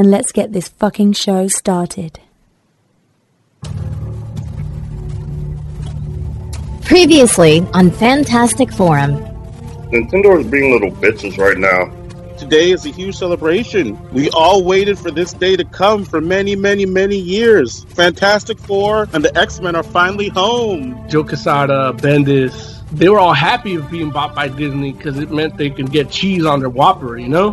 and let's get this fucking show started. Previously on Fantastic Forum. Nintendo is being little bitches right now. Today is a huge celebration. We all waited for this day to come for many, many, many years. Fantastic Four and the X Men are finally home. Joe Quesada, Bendis, they were all happy of being bought by Disney because it meant they could get cheese on their Whopper, you know?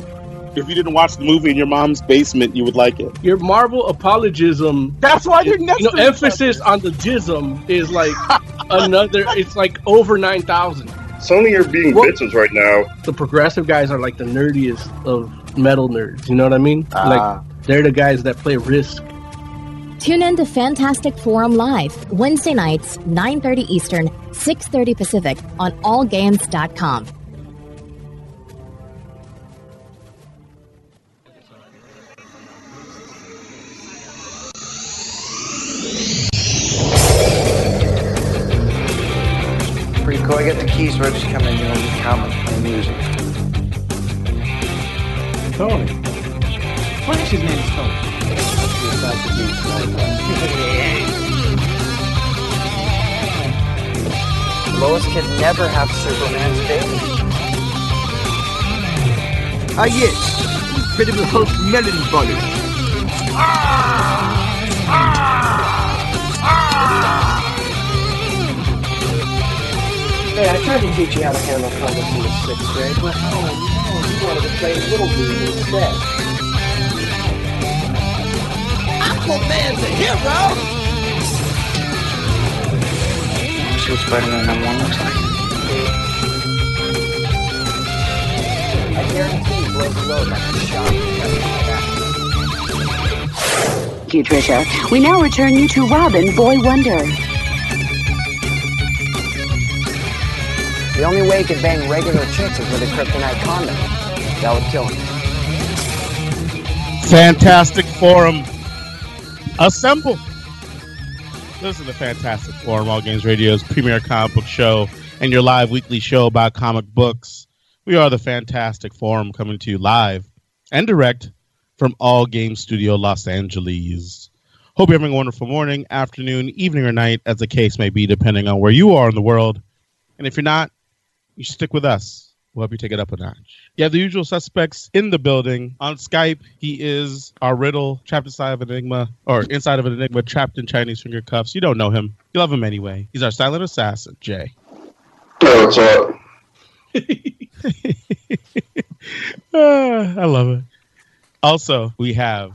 If you didn't watch the movie in your mom's basement, you would like it. Your Marvel apologism. That's why you're next You know, emphasis on the jism is like another, it's like over 9,000. Sony are being What? bitches right now. The progressive guys are like the nerdiest of metal nerds, you know what I mean? Ah. Like, they're the guys that play Risk. Tune in to Fantastic Forum Live, Wednesday nights, 9.30 Eastern, 6.30 Pacific on allgames.com. Pretty cool. I get the keys. We're just coming in. You know, we comics, play music. Tony. Flash, his name is Tony. Lois can never have Superman's baby. Ah, yes. Incredible Hulk melon bollar. Hey, I tried to teach you how to handle comics in the sixth grade, but oh no, you wanted to play Little League instead. Aquaman's a hero! See what Spider-Man number one looks like? I guarantee you blows the load like a shot. Thank you, Trisha. We now return you to Robin, Boy Wonder. The only way he could bang regular chicks is with a kryptonite condom. That would kill him. Fantastic Forum. Assemble. This is the Fantastic Forum, All Games Radio's premier comic book show and your live weekly show about comic books. We are the Fantastic Forum coming to you live and direct from All Games Studio Los Angeles. Hope you're having a wonderful morning, afternoon, evening, or night, as the case may be, depending on where you are in the world. And if you're not, you stick with us. We'll help you take it up a notch. You have the usual suspects in the building. On Skype, he is our riddle, trapped inside of an enigma, or inside of an enigma, trapped in Chinese finger cuffs. You don't know him. You love him anyway. He's our silent assassin, Jay. Hey, what's up? Ah, I love it. Also, we have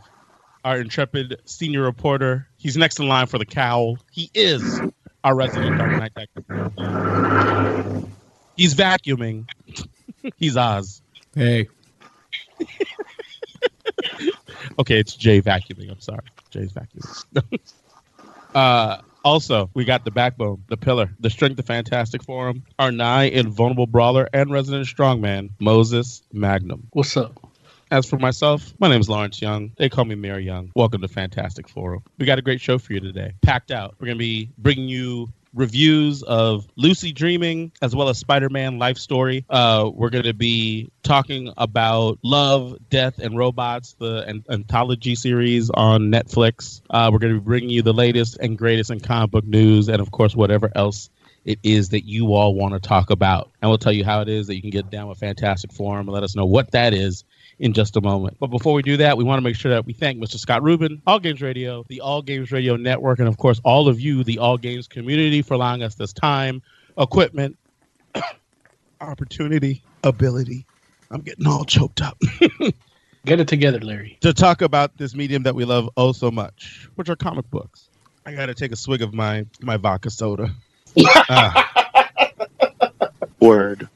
our intrepid senior reporter. He's next in line for the cowl. He is our resident Dark Knight. He's vacuuming. He's Oz. Hey. Okay, it's Jay vacuuming. I'm sorry. Jay's vacuuming. uh, also, we got the backbone, the pillar, the strength of Fantastic Forum, our nigh invulnerable brawler and resident strongman, Moses Magnum. What's up? As for myself, my name is Lawrence Young. They call me Mayor Young. Welcome to Fantastic Forum. We got a great show for you today. Packed out. We're going to be bringing you reviews of Lucy Dreaming as well as Spider-Man Life Story. Uh, we're going to be talking about Love, Death, and Robots, the an- anthology series on Netflix. Uh, we're going to be bringing you the latest and greatest in comic book news, and of course, whatever else it is that you all want to talk about. And we'll tell you how it is that you can get down with Fantastic Forum and let us know what that is in just a moment. But before we do that, we want to make sure that we thank Mr. Scott Rubin, All Games Radio, the All Games Radio Network, and of course, all of you, the All Games community, for allowing us this time, equipment, opportunity, ability. I'm getting all choked up. Get it together, Larry. to talk about this medium that we love oh so much, which are comic books. I got to take a swig of my my vodka soda. Ah. Word.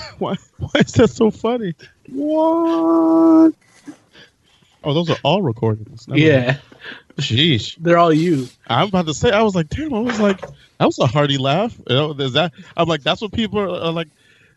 why, why is that so funny? What? Oh, those are all recordings. Never mind. Yeah, Sheesh. they're all you. I'm about to say. I was like, damn. I was like, that was a hearty laugh. You know, there's that. I'm like, that's what people are, are like.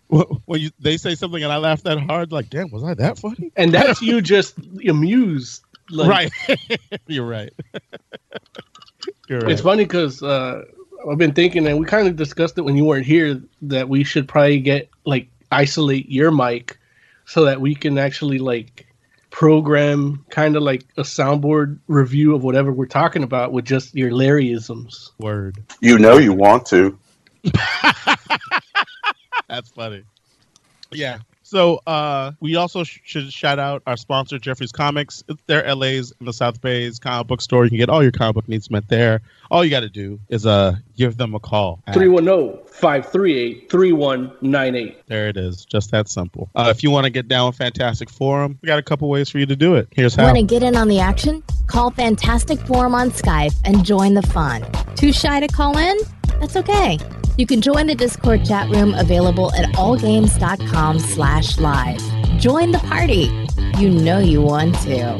When you they say something and I laugh that hard, like, damn, was I that funny? And that's you just amused. Like, right. You're right. You're right. It's funny because uh, I've been thinking, and we kind of discussed it when you weren't here, that we should probably get like isolate your mic so that we can actually like program kind of like a soundboard review of whatever we're talking about with just your Larryisms. Word. You know you want to. That's funny. Yeah. So uh, we also sh- should shout out our sponsor, Jeffrey's Comics. They're LA's in the South Bay's comic book store. You can get all your comic book needs met there. All you got to do is uh, give them a call. at- 310 538 3198. There it is. Just that simple. Uh, if you want to get down with Fantastic Forum, we got a couple ways for you to do it. Here's how. Want to get in on the action? Call Fantastic Forum on Skype and join the fun. Too shy to call in? That's okay. You can join the Discord chat room available at allgames.com slash live. Join the party. You know you want to.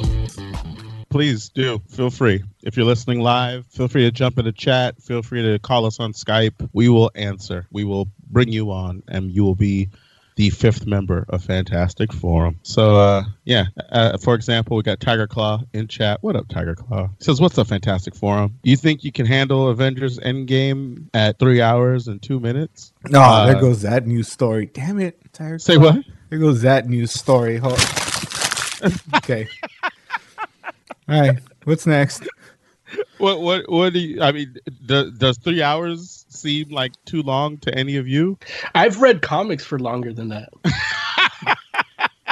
please do feel free if you're listening live feel free to jump into chat feel free to call us on skype we will answer we will bring you on and you will be the fifth member of fantastic forum so uh yeah uh, for example we got tiger claw in chat what up tiger claw He says what's up fantastic forum you think you can handle avengers endgame at three hours and two minutes No, Uh, there goes that news story. Damn it. Tired say Claw. what There goes that news story. Okay. All right. What's next? what what what do you i mean do, does three hours seem like too long to any of you I've read comics for longer than that.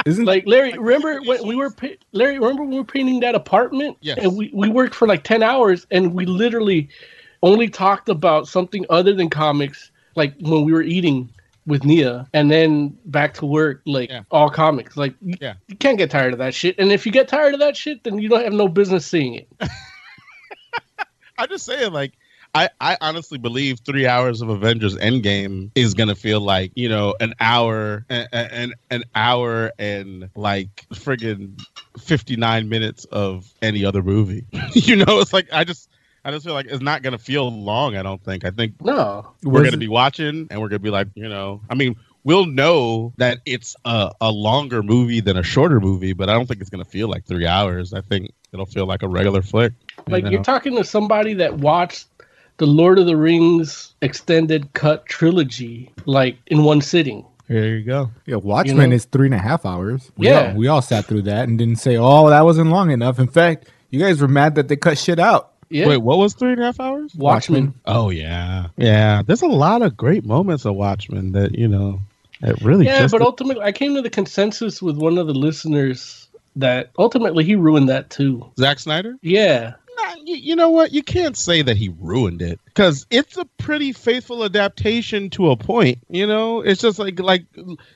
Isn't Like Larry, remember when we were pa- Larry? Remember when we were painting that apartment? Yes. And we we worked for like ten hours, and we literally only talked about something other than comics, like when we were eating with Nia, and then back to work, like Yeah. all comics. Like you, Yeah. you can't get tired of that shit. And if you get tired of that shit, then you don't have no business seeing it. I'm just saying, like, I, I honestly believe three hours of Avengers Endgame is gonna feel like you know an hour and an, an hour and like friggin' 59 minutes of any other movie. you know, it's like I just I just feel like it's not gonna feel long. I don't think. I think No, we're Was gonna it- be watching and we're gonna be like, you know, I mean. We'll know that it's a, a longer movie than a shorter movie, but I don't think it's gonna feel like three hours. I think it'll feel like a regular flick. you like know? you're talking to somebody that watched the Lord of the Rings extended cut trilogy like in one sitting. There you go. Yeah, Watchmen know? is three and a half hours. We Yeah. all, we all sat through that and didn't say, "Oh, that wasn't long enough." In fact, you guys were mad that they cut shit out. Yeah, Wait, what was three and a half hours? Watchmen. Oh yeah, yeah. There's a lot of great moments of Watchmen that you know, it really. Yeah, just but ultimately, I came to the consensus with one of the listeners that ultimately he ruined that too. Zack Snyder. Yeah, Nah, you, you know what? You can't say that he ruined it because it's a pretty faithful adaptation to a point. You know, it's just like like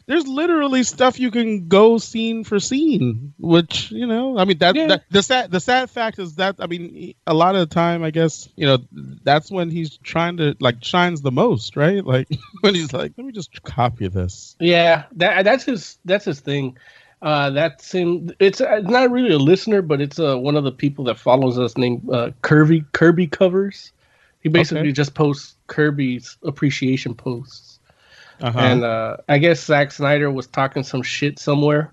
there's literally stuff you can go scene for scene, which you know, I mean that, Yeah. that the sad the sad fact is that I mean a lot of the time I guess you know that's when he's trying to like shines the most, right? Like when he's like, let me just copy this. yeah, that that's his that's his thing. Uh, that's him. It's, uh, it's not really a listener, but it's uh, one of the people that follows us named uh, Kirby Kirby covers. He basically Okay. just posts Kirby's appreciation posts, Uh-huh. and uh, I guess Zack Snyder was talking some shit somewhere.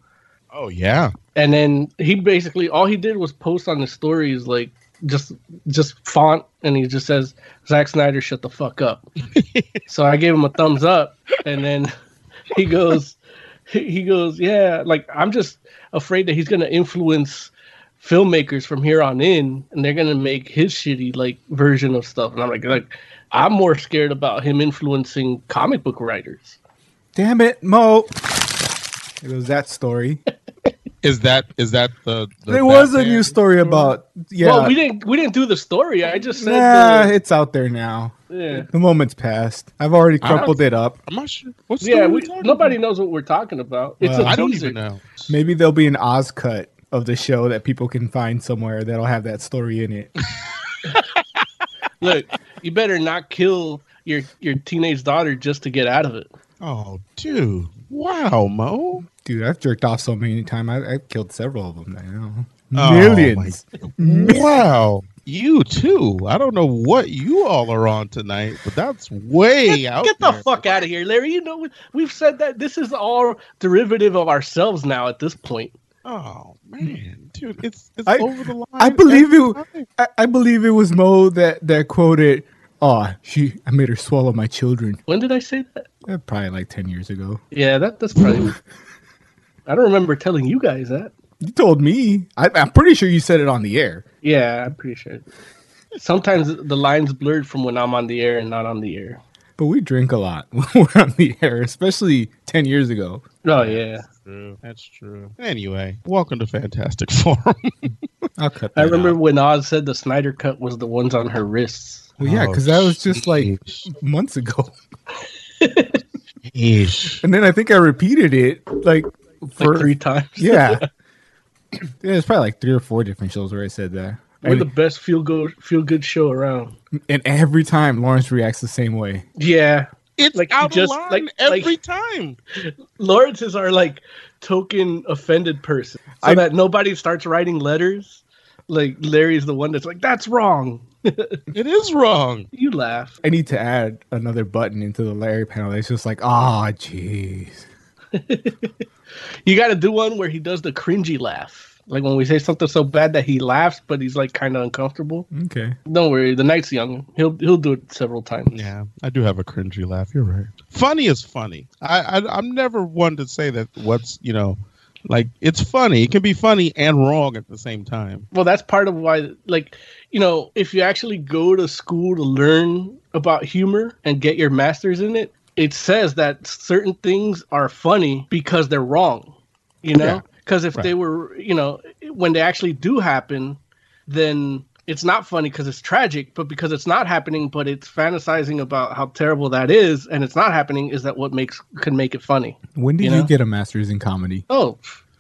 oh yeah, and then he basically all he did was post on the stories like just just font and he just says Zack Snyder shut the fuck up. so I gave him a thumbs up and then he goes he goes yeah like I'm just afraid that he's to influence filmmakers from here on in and they're to make his shitty like version of stuff and I'm like like I'm more scared about him influencing comic book writers. Damn it, Mo. It was that story. is that is that the, the there was a new story about yeah. Well, we didn't we didn't do the story. I just said nah, uh, it's out there now. yeah. The moment's passed. I've already I crumpled it up. I'm not sure. What's Yeah, we, nobody knows what we're talking about. It's Well, a I don't teaser. even know. Maybe there'll be an Oz cut of the show that people can find somewhere that'll have that story in it. Look, you better not kill your your teenage daughter just to get out of it. Oh, dude! Wow, Mo. Dude, I've jerked off so many times. I, I've killed several of them. now. know. Oh, Millions. Wow. You too. I don't know what you all are on tonight, but that's way out Get the there. fuck out of here, Larry. You know we- we've said that this is all derivative of ourselves now at this point. Oh man, dude, it's it's I- over the line. I believe it. I, I believe it was Mo that that quoted, "Oh, she, I made her swallow my children." When did I say that? Eh, Probably like ten years ago. Yeah, that that's probably. I don't remember telling you guys that. You told me. I, I'm pretty sure you said it on the air. Yeah, I'm pretty sure. Sometimes the lines blurred from when I'm on the air and not on the air. But we drink a lot when we're on the air, especially ten years ago. Oh yeah, True. That's true. Anyway, welcome to Fantastic Forum. I'll cut. I remember out. when Oz said the Snyder cut was the ones on her wrists. Well, yeah, Oh, because that was just like months ago, Yeesh. and then I think I repeated it like for Like three times. Yeah, yeah, it's probably like three or four different shows where I said that. We're And, the best feel good feel good show around. and every time Lawrence reacts the same way. Yeah. It's Like, out just- of line like- every like- time. Lawrence is our like token offended person. So I- that nobody starts writing letters. Like Larry's the one that's like, that's wrong. It is wrong. You laugh. I need to add another button into the Larry panel. It's just like, ah, jeez. You gotta do one where he does the cringy laugh. Like when we say something so bad that he laughs, but he's like kind of uncomfortable. Okay. Don't worry, the night's young. He'll he'll do it several times. Yeah, I do have a cringy laugh. You're right. Funny is funny. I, I I'm never one to say that what's you know, like it's funny. It can be funny and wrong at the same time. Well, that's part of why, like, you know, if you actually go to school to learn about humor and get your master's in it, it says that certain things are funny because they're wrong. You know, because if they were, you know, when they actually do happen, then it's not funny because it's tragic, but because it's not happening, but it's fantasizing about how terrible that is, and it's not happening, is that what makes can make it funny? When did You you, know? get a master's in comedy? Oh,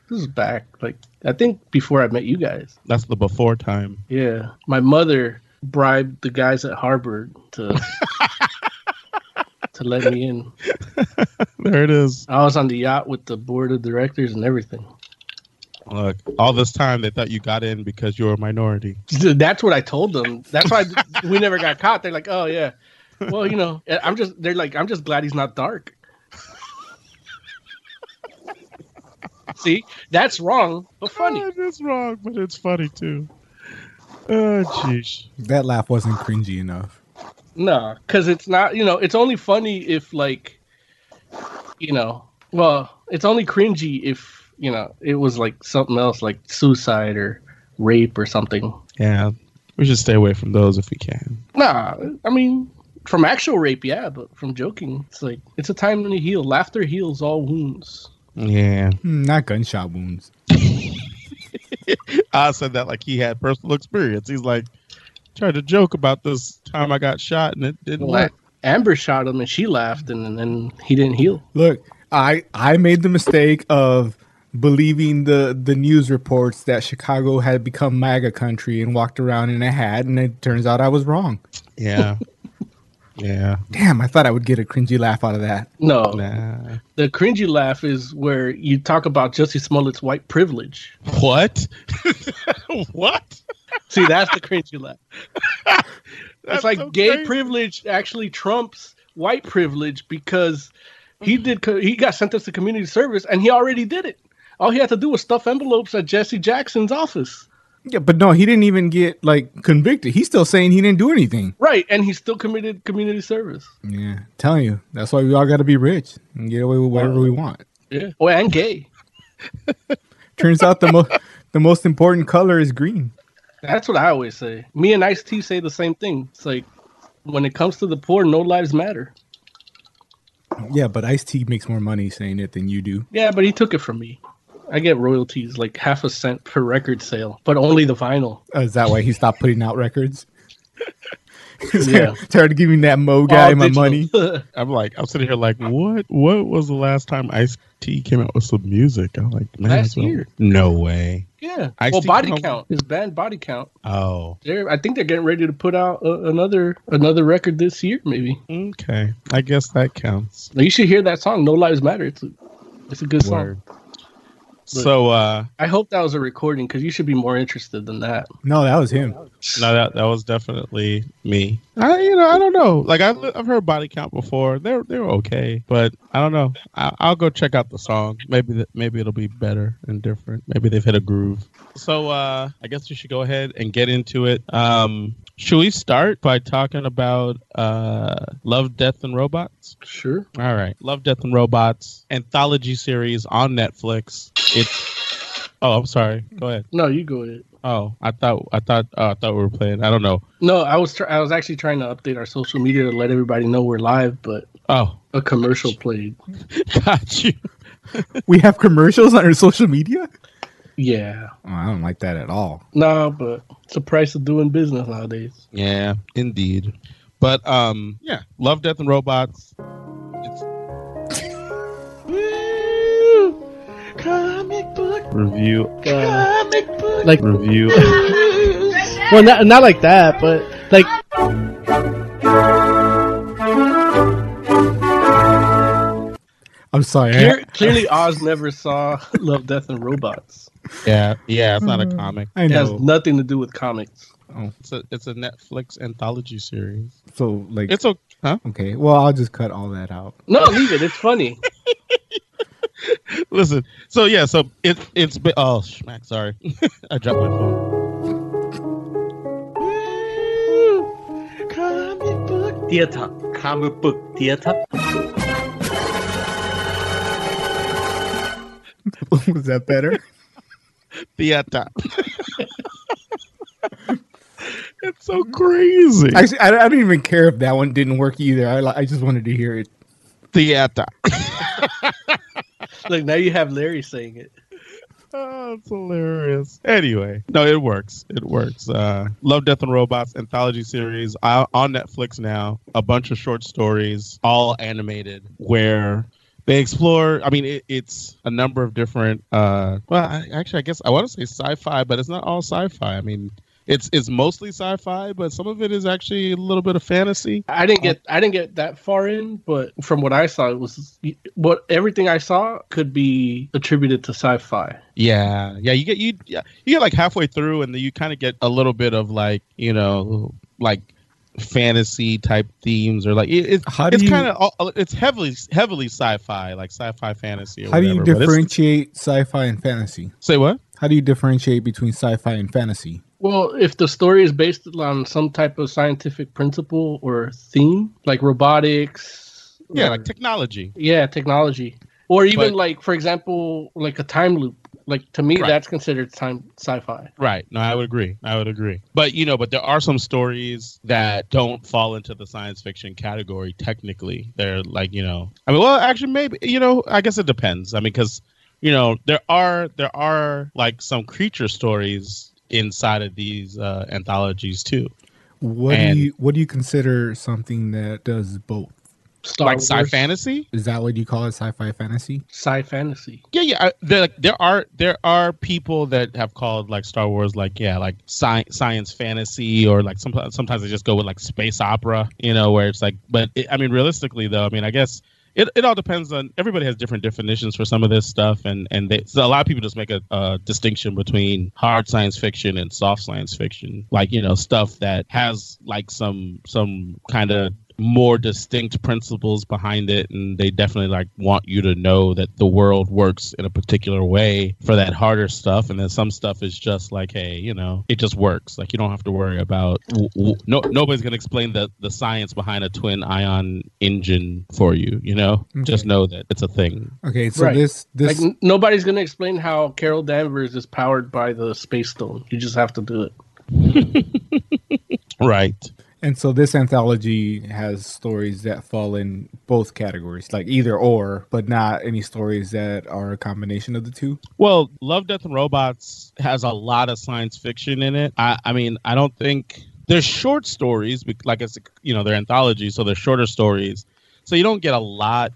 this is back. Like I think before I met you guys. That's the before time. Yeah, my mother bribed the guys at Harvard to to let me in. There it is. I was on the yacht with the board of directors and everything. Look, all this time they thought you got in because you're a minority. That's what I told them. That's why we never got caught. They're like, "Oh yeah, well, you know, eh, I'm just." They're like, "I'm just glad he's not dark." See, that's wrong, but funny. Oh, it's wrong, but it's funny too. Oh, jeez. That laugh wasn't cringy enough. No, because it's not. You know, it's only funny if like, you know, well, it's only cringy if you know it was like something else, like suicide or rape or something. Yeah, we should stay away from those if we can. Nah, I mean, from actual rape, yeah, but from joking, it's like it's a time to heal. Laughter heals all wounds. Yeah, Hmm, Not gunshot wounds. I said that like he had personal experience. He's like tried to joke about this time I got shot and it didn't Well, work. Amber shot him and she laughed, and, and then he didn't heal. Look, I I made the mistake of believing the the news reports that Chicago had become MAGA country and walked around in a hat, and it turns out I was wrong. Yeah, yeah. Damn, I thought I would get a cringy laugh out of that. No, Nah. the cringy laugh is where you talk about Jussie Smollett's white privilege. What? what? See, that's the cringy laugh. That's it's like so gay crazy. privilege actually trumps white privilege because he mm-hmm. did he got sentenced to community service and he already did it. All he had to do was stuff envelopes at Jesse Jackson's office. Yeah, but no, he didn't even get like convicted. He's still saying he didn't do anything. Right, and he still committed community service. Yeah, telling you, that's why we all got to be rich and get away with whatever we want. Yeah. Oh, and gay. Turns out the most the most important color is green. That's what I always say. Me and Ice T say the same thing. It's like when it comes to the poor, no lives matter. Yeah, but Ice T makes more money saying it than you do. Yeah, but he took it from me. I get royalties like half a cent per record sale, but only the vinyl. Uh, is that why he stopped putting out records? Yeah. tired of giving that Mo guy All my digital. money. I'm like, I'm sitting here like, what? What was the last time Ice T came out with some music? I'm like, man, Last it's year. No way. yeah. Ice-T well, Body came out- Count, his band Body Count. Oh, They're, I think they're getting ready to put out uh, another another record this year, maybe. okay. I guess that counts. Now, you should hear that song, "No Lives Matter." It's a, it's a good song. Word. So uh I hope that was a recording because you should be more interested than that. No, that was him. no that that was definitely me. I you know I don't know. Like I've I've heard body count before. They're they're okay, but I don't know. I, I'll go check out the song. Maybe that maybe it'll be better and different. Maybe they've hit a groove. So uh I guess we should go ahead and get into it. Um should we start by talking about uh Love, Death and Robots? Sure. All right. Love, Death and Robots anthology series on Netflix. It's Oh, I'm sorry. Go ahead. No, you go ahead. Oh, I thought I thought oh, I thought we were playing. I don't know. No, I was try- I was actually trying to update our social media to let everybody know we're live, but Oh, a commercial played. got you. We have commercials on our social media. Yeah. Oh, I don't like that at all. No, but it's the price of doing business nowadays. Yeah, indeed. But um, yeah, Love, Death and Robots. It's Comic book. review Comic book. Like review. well, not not like that, but like I'm sorry. Clear, clearly Oz never saw Love, Death, and Robots. yeah, yeah. It's not a hmm. comic. I It has know. nothing to do with comics. Oh, it's a it's a Netflix anthology series. So like, It's a huh? okay. Well, I'll just cut all that out. No, leave it. It's funny. Listen. So yeah. So it it's been oh schmack. Sorry, I dropped my phone. Comic book theater. Comic book theater. Was that better? Theater. it's so crazy. Actually, I, I don't even care if that one didn't work either. I I just wanted to hear it. Theater. Look, now you have Larry saying it. Oh, it's hilarious. Anyway, no, it works. It works. Uh, Love, Death, and Robots anthology series uh, on Netflix now. A bunch of short stories, all animated, where they explore. I mean, it, it's a number of different. Uh, well, I, actually, I guess I want to say sci-fi, but it's not all sci-fi. I mean, it's it's mostly sci-fi, but some of it is actually a little bit of fantasy. I didn't get I didn't get that far in, but from what I saw, it was what everything I saw could be attributed to sci-fi. Yeah, yeah. You get you yeah, you get like halfway through, and then you kind of get a little bit of like you know like fantasy type themes or like it, it's How do it's kind of it's heavily heavily sci-fi like sci-fi fantasy. Or How do you whatever, but it's- differentiate sci-fi and fantasy? Say what? How do you differentiate between sci-fi and fantasy? Well, if the story is based on some type of scientific principle or theme, like robotics, Yeah, or- like uh, technology. yeah, technology, or even But- like for example, like a time loop. Like to me, Right. that's considered time sci-fi. Right. No, I would agree. I would agree. But you know, but there are some stories that don't fall into the science fiction category. Technically, they're like you know. I mean, well, actually, maybe you know. I guess it depends. I mean, because you know, there are there are like some creature stories inside of these uh, anthologies too, What And- do you what do you consider something that does both? Star like Wars, sci fantasy. Is that what you call it? Sci-fi fantasy? sci fantasy. Yeah, yeah. I, there, there are there are people that have called like Star Wars like yeah like sci- science fantasy or like sometimes sometimes they just go with like space opera, you know, where it's like. But it, I mean, realistically though, I mean, I guess it, it all depends on everybody has different definitions for some of this stuff, and and they, so a lot of people just make a, a distinction between hard science fiction and soft science fiction, like you know stuff that has like some some kind of more distinct principles behind it and they definitely like want you to know that the world works in a particular way for that harder stuff and then some stuff is just like hey you know it just works like you don't have to worry about w- w- no nobody's going to explain the the science behind a twin ion engine for you you know just know that it's a thing Okay, so Right. this this Like n- nobody's gonna explain how Carol Danvers is powered by the space stone. You just have to do it. right and so this anthology has stories that fall in both categories, like either or, but not any stories that are a combination of the two. Well, Love, Death, and Robots has a lot of science fiction in it. I, I mean, I don't think they're short stories, like it's you know they're anthologies, so they're shorter stories. So you don't get a lot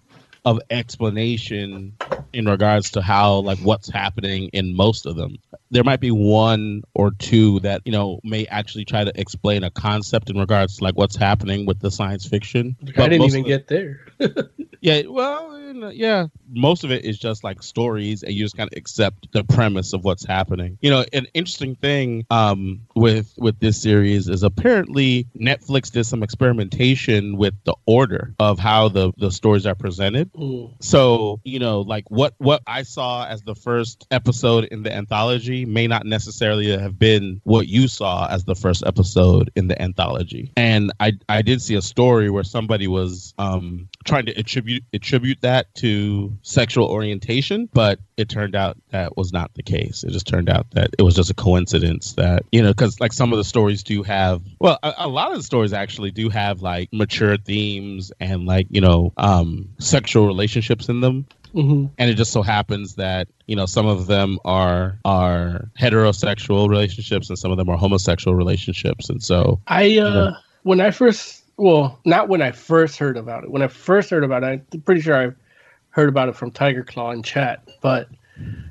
of explanation in regards to how like what's happening in most of them. There might be one or two that you know may actually try to explain a concept in regards to like what's happening with the science fiction. I didn't even the- get there. Yeah, well, yeah, most of it is just like stories, and you just kind of accept the premise of what's happening. You know, an interesting thing um, with with this series is apparently Netflix did some experimentation with the order of how the the stories are presented. Mm. So you know, like what what I saw as the first episode in the anthology may not necessarily have been what you saw as the first episode in the anthology. And I I did see a story where somebody was um, trying to attribute attribute that to sexual orientation, but it turned out that was not the case. It just turned out that it was just a coincidence that you know because like some of the stories do have well a, a lot of the stories actually do have like mature themes and like you know um sexual relationships in them. Hmm and it just so happens that you know some of them are are heterosexual relationships and some of them are homosexual relationships. And so I uh when I first well, not when I first heard about it. When I first heard about it, I'm pretty sure I heard about it from Tiger Claw in chat, but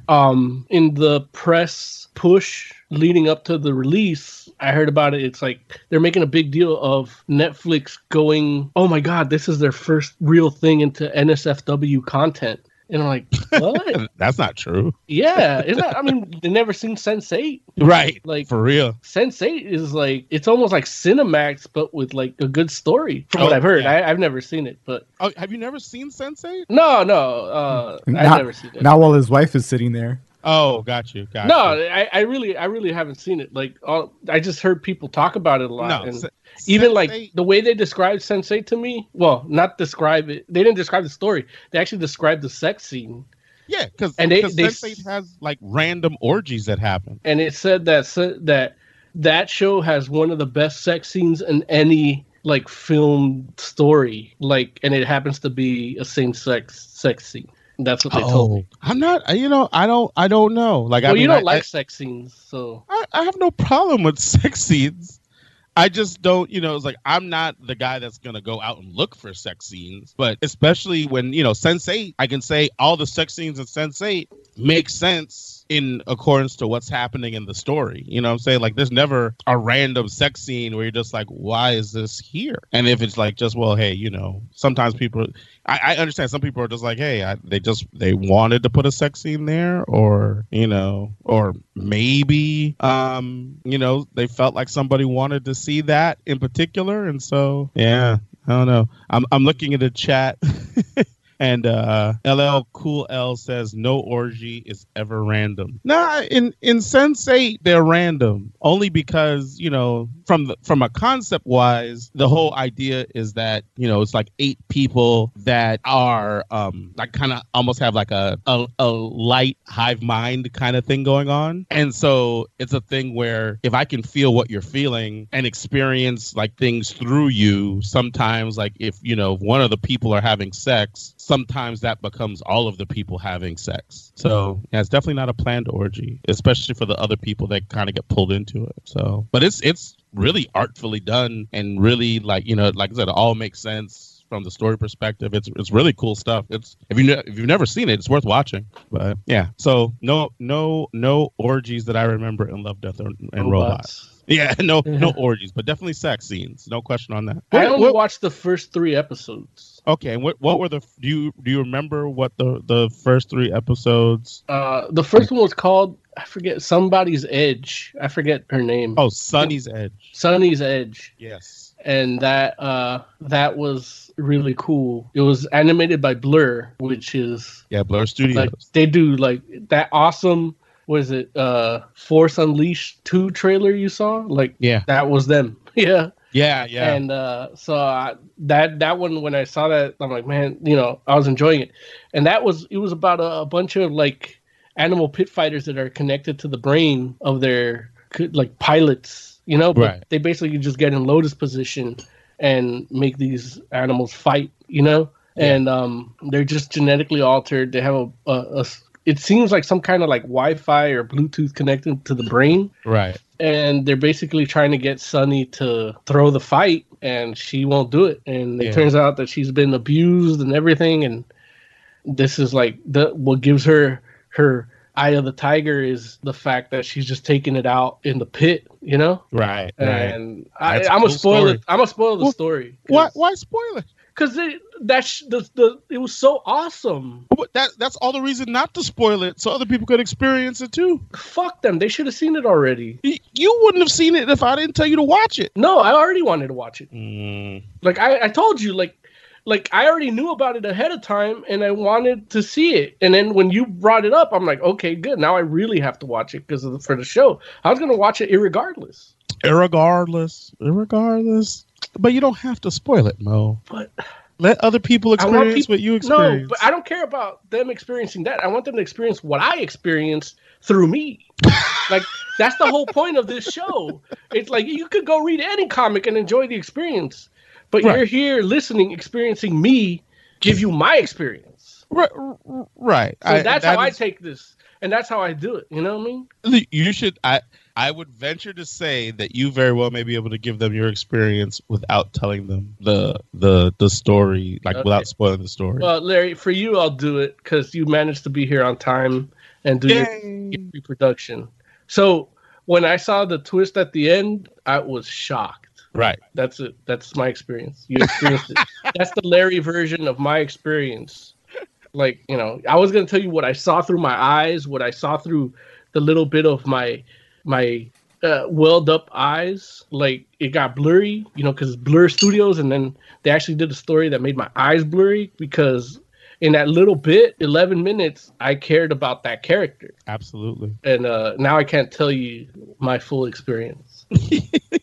um in the press push leading up to the release, I heard about it. It's like they're making a big deal of Netflix going, "Oh my god, this is their first real thing into NSFW content." And I'm like, "What?" that's not true yeah, isn't that, I mean, they never seen Sense Eight. right Like for real Sense Eight is like it's almost like Cinemax, but with like a good story. From what Oh, I've heard, yeah. I, I've never seen it, but oh have you never seen Sense8 no, no, uh, I've never seen it. not while his wife is sitting there. Oh got you got no, you. I, I really, I really haven't seen it. Like, all, I just heard people talk about it a lot, no and Se- even like Sense8 the way they described Sense8 to me. Well, not describe it. They didn't describe the story. They actually described the sex scene, yeah because and they- they- Sense8 has like random orgies that happen and it said that that that show has one of the best sex scenes in any like film story. Like, and it happens to be a same sex sex scene. That's what they told me. i'm not uh, you know i don't i don't know like Well, Oh. I mean, you don't I- like I- sex scenes, so I, I have no problem with sex scenes. I just don't, you know, it's like I'm not the guy that's gonna go out and look for sex scenes, but especially when you know Sense Eight, I can say all the sex scenes in Sense Eight make sense in accordance to what's happening in the story. You know what I'm saying? Like there's never a random sex scene where you're just like, why is this here? And if it's like just well, hey, you know, sometimes people I, I understand some people are just like, hey, I, they just they wanted to put a sex scene there, or you know, or maybe um, you know, they felt like somebody wanted to see that in particular, and so yeah, I don't know. I'm I'm looking at the chat. And uh, LL Cool L says no orgy is ever random. Nah, in in Sense Eight they're random only because you know from the from a concept wise the whole idea is that you know it's like eight people that are um like kind of almost have like a, a a light hive mind kind of thing going on, and so it's a thing where if I can feel what you're feeling and experience like things through you, sometimes like if you know one of the people are having sex sometimes that becomes all of the people having sex. So yeah, it's definitely not a planned orgy, especially for the other people that kind of get pulled into it. So, but it's it's really artfully done and really like you know, like I said, it all makes sense from the story perspective. It's it's really cool stuff. It's if you ne- if you've never seen it, it's worth watching. But yeah, so no no no orgies that I remember in Love, Death, and, and Robots. Yeah, no no orgies, but definitely sex scenes. No question on that. I only what- watched the first three episodes. Okay, and what what were the do you do you remember what the the first three episodes? Uh, the first one was called I forget somebody's edge. I forget her name. Oh, Sonnie's Edge. Sonnie's Edge. Yes. and that uh that was really cool. It was animated by Blur, which is Yeah, Blur Studios. like they do like that awesome was it uh Force Unleashed 2 trailer you saw? Like yeah. that was them. yeah. Yeah, yeah. And uh so I, that that one when I saw that I'm like, man, you know, I was enjoying it. And that was it was about a, a bunch of like animal pit fighters that are connected to the brain of their like pilots, you know, but Right. they basically just get in lotus position and make these animals fight, you know? Yeah. And um they're just genetically altered. They have a a it seems like some kind of like Wi-Fi or Bluetooth connected to the brain right. And they're basically trying to get Sonnie to throw the fight, and she won't do it. And it Yeah. turns out that she's been abused and everything, and this is like the what gives her her eye of the tiger is the fact that she's just taking it out in the pit, you know. Right. Right. And I, That's a I'm cool gonna spoil story. it. I'm gonna spoil the Well, story. Why why spoil it? Because it that the, the it was so awesome. But that that's all the reason not to spoil it, so other people could experience it too. Fuck them. They should have seen it already. Y- You wouldn't have seen it if I didn't tell you to watch it. No, I already wanted to watch it. Mm, Like I, I told you, like like I already knew about it ahead of time and I wanted to see it. And then when you brought it up, I'm like, okay, good. Now I really have to watch it because for the show. I was gonna watch it irregardless. irregardless, irregardless. But you don't have to spoil it, Mo. But Let other people experience people- what you experience. No, but I don't care about them experiencing that. I want them to experience what I experienced through me. like that's the whole point of this show. It's like you could go read any comic and enjoy the experience, but Right. you're here listening, experiencing me give you my experience. right, right. So I- that's that how I take this, and that's how I do it. You know what I mean? You should. I. I would venture to say that you very well may be able to give them your experience without telling them the the the story, like Okay. without spoiling the story. Well, Larry, for you, I'll do it because you managed to be here on time and do your, your reproduction. So when I saw the twist at the end, I was shocked. right. That's it. That's my experience. You experienced it. That's the Larry version of my experience. Like you know, I was gonna tell you what I saw through my eyes, what I saw through the little bit of my my uh, welled up eyes. Like it got blurry, you know, because Blur Studios, and then they actually did a story that made my eyes blurry because in that little bit, eleven minutes, I cared about that character, Absolutely. and uh, now I can't tell you my full experience.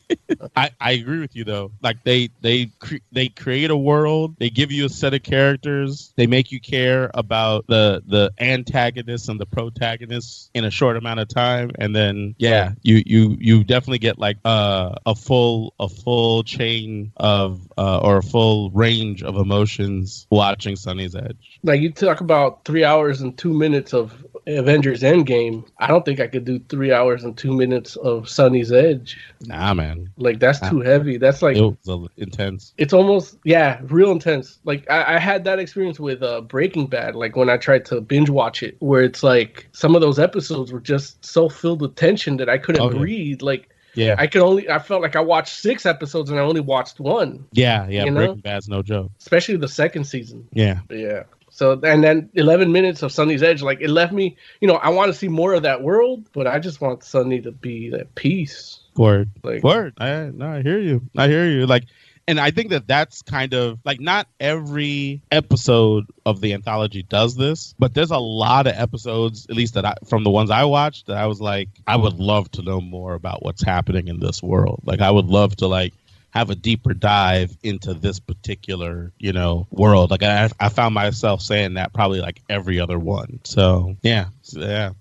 I, I agree with you though. Like they they cre- they create a world, they give you a set of characters, they make you care about the the antagonists and the protagonists in a short amount of time, and then yeah, you you you definitely get like uh, a full a full chain of uh, or a full range of emotions watching Sonnie's Edge. Like you talk about three hours and two minutes of Avengers Endgame. I don't think I could do three hours and two minutes of Sonnie's Edge. Nah, man, Like that's too heavy. That's like it was uh, intense. it's almost yeah, real intense. Like I, I had that experience with uh, Breaking Bad. Like when I tried to binge watch it, where it's like some of those episodes were just so filled with tension that I couldn't Oh, yeah. breathe. Like Yeah, I could only I felt like I watched six episodes and I only watched one, yeah, yeah. You know? Breaking Bad's no joke. especially the second season. Yeah, Yeah. So and then 11 minutes of Sonnie's Edge, like it left me, you know, I want to see more of that world, but I just want Sonnie to be at peace. word. Like Word. I no, I hear you. I hear you. Like, and I think that that's kind of like not every episode of the anthology does this, but there's a lot of episodes, at least that I from the ones I watched, that I was like, I would love to know more about what's happening in this world. Like, I would love to like have a deeper dive into this particular, you know, world. Like, I I found myself saying that probably like every other one. So yeah, So, yeah.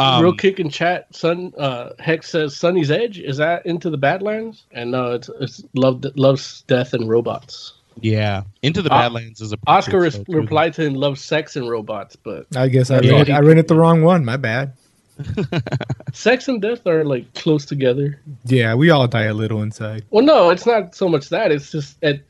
Um, real kick in chat, Sun uh Hex says Sonnie's Edge. Is that into the Badlands? And no, it's it's love loves death and robots. Yeah, Into the Uh, Badlands is a pretty Oscar good show, replied to him, loves sex and robots, but I guess I Yeah. read, I read it the wrong one. My bad. sex and death are like close together. Yeah, we all die a little inside. Well, no, it's not so much that. It's just that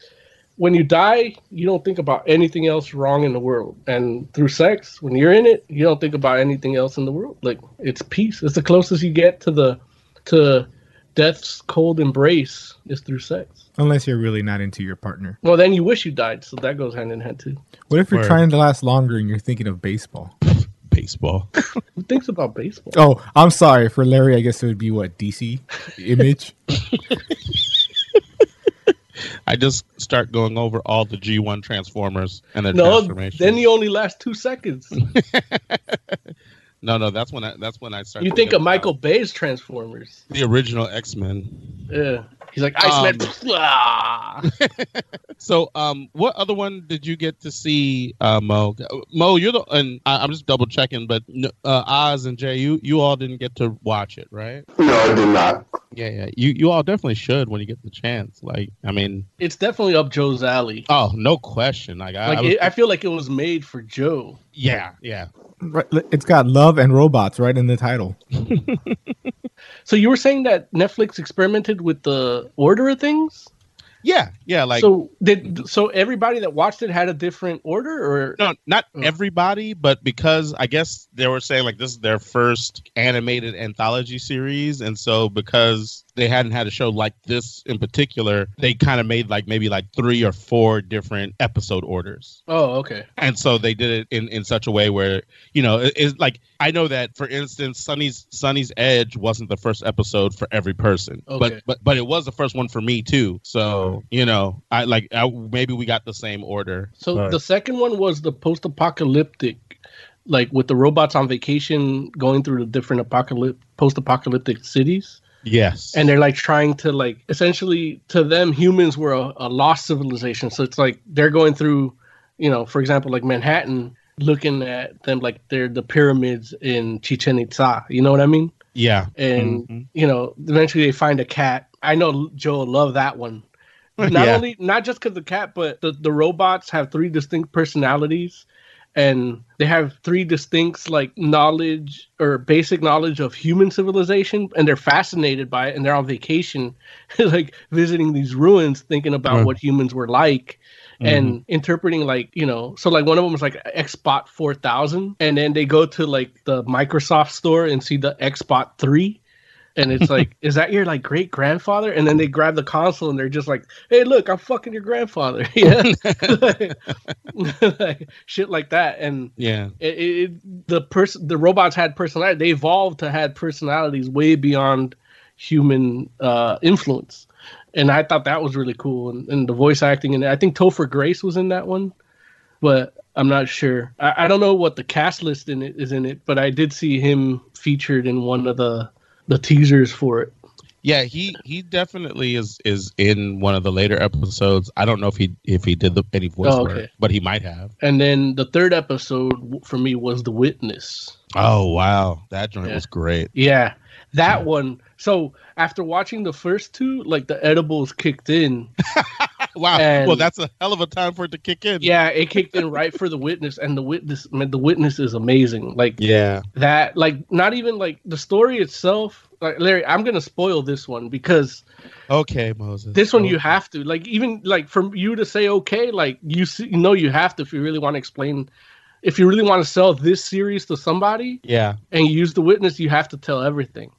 when you die, you don't think about anything else wrong in the world. And through sex, when you're in it, you don't think about anything else in the world. Like it's peace. It's the closest you get to the to death's cold embrace is through sex. Unless you're really not into your partner. Well, then you wish you died, so that goes hand in hand too. What if you're Word. trying to last longer and you're thinking of baseball? Baseball. Who thinks about baseball? Oh, I'm sorry. For Larry, I guess it would be what DC image. I just start going over all the G1 Transformers and their No, transformations. then you only last two seconds. no, no, that's when I that's when I start. You think think of Michael Bay's Transformers. the original X Men. Yeah. He's like Iceman. Um. So, um, what other one did you get to see, uh, Mo? Mo, you're the and I, I'm just double checking, but uh, Oz and Jay, you you all didn't get to watch it, right? No, I did not. Yeah, yeah. You you all definitely should when you get the chance. Like, I mean, It's definitely up Joe's alley. oh, no question. Like, I, Like I was- it, I feel like it was made for Joe. Yeah, yeah. Right, It's got love and robots right in the title. So you were saying that Netflix experimented with the order of things? Yeah, yeah, like so did so everybody that watched it had a different order or no, not Oh. everybody, but because I guess they were saying like this is their first animated anthology series, and so because they hadn't had a show like this in particular, they kind of made like maybe like three or four different episode orders. Oh, okay. And so they did it in, in such a way where, you know, it- it's like I know that for instance, Sonnie's Sonnie's Edge wasn't the first episode for every person. Okay. But but but it was the first one for me too. So, you know, I like I, maybe we got the same order. So But- the second one was the post-apocalyptic, like with the robots on vacation going through the different apocalyptic, post-apocalyptic cities, yes. and they're like trying to like essentially to them humans were a, a lost civilization. So it's like they're going through, you know, for example, like Manhattan, looking at them like they're the pyramids in Chichen Itza. You know what I mean? yeah. and Mhm. you know eventually they find a cat i know joe love that one not Yeah. only not just because the cat but the, the robots have three distinct personalities and they have three distinct like knowledge or basic knowledge of human civilization and they're fascinated by it and they're on vacation like visiting these ruins thinking about Right. what humans were like and mm-hmm. interpreting like you know so like one of them was like xbot 4000 and then they go to like the microsoft store and see the xbot 3 and it's like is that your like great grandfather and then they grab the console and they're just like hey look i'm fucking your grandfather. Yeah. Like, shit like that. And Yeah. it, it- the person the robots had personality they evolved to had personalities way beyond human uh influence. And i thought that was really cool and, and the voice acting and i think topher grace was in that one but i'm not sure. I, I don't know what the cast list in it is in it but i did see him featured in one of the the teasers for it Yeah, he he definitely is is in one of the later episodes. I don't know if he if he did the, any voice Oh, work, but he might have. and then the third episode for me was the witness Oh wow, that joint Yeah. was great. Yeah, that one. So after watching the first two, like the edibles kicked in. Wow, And- well that's a hell of a time for it to kick in. Yeah, it kicked in right for the witness, and the witness, man, the witness is amazing. Like yeah, that, like not even like the story itself. Like Larry, I'm gonna spoil this one because Okay, Moses. this one Okay. you have to like even like for you to say okay, like you see, you know you have to if you really want to explain. If you really want to sell this series to somebody, Yeah. and you use the witness, you have to tell everything.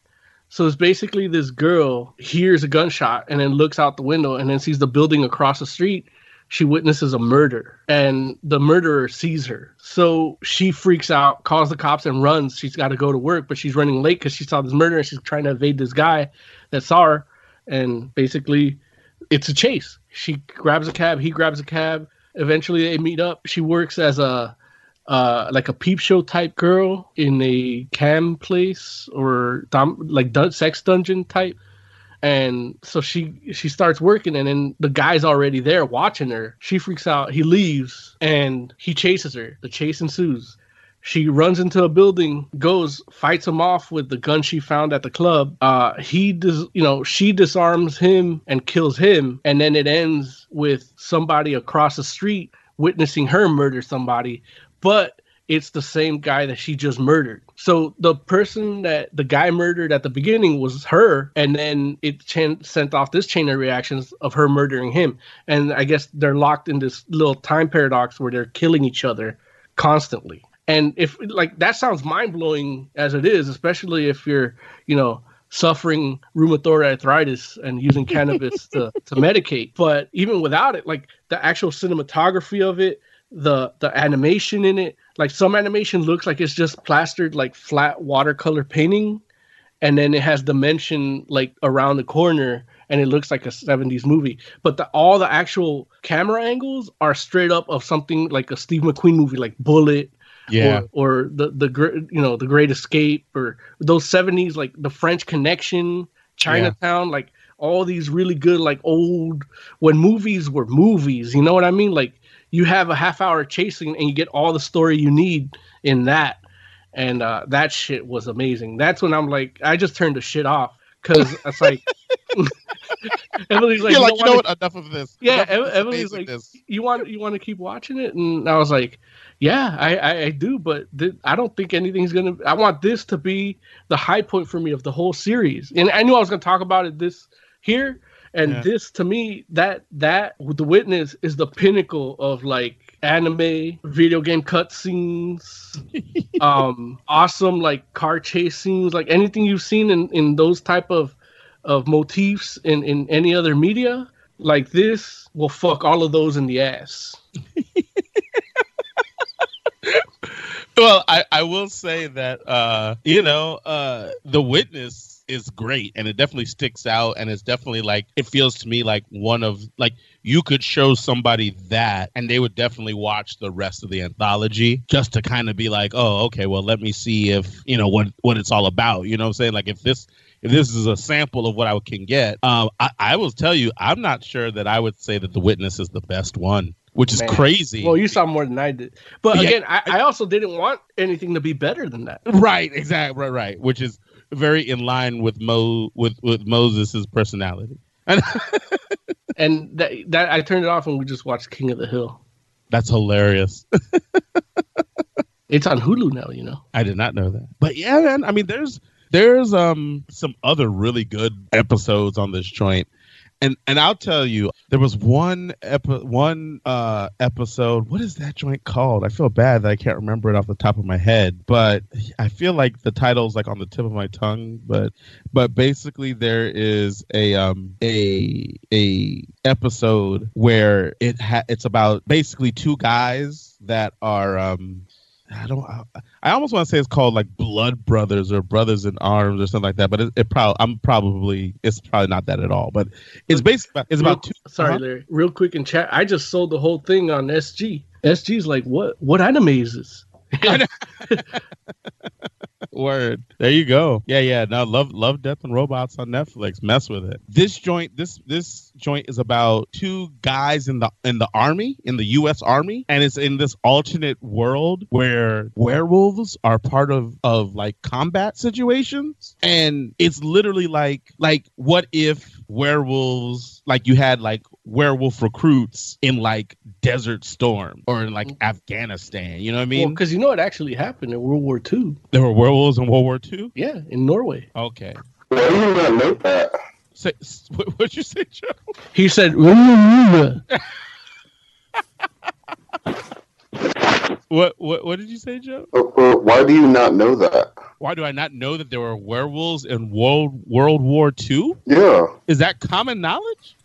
So it's basically this girl hears a gunshot and then looks out the window and then sees the building across the street. She witnesses a murder and the murderer sees her. So she freaks out, calls the cops, and runs. She's got to go to work, but she's running late because she saw this murder and she's trying to evade this guy that saw her. And basically, it's a chase. She grabs a cab, he grabs a cab. Eventually, they meet up. She works as a uh, like a peep show type girl in a cam place or dom- like dun- sex dungeon type. And so she she starts working, and then the guy's already there watching her. She freaks out. He leaves, and he chases her. The chase ensues. She runs into a building, goes, fights him off with the gun she found at the club. Uh, he does, you know, she disarms him and kills him, and then it ends with somebody across the street witnessing her murder somebody, but it's the same guy that she just murdered. So the person that the guy murdered at the beginning was her, and then it ch- sent off this chain of reactions of her murdering him. And I guess they're locked in this little time paradox where they're killing each other constantly. And if like that sounds mind blowing as it is, especially if you're, you know, suffering rheumatoid arthritis and using cannabis to, to medicate. But even without it, like the actual cinematography of it, the the animation in it, like some animation looks like it's just plastered like flat watercolor painting, and then it has dimension like around the corner and it looks like a 70s movie but the, all the actual camera angles are straight up of something like a steve mcqueen movie like bullet Yeah. or, or the the you know the Great Escape or those seventies like the French Connection, Chinatown, like all these really good like old when movies were movies. You know what I mean? Like you have a half hour chasing and you get all the story you need in that, and uh, that shit was amazing. That's when I'm like, I just turned the shit off because it's like. Emily's like, You're like, don't you know what? Enough of this. yeah, Enough of this Emily's like, you want you want to keep watching it, and I was like, yeah, I I, I do, but th- I don't think anything's gonna. I want this to be the high point for me of the whole series, and I knew I was gonna talk about it this here, and Yeah. this to me that that the witness is the pinnacle of like anime video game cutscenes um awesome like car chase scenes like anything you've seen in in those type of of motifs in in any other media, like this will fuck all of those in the ass. well, I, I will say that uh, you know uh, the witness is great, and it definitely sticks out, and it's definitely like it feels to me like one of like you could show somebody that, and they would definitely watch the rest of the anthology just to kind of be like, oh, okay, well, let me see if you know what what it's all about. You know what I'm saying? Like if this if this is a sample of what I can get, um, I, I will tell you, I'm not sure that I would say that the witness is the best one which is Man. crazy. Well, you saw more than I did, but Yeah, again, I, I also didn't want anything to be better than that. right, exactly, right, right, which is very in line with Mo with with Moses's personality. And And that that I turned it off and we just watched King of the Hill. that's hilarious. It's on Hulu now, you know. I did not know that. But yeah, man, I mean there's there's um some other really good episodes on this joint. And and I'll tell you, there was one epi- one uh episode. What is that joint called? I feel bad that I can't remember it off the top of my head, but I feel like the title's like on the tip of my tongue. But but basically, there is a um a a episode where it ha- it's about basically two guys that are um I don't. I, I almost want to say it's called like Blood Brothers or Brothers in Arms or something like that. But it, it probably I'm probably it's probably not that at all. But it's basically it's about two. Sorry, uh-huh. Larry. Real quick in chat, I just sold the whole thing on SG. SG's like, what? What anime is this? Word. There you go. Yeah, yeah. No, love, love, death, and robots on Netflix. Mess with it. This joint, this this joint is about two guys in the in the army, in the U.S. Army, and it's in this alternate world where werewolves are part of of like combat situations, and it's literally like like what if werewolves like you had like werewolf recruits in like Desert Storm or in like Afghanistan. You know what I mean? because you know it actually happened in World War II. there were werewolves in World War II. Yeah, in Norway. Okay. Why do you not know that? Say, what, what'd you say, Joe? He said, What, what what did you say, Joe? Uh, uh, Why do you not know that? Why do I not know that there were werewolves in World World War II? Yeah, Is that common knowledge?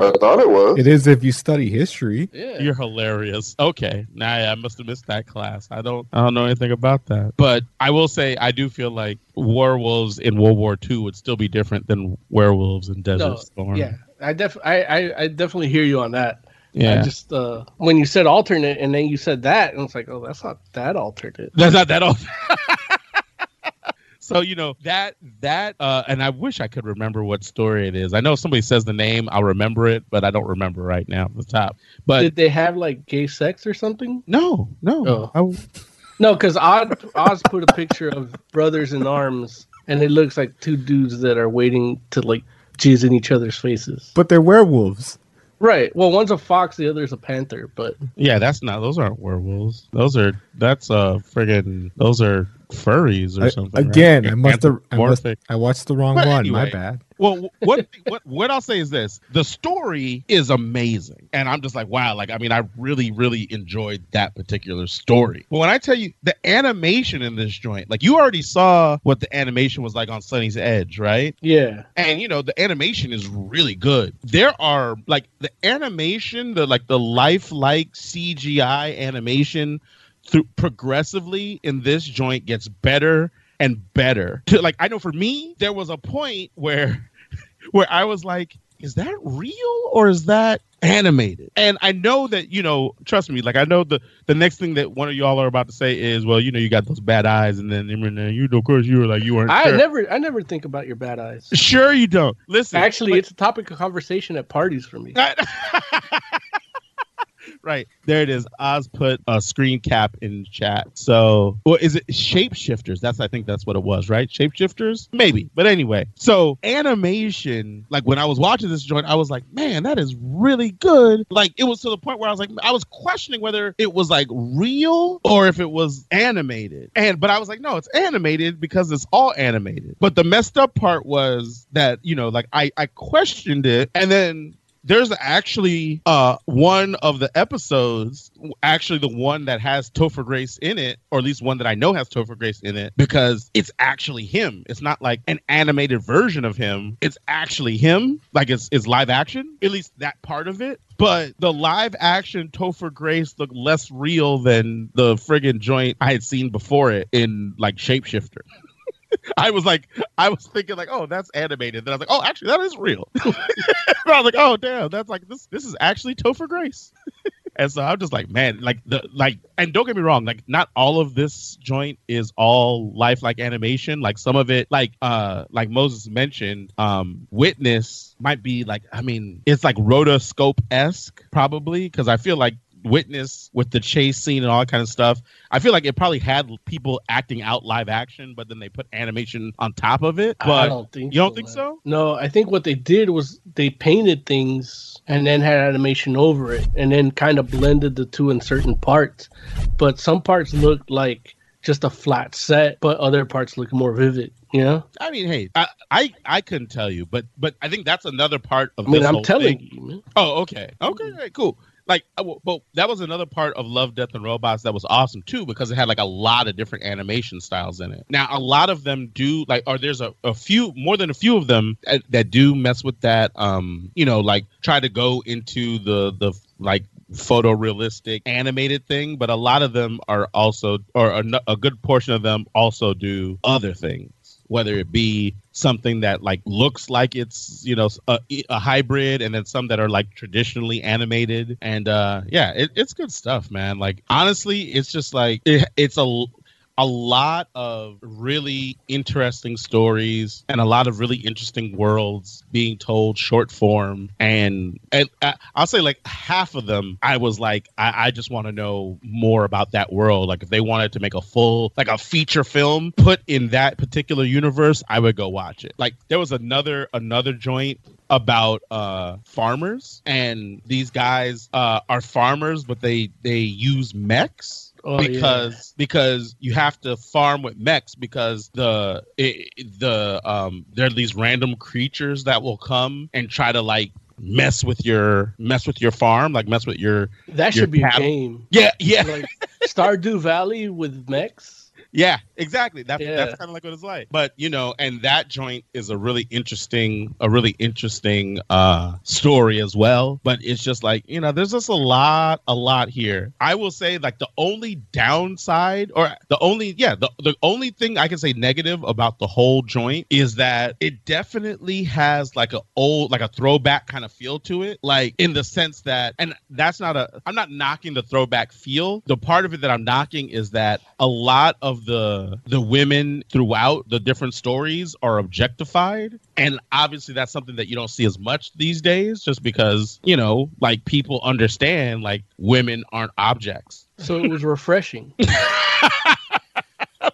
I thought it was. It is if you study history. yeah. You're hilarious. Okay, nah, I must have missed that class. I don't I don't know anything about that. But I will say I do feel like werewolves in World War II would still be different than werewolves in Desert No, Storm. yeah. I def I, I I definitely hear you on that. yeah. I just uh when you said alternate and then you said that and it's like, oh, that's not that alternate. That's not that old. so you know that that uh and I wish I could remember what story it is. I know if somebody says the name, I'll remember it, but I don't remember right now off the top. But Did they have like gay sex or something? no, no. Oh. I w- No, because Oz, Oz put a picture of brothers in arms, and it looks like two dudes that are waiting to like jizz in each other's faces. But they're werewolves. Right. Well, one's a fox, the other's a panther. But yeah, that's not those aren't werewolves. Those are that's uh friggin' those are furries or I- something. right? again, I must have I, must, I watched the wrong But one. My bad. Well, what what what what I'll say is this: the story is amazing, and I'm just like, wow. Like, I mean, I really, really enjoyed that particular story. But when I tell you the animation in this joint, like you already saw what the animation was like on Sonnie's Edge, right? yeah, and you know the animation is really good there are like the animation the like the lifelike cgi animation through progressively in this joint gets better and better to like i know for me there was a point where where i was like is that real or is that animated and i know that you know trust me like i know the the next thing that one of y'all are about to say is well you know you got those bad eyes and then and then you of course you were like you weren't I sure. never, I never think about your bad eyes. Sure, you don't. Listen, Actually, but- it's a topic of conversation at parties for me. right there it is. Oz put a screen cap in chat. So, well, is it shapeshifters? That's I think that's what it was, right? Shapeshifters, maybe. But anyway, so animation. Like when I was watching this joint, I was like, man, that is really good. Like it was to the point where I was like, I was questioning whether it was like real or if it was animated. And but I was like, no, it's animated because it's all animated. But the messed up part was that you know, like I I questioned it, and then there's actually uh one of the episodes, actually the one that has Topher Grace in it, or at least one that I know has Topher Grace in it, because it's actually him. It's not like an animated version of him. It's actually him. Like it's it's live action. At least that part of it. But the live action Topher Grace looked less real than the friggin' joint I had seen before it in like Shapeshifter. I was like, I was thinking like, oh, that's animated. Then I was like, oh, actually, that is real. I was like, oh, damn, that's like this. This is actually Topher Grace. and so I'm just like, man, like the like, and don't get me wrong, like not all of this joint is all lifelike animation. Like some of it, like uh, like Moses mentioned, um, Witness might be like, I mean, it's like rotoscope esque probably because I feel like witness with the chase scene and all that kind of stuff. I feel like it probably had people acting out live action, but then they put animation on top of it. But I don't think you don't so, think man. so? No, I think what they did was they painted things and then had animation over it and then kind of blended the two in certain parts. But some parts looked like just a flat set, but other parts look more vivid, you know? I mean, hey, I, I I couldn't tell you, but but I think that's another part of I mean, I'm telling thing. you, man. Oh, okay, okay, okay, cool. Like, uh, but that was another part of Love, Death, and Robots that was awesome too because it had like a lot of different animation styles in it. Now, a lot of them do like, or there's a, a few more than a few of them that, that do mess with that. Um, you know, like try to go into the the like photorealistic animated thing, but a lot of them are also, or a good portion of them also do other things whether it be something that like looks like it's you know a, a hybrid and then some that are like traditionally animated. And uh yeah it, it's good stuff man. Like honestly it's just like it, it's a a lot of really interesting stories and a lot of really interesting worlds being told short form. And, and uh, i'll say like half of them i was like i, I just want to know more about that world. Like if they wanted to make a full like a feature film put in that particular universe i would go watch it. Like there was another another joint about uh farmers. And these guys uh are farmers but they they use mechs Oh, yeah. because because you have to farm with mechs because the it, the um there are these random creatures that will come and try to like mess with your mess with your farm like mess with your That your should be a game. yeah yeah Like Stardew Valley with mechs. Yeah, exactly. That's Yeah. that's kind of like what it's like. But you know, and that joint is a really interesting, a really interesting uh story as well. But it's just like you know, there's just a lot, a lot here. I will say, like the only downside, or the only, yeah, the the only thing I can say negative about the whole joint is that it definitely has like a old, like a throwback kind of feel to it. Like in the sense that, and that's not a, I'm not knocking the throwback feel. The part of it that I'm knocking is that a lot of the the women throughout the different stories are objectified and obviously that's something that you don't see as much these days just because you know like people understand like women aren't objects So it was refreshing.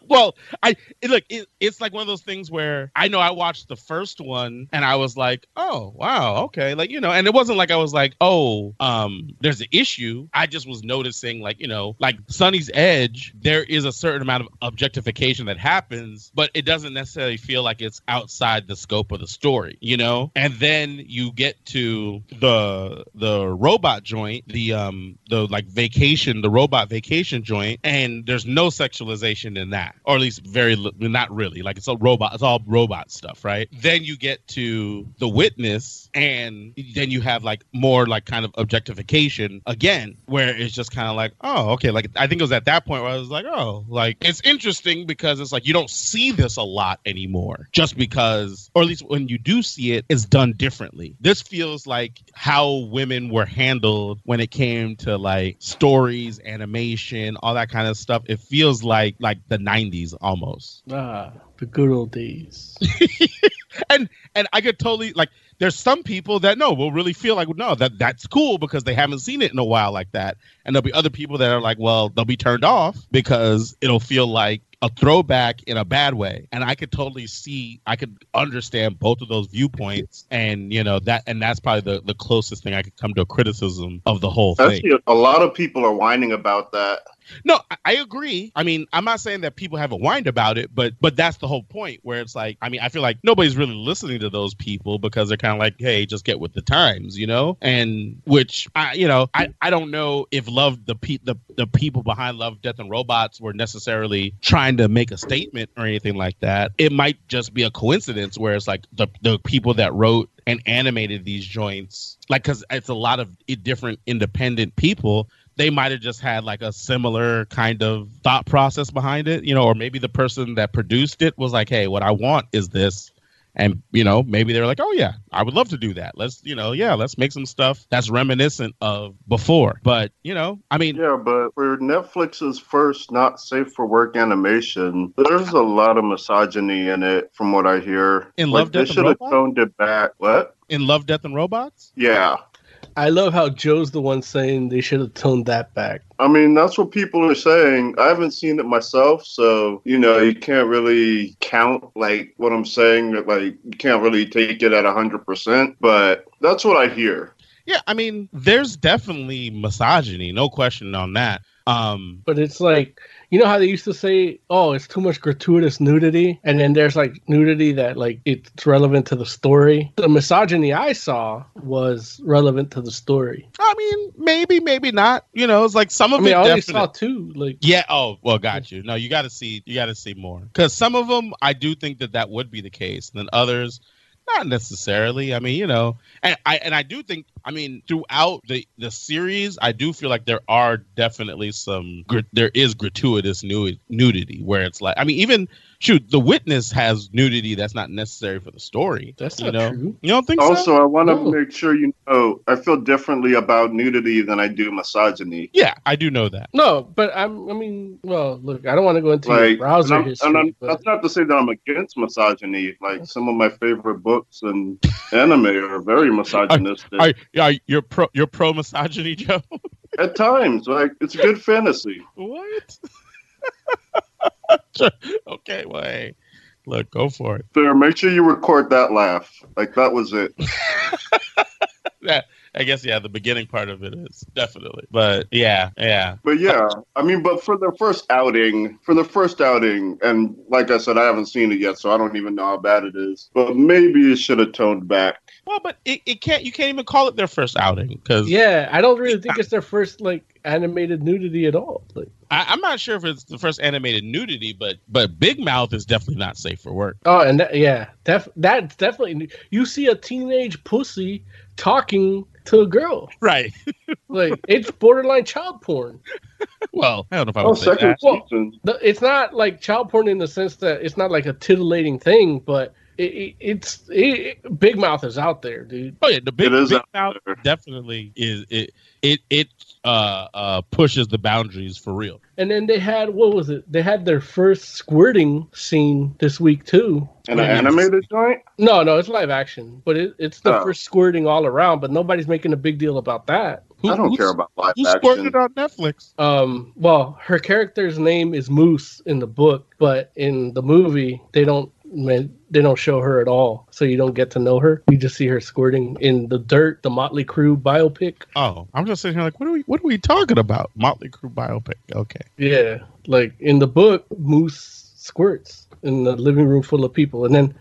well i look it, it's like one of those things where i know i watched the first one and i was like oh wow okay. Like you know and it wasn't like i was like oh um there's an issue. I just was noticing like you know like Sonnie's Edge there is a certain amount of objectification that happens but it doesn't necessarily feel like it's outside the scope of the story you know? And then you get to the the robot joint the um the like vacation the robot vacation joint and there's no sexualization in that or at least very not really like it's a robot it's all robot stuff right? Then you get to the witness and then you have like more like kind of objectification again where it's just kind of like oh okay like i think it was at that point where i was like oh like it's interesting because it's like you don't see this a lot anymore just because or at least when you do see it it's done differently. This feels like how women were handled when it came to like stories animation all that kind of stuff. It feels like like the 90s almost. Ah, the good old days. and and I could totally like. There's some people that no will really feel like no that that's cool because they haven't seen it in a while like that, and there'll be other people that are like, well, they'll be turned off because it'll feel like a throwback in a bad way. And I could totally see, I could understand both of those viewpoints, and you know that, and that's probably the the closest thing I could come to a criticism of the whole thing. Actually, a lot of people are whining about that. No, I- agree. I mean, I'm not saying that people haven't whined about it, but but that's the whole point where it's like, I mean, I feel like nobody's really listening to those people because they're kind of like, hey, just get with the times, you know? And which I, you know, I, I don't know if love the pe- the the people behind Love, Death and Robots were necessarily trying to make a statement or anything like that. It might just be a coincidence where it's like the the people that wrote and animated these joints, like because it's a lot of different independent people. They might have just had like a similar kind of thought process behind it, you know, or maybe the person that produced it was like, "Hey, what I want is this," and you know maybe they're like oh yeah i would love to do that let's you know yeah let's make some stuff that's reminiscent of before but you know i mean Yeah, but for Netflix's first not safe for work animation, there's a lot of misogyny in it, from what I hear. In like, Love, Death, and should have toned it back. What? in love death and robots Yeah. I love how Joe's the one saying they should have toned that back. I mean, that's what people are saying. I haven't seen it myself, so you know, you can't really count like what I'm saying. Like, you can't really take it at hundred percent, but that's what I hear. yeah i mean there's definitely misogyny no question on that um But it's like you know how they used to say, "Oh, it's too much gratuitous nudity," and then there's like nudity that like it's relevant to the story. The misogyny I saw was relevant to the story. i mean maybe maybe not you know it's like some I of mean, it I only definite- saw two. Like, yeah oh well got you no you got to see you got to see more because some of them i do think that that would be the case and then others not necessarily. I mean you know and i and i do think i mean throughout the the series i do feel like there are definitely some there is gratuitous nu- nudity where it's like i mean even shoot the witness has nudity that's not necessary for the story that's you not know true. you don't think so Also, I want to No. make sure you know I feel differently about nudity than I do misogyny. yeah i do know that No, but I'm. I mean, well, look, I don't want to go into your Like, browser and I'm- history. and I'm- but that's not to say that I'm against misogyny. Like some of my favorite books and anime are very misogynistic are, are you're pro you're pro misogyny joe at times. Like it's good fantasy. what okay well hey look go for it There, make sure you record that laugh. Like that was it. yeah, I guess yeah, the beginning part of it is definitely. But yeah, yeah. But yeah, I mean, but for the first outing, for the first outing, and like I said, I haven't seen it yet, so I don't even know how bad it is. But maybe it should have toned back. Well, but it, it can't you can't even call it their first outing because yeah, I don't really think it's their first like animated nudity at all. Like, I, I'm not sure if it's the first animated nudity, but but Big Mouth is definitely not safe for work. oh, and that, yeah, def- that's definitely you see a teenage pussy talking to a girl. Right. Like it's borderline child porn. Well, I don't know if I Oh, would say second that. Well. The- It's not like child porn in the sense that it's not like a titillating thing, but it, it, it's it, Big Mouth is out there, dude. Oh yeah, the big, big mouth there. definitely is it it it uh uh pushes the boundaries for real. And then they had what was it? They had their first squirting scene this week too. An animated joint? No, no, it's live action, but it, it's the Oh. first squirting all around. But nobody's making a big deal about that. I don't who's- care about live Who action. squirted on Netflix? Um, well, her character's name is Moose in the book, but in the movie they don't man, they don't show her at all, so you don't get to know her. You just see her squirting in the dirt, the Motley Crue biopic. Oh, I'm just sitting here like, what are we what are we talking about? Motley Crue biopic. Okay. Yeah, like in the book, Moose squirts in the living room full of people, and then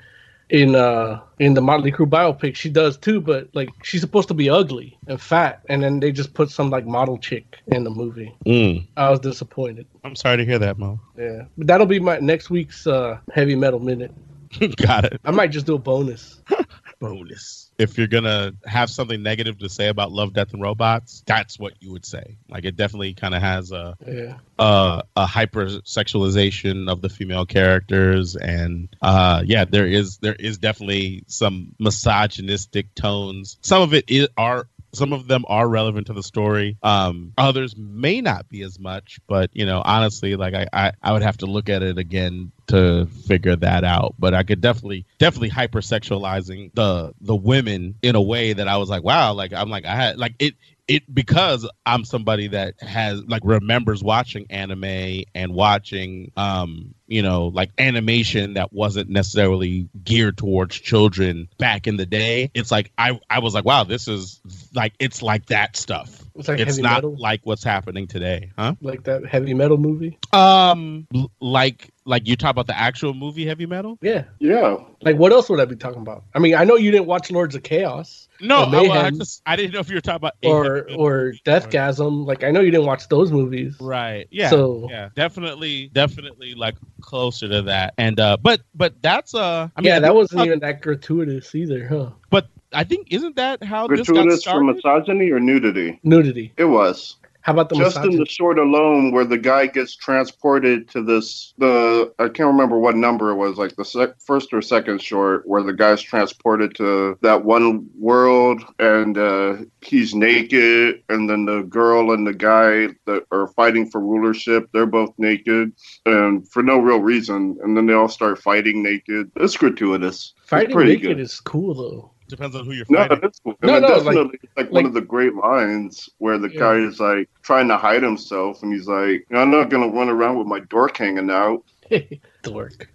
in uh in the Motley Crue biopic, she does too. But like she's supposed to be ugly and fat, and then they just put some like model chick in the movie. Mm. I was disappointed. I'm sorry to hear that, Mo. Yeah, but that'll be my next week's uh heavy metal minute. Got it. I might just do a bonus. bonus. If you're gonna have something negative to say about Love, Death, and Robots, that's what you would say. Like it definitely kind of has a Yeah. a, a hypersexualization of the female characters, and uh, yeah, there is there is definitely some misogynistic tones. Some of it is, are some of them are relevant to the story. Um, others may not be as much, but you know, honestly, like I, I, I would have to look at it again to figure that out. But I could definitely, definitely hypersexualizing the the women in a way that I was like, wow, like I'm like I had like it it because I'm somebody that has like remembers watching anime and watching um you know like animation that wasn't necessarily geared towards children back in the day it's like I I was like wow this is like it's like that stuff It's like it's heavy not metal, like what's happening today huh like that heavy metal movie. um like like you talk about the actual movie Heavy Metal. Yeah. Yeah. Like what else would I be talking about? I mean, I know you didn't watch Lords of Chaos. No, or I, well, I just I didn't know if you were talking about a or Heavy Metal or Deathgasm. Like I know you didn't watch those movies. Right. Yeah. So- yeah, definitely, definitely like closer to that. And uh, but but that's uh, I mean, yeah, that wasn't even that gratuitous either, huh? But I think isn't that how this got Gratuitous for misogyny or nudity? Nudity. It was. How about the Just in the short alone, where the guy gets transported to this, the I can't remember what number it was, like the sec- first or second short, where the guy's transported to that one world and uh, he's naked, and then the girl and the guy that are fighting for rulership, they're both naked, and for no real reason, and then they all start fighting naked. It's gratuitous. it's Fighting pretty naked good. is cool though. Depends on who you're No, that's cool. No, And no, it like- definitely it's like, one of the great lines where the Yeah. guy is like trying to hide himself, and he's like, "I'm not gonna run around with my dork hanging out." Dork.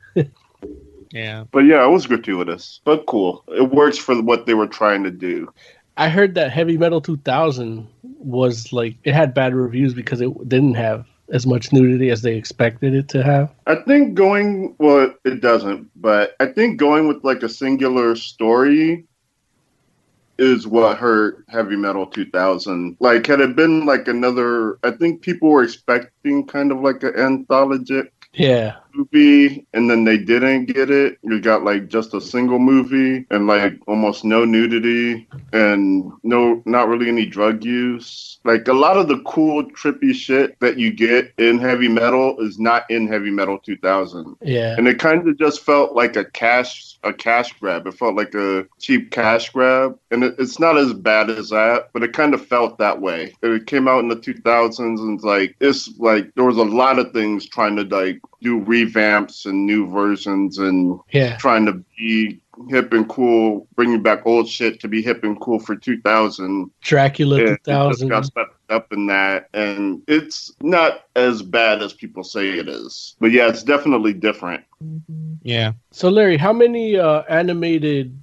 Yeah. But yeah, it was gratuitous, but cool. It works for what they were trying to do. I heard that Heavy Metal 2000 was like it had bad reviews because it didn't have as much nudity as they expected it to have. I think going well, it doesn't, but I think going with like a singular story is what hurt Heavy Metal 2000. Like, had it been like another, I think people were expecting kind of like an anthology Yeah. Movie and then they didn't get it. You got like just a single movie and like almost no nudity and no not really any drug use. Like a lot of the cool trippy shit that you get in heavy metal is not in heavy metal 2000. Yeah. And it kind of just felt like a cash a cash grab. It felt like a cheap cash grab, and it, it's not as bad as that, but it kind of felt that way. It came out in the 2000s, and it's like it's like there was a lot of things trying to like do revamps and new versions and Yeah. trying to be hip and cool, bringing back old shit to be hip and cool for 2000. Dracula Yeah, it just 2000. got swept up in that, and it's not as bad as people say it is. But yeah, it's definitely different. Yeah. So Larry, how many uh, animated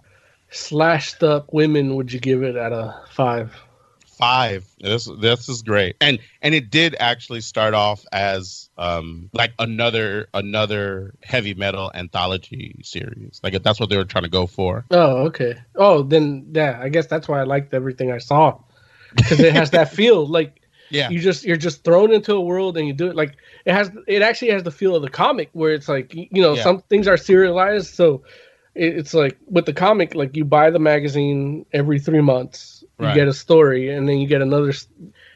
slashed up women would you give it out of five? Five. This this is great, and and it did actually start off as um like another another heavy metal anthology series. Like that's what they were trying to go for. Oh, okay. Oh, then yeah, I guess that's why I liked everything I saw because it has that feel. Like Yeah. you just you're just thrown into a world and you do it like it has. It actually has the feel of the comic where it's like you know Yeah. some things are serialized, so it's like with the comic, like you buy the magazine every three months, you Right. get a story, and then you get another.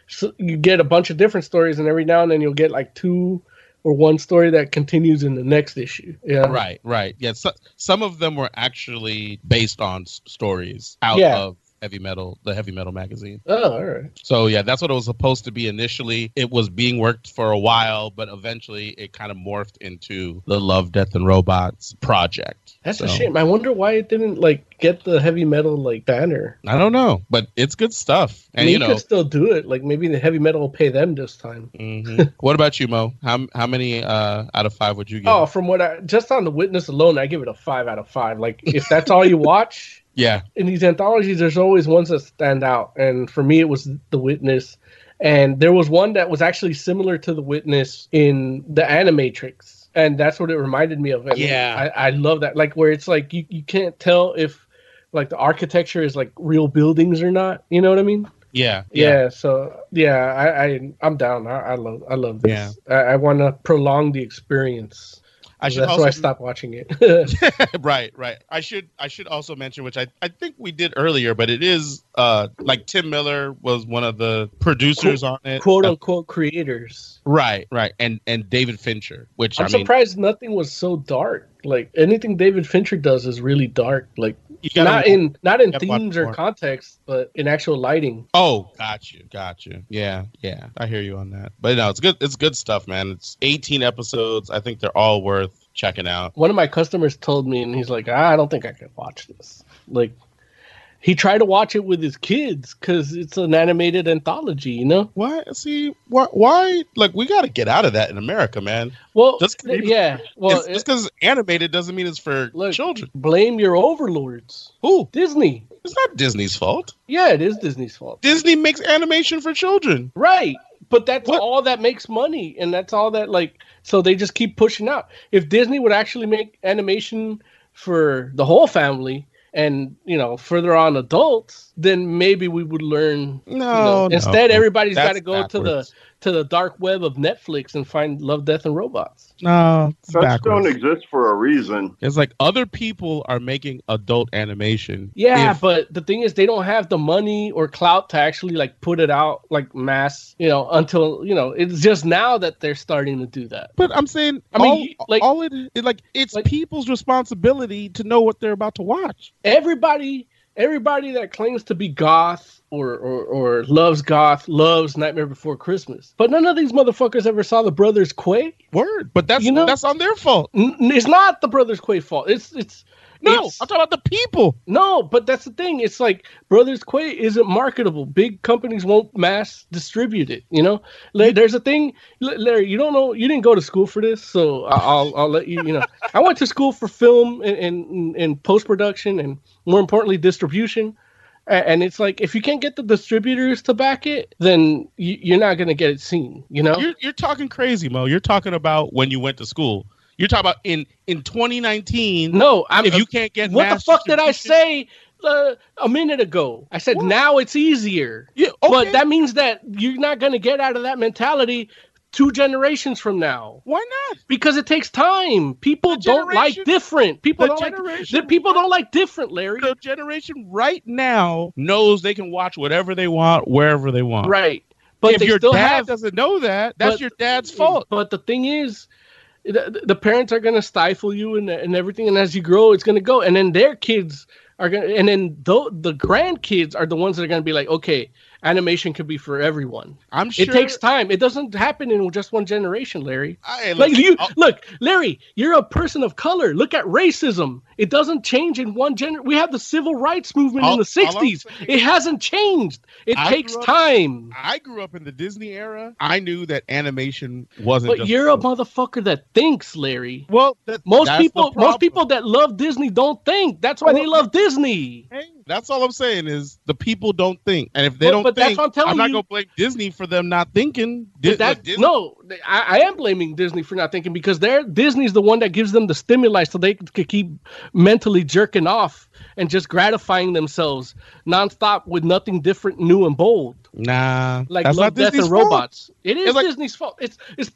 So you get a bunch of different stories, and every now and then you'll get like two or one story that continues in the next issue. Yeah, Right, right. Yeah, so, some of them were actually based on s- stories out Yeah. of heavy metal, the heavy metal magazine. Oh, all right. So yeah, that's what it was supposed to be initially. It was being worked for a while, but eventually it kind of morphed into the Love, Death, and Robots project. That's a shame. I wonder why it didn't like get the heavy metal like banner. I don't know, but it's good stuff. I And mean, you you know, could still do it. Like maybe the heavy metal will pay them this time. mhm. what about you, Mo? How how many uh, out of five would you give? Oh, from what I just on the witness alone, I give it a five out of five. Like if that's all you watch yeah, in these anthologies, there's always ones that stand out. And for me, it was the witness. And there was one that was actually similar to the witness in the Animatrix, and that's what it reminded me of. And Yeah. I, I love that. Like where it's like you, you can't tell if like the architecture is like real buildings or not. You know what I mean? yeah, Yeah. so yeah, I, I I'm down. I, I love I love this. Yeah. I, I want to prolong the experience. I should That's also why I stopped watching it. right, right. I should I should also mention, which I, I think we did earlier, but it is uh like Tim Miller was one of the producers on it. Quote Uh, unquote creators. right, right, and and David Fincher, which I'm I mean, surprised nothing was so dark. Like anything David Fincher does is really dark. Like not in not in themes or context, but in actual lighting. Oh, got you, got you. Yeah, yeah, I hear you on that. But no, it's good. It's good stuff, man. It's 18 episodes. I think they're all worth checking out. One of my customers told me, and he's like, "Ah, "I don't think I can watch this." Like, he tried to watch it with his kids because it's an animated anthology, you know. Why? See, why? Why? Like, we got to get out of that in America, man. Well, Just yeah. Well, It's- just because animated doesn't mean it's for Look, children. blame your overlords. Who? Disney. It's not Disney's fault. Yeah, it is Disney's fault. Disney makes animation for children. Right. but that's all that makes money, and that's all that like. So they just keep pushing out. If Disney would actually make animation for the whole family, and you know further on adults, then maybe we would learn. you know. No, instead no. everybody's got to That's go to the backwards. To the dark web of Netflix and find Love, Death, and Robots. No, it's Such backwards. don't exist for a reason. It's like other people are making adult animation. Yeah, If- but the thing is, they don't have the money or clout to actually like put it out like mass. You know, until you know, it's just now that they're starting to do that. But I'm saying, I mean, all, you- like- all it, it like it's people's responsibility to know what they're about to watch. Everybody, everybody that claims to be goth or, or or loves goth loves Nightmare Before Christmas. But none of these motherfuckers ever saw the Brothers Quay. Word, but that's You know- that's on their fault. N- it's not the Brothers Quay fault. It's it's No, it's- I'm talking about the people. No, but that's the thing. It's like Brothers Quay isn't marketable. Big companies won't mass distribute it. You know, like, there's a thing, Larry. You don't know. You didn't go to school for this, so I'll I'll let you. You know, I went to school for film and and, and post production, and more importantly, distribution. And it's like if you can't get the distributors to back it, then you, you're not gonna get it seen. You know, You're you're talking crazy, Mo. You're talking about when you went to school. You're talking about in in 2019. No, I'm, if you can't get what the fuck did I say uh, a minute ago? I said now it's easier. Yeah, but that means that you're not going to get out of that mentality two generations from now. Why not? Because it takes time. People don't like different. People the don't like the people don't like different, Larry. The generation right now knows they can watch whatever they want wherever they want. Right. But if your dad have doesn't know that, that's but- your dad's fault. But the thing is, the, the parents are going to stifle you and, and everything, and as you grow, it's going to go, and then their kids are going, to and then the the grandkids are the ones that are going to be like, okay, animation can be for everyone. I'm sure It takes time. It doesn't happen in just one generation, Larry. Hey, like listen, you, I'll- look, Larry, you're a person of color. Look at racism. It doesn't change in one gender. We have the civil rights movement All- in the all I'm '60s. It hasn't changed. It I takes up- time. I grew up in the Disney era. I knew that animation wasn't. But you're a motherfucker that thinks, Larry. Well, that, Most that's people, most people that love Disney don't think. That's why they love Disney. Hey, that's all I'm saying is the people don't think, and if they But- don't but that's think, what I'm telling not you. gonna blame Disney for them not thinking. Di- that, Disney- no, I, I am blaming Disney for not thinking because they're Disney's the one that gives them the stimuli so they could keep mentally jerking off and just gratifying themselves nonstop with nothing different, new and bold. Nah, Like that's Love, Death, Disney's and. Robots. It is like- Disney's fault. It's it's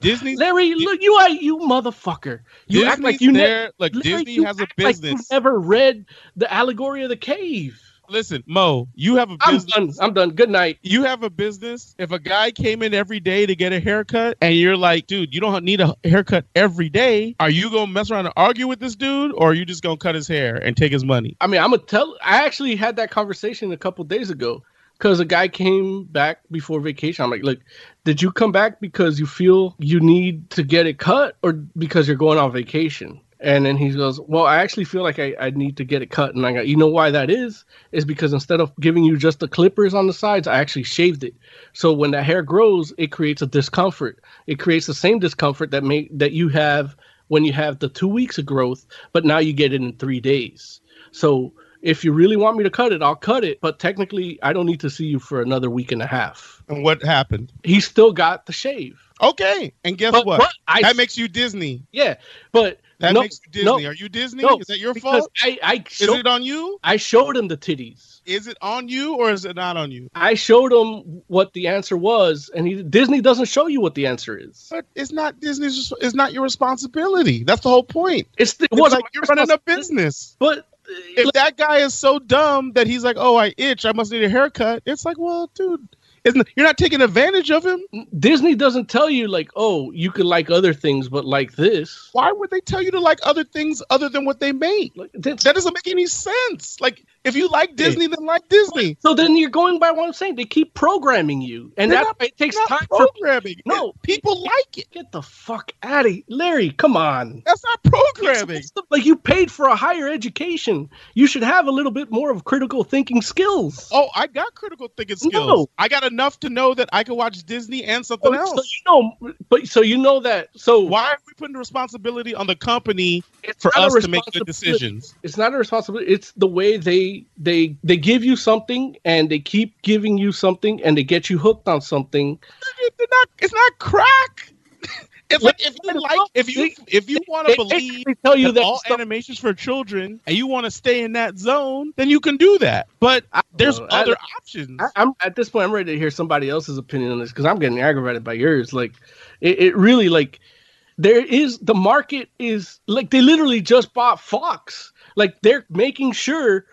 Disney. Larry, look, you are you motherfucker. You act like you ne- there- look, Larry, Disney has a act like business. never read the allegory of the cave. Listen, Mo, you have a I'm business. done. I'm done. Good night. You have a business. If a guy came in every day to get a haircut, and you're like, dude, you don't need a haircut every day, are you gonna mess around and argue with this dude, or are you just gonna cut his hair and take his money? I mean, I'm gonna tell. I actually had that conversation a couple days ago because a guy came back before vacation. I'm like, look, did you come back because you feel you need to get it cut, or because you're going on vacation? And then he goes, well, I actually feel like I, I need to get it cut. And I got, you know why that is? Is because instead of giving you just the clippers on the sides, I actually shaved it. So when the hair grows, it creates a discomfort. It creates the same discomfort that may that you have when you have the two weeks of growth, but now you get it in three days. So if you really want me to cut it, I'll cut it. But technically, I don't need to see you for another week and a half. And what happened? He still got the shave. Okay, and guess But- what? but I- that makes you Disney. Yeah, but That no, makes you Disney. no, Are you Disney? no, is that your fault? I, I Is it on you? I showed him the titties. Is it on you or is it not on you? I showed him what the answer was, and he Disney doesn't show you what the answer is. But it's not Disney's. It's not your responsibility. That's the whole point. It's, the, it It's like you're running a business. But if that guy is so dumb that he's like, "Oh, I itch. I must need a haircut," it's like, well, dude, isn't you're not taking advantage of him? Disney doesn't tell you like, oh, you could like other things, but like this. Why would they tell you to like other things other than what they make? That doesn't make any sense. Like, if you like Disney, then like Disney. So then you're going by what I'm saying. They keep programming you, and that's why it takes time for programming. No, people like it. Get the fuck out of here, Larry. Come on. That's not programming. Like you paid for a higher education. You should have a little bit more of critical thinking skills. Oh, I got critical thinking skills. No. I got enough to know that I can watch Disney and something Oh, else. So you know, but so you know that. So why are we putting the responsibility on the company for us to make good responsibility. decisions? It's not a responsibility. It's the way they they they they give you something and they keep giving you something and they get you hooked on something. They're not, it's not crack. It's like if you like if you if you want to believe tell you that all stuff- animations for children and you want to stay in that zone, then you can do that. But there's know. I- other options. I, I'm at this point. I'm ready to hear somebody else's opinion on this because I'm getting aggravated by yours. Like, it, it really like there is the market is like they literally just bought Fox. Like they're making sure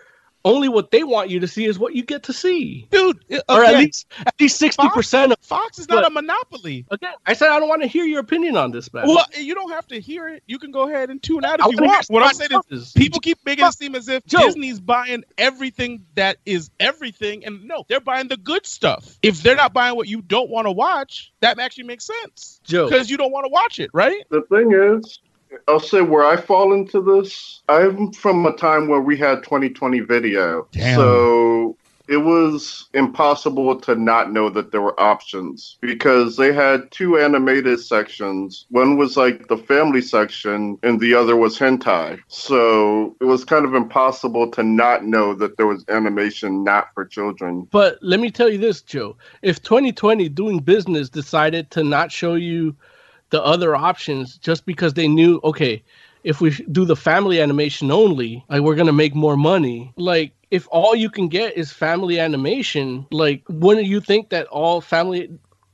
only what they want you to see is what you get to see, dude. Or at least at least sixty percent of Fox is not But- a monopoly. Again, I said I don't want to hear your opinion on this, man. Well, you don't have to hear it. You can go ahead and tune out I if you wanna hear want. What I'm saying is, people keep making it seem as if Joe. Disney's buying everything that is everything, and no, they're buying the good stuff. If they're not buying what you don't want to watch, that actually makes sense Joe. because you don't want to watch it, right? The thing is, I'll say where I fall into this. I'm from a time where we had 2020 video, Damn. so it was impossible to not know that there were options because they had two animated sections. One was like the family section, and the other was hentai. So it was kind of impossible to not know that there was animation not for children. But let me tell you this, Joe. If 2020 doing business decided to not show you the other options just because they knew, okay, if we do the family animation only, like we're gonna make more money. Like if all you can get is family animation, like wouldn't you think that all family,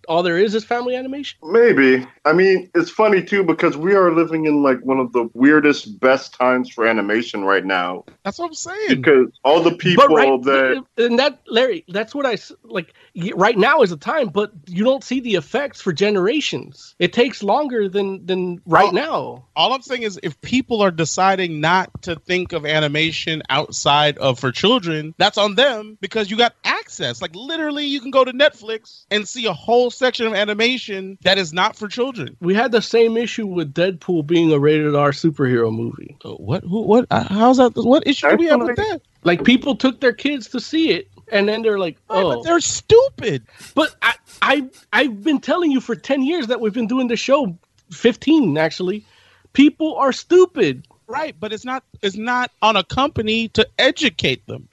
all there is is family animation? Maybe. I mean, it's funny too because we are living in like one of the weirdest, best times for animation right now. That's what I'm saying. Because all the people right, that and that Larry, that's what I like. Right now is the time, but you don't see the effects for generations. It takes longer than than right now. All I'm saying is, if people are deciding not to think of animation outside of for children, that's on them because you got access. Like literally, you can go to Netflix and see a whole section of animation that is not for children. We had the same issue with Deadpool being a rated R superhero movie. Uh, What? Who? What? uh, How's that? What issue do we have with that? Like people took their kids to see it, and then they're like, Right, "Oh, but they're stupid." But I, I, I've been telling you for ten years that we've been doing the show, fifteen actually. People are stupid. Right, but it's not. It's not on a company to educate them.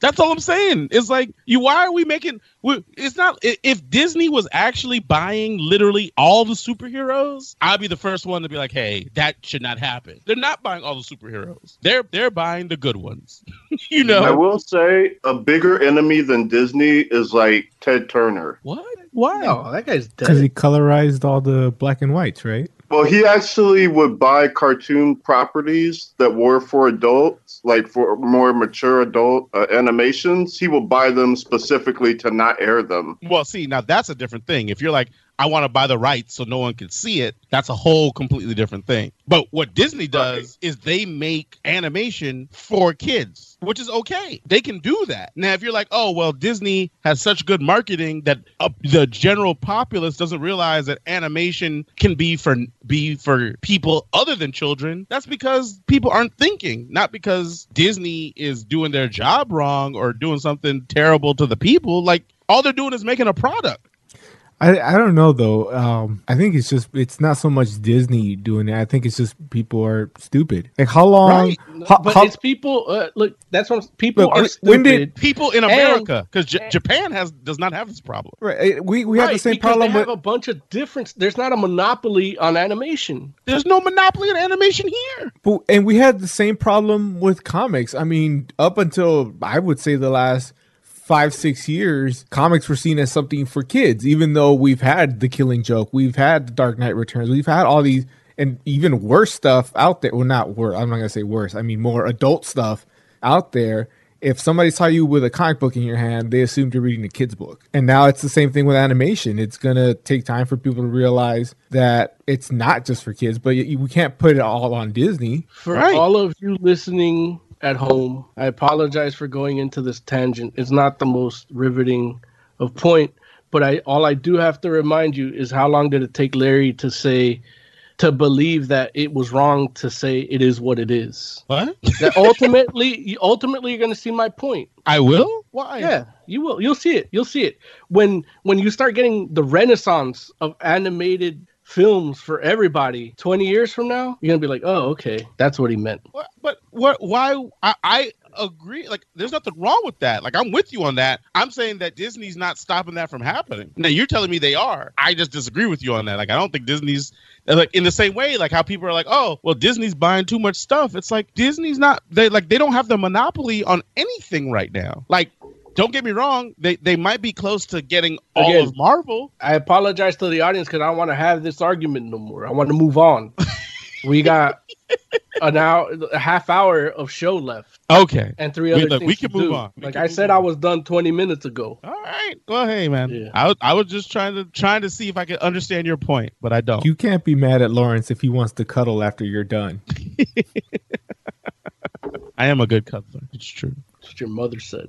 That's all I'm saying. It's like you. Why are we making? It's not. If Disney was actually buying literally all the superheroes, I'd be the first one to be like, "Hey, that should not happen." They're not buying all the superheroes. They're they're buying the good ones. you know I will say a bigger enemy than Disney is like Ted Turner. what? Why? Oh, that guy's dead. Because he colorized all the black and whites, right? Well, he actually would buy cartoon properties that were for adults, like for more mature adult uh, animations. He will buy them specifically to not air them. Well, see, now that's a different thing. If you're like, I want to buy the rights so no one can see it, that's a whole completely different thing. But what Disney does is they make animation for kids, which is okay. They can do that. Now, if you're like, oh, well, Disney has such good marketing that uh, the general populace doesn't realize that animation can be for be for people other than children, that's because people aren't thinking, not because Disney is doing their job wrong or doing something terrible to the people. Like all they're doing is making a product. I I don't know though. Um, I think it's just it's not so much Disney doing it. I think it's just people are stupid. Like how long? Right. How, but how- it's people. Uh, look, that's what people Look, are stupid. when did- People in America, because Japan has does not have this problem. right, eh, we we have the Right, same because problem they with have a bunch of different. There's not a monopoly on animation. There's no monopoly on animation here. But, and we had the same problem with comics. I mean, up until I would say the last five, six years, comics were seen as something for kids, even though we've had the killing joke, we've had the Dark Knight Returns, we've had all these and even worse stuff out there. Well, not worse. I'm not gonna say worse. I mean more adult stuff out there. If somebody saw you with a comic book in your hand, they assumed you're reading a kid's book. And now it's the same thing with animation. It's gonna take time for people to realize that it's not just for kids, but we can't put it all on Disney. For Right. all of you listening at home, I apologize for going into this tangent. It's not the most riveting of point, but I all I do have to remind you is how long did it take Larry to say to believe that it was wrong to say it is what it is. What? That ultimately, you- ultimately, you're going to see my point. I will. Why? Yeah, you will. You'll see it. You'll see it when when you start getting the renaissance of animated films for everybody. Twenty years from now, you're gonna be like, oh, okay, that's what he meant. What, but what? Why? I, I agree. Like, there's nothing wrong with that. Like, I'm with you on that. I'm saying that Disney's not stopping that from happening. Now, you're telling me they are. I just disagree with you on that. Like, I don't think Disney's like in the same way. Like how people are like, oh, well, Disney's buying too much stuff. It's like Disney's not. They like they don't have the monopoly on anything right now. Like don't get me wrong, they they might be close to getting all Again, of Marvel. I apologize to the audience because I don't want to have this argument no more. I want to move on. we got an hour, a half hour of show left, Okay. and three We- other look, things we can to move do. on. We Like I move said, I was done twenty minutes ago. All right. Well, ahead, man. Yeah. I was I was just trying to trying to see if I could understand your point, but I don't. You can't be mad at Lawrence if he wants to cuddle after you're done. I am a good cuddler. It's true. That's what your mother said.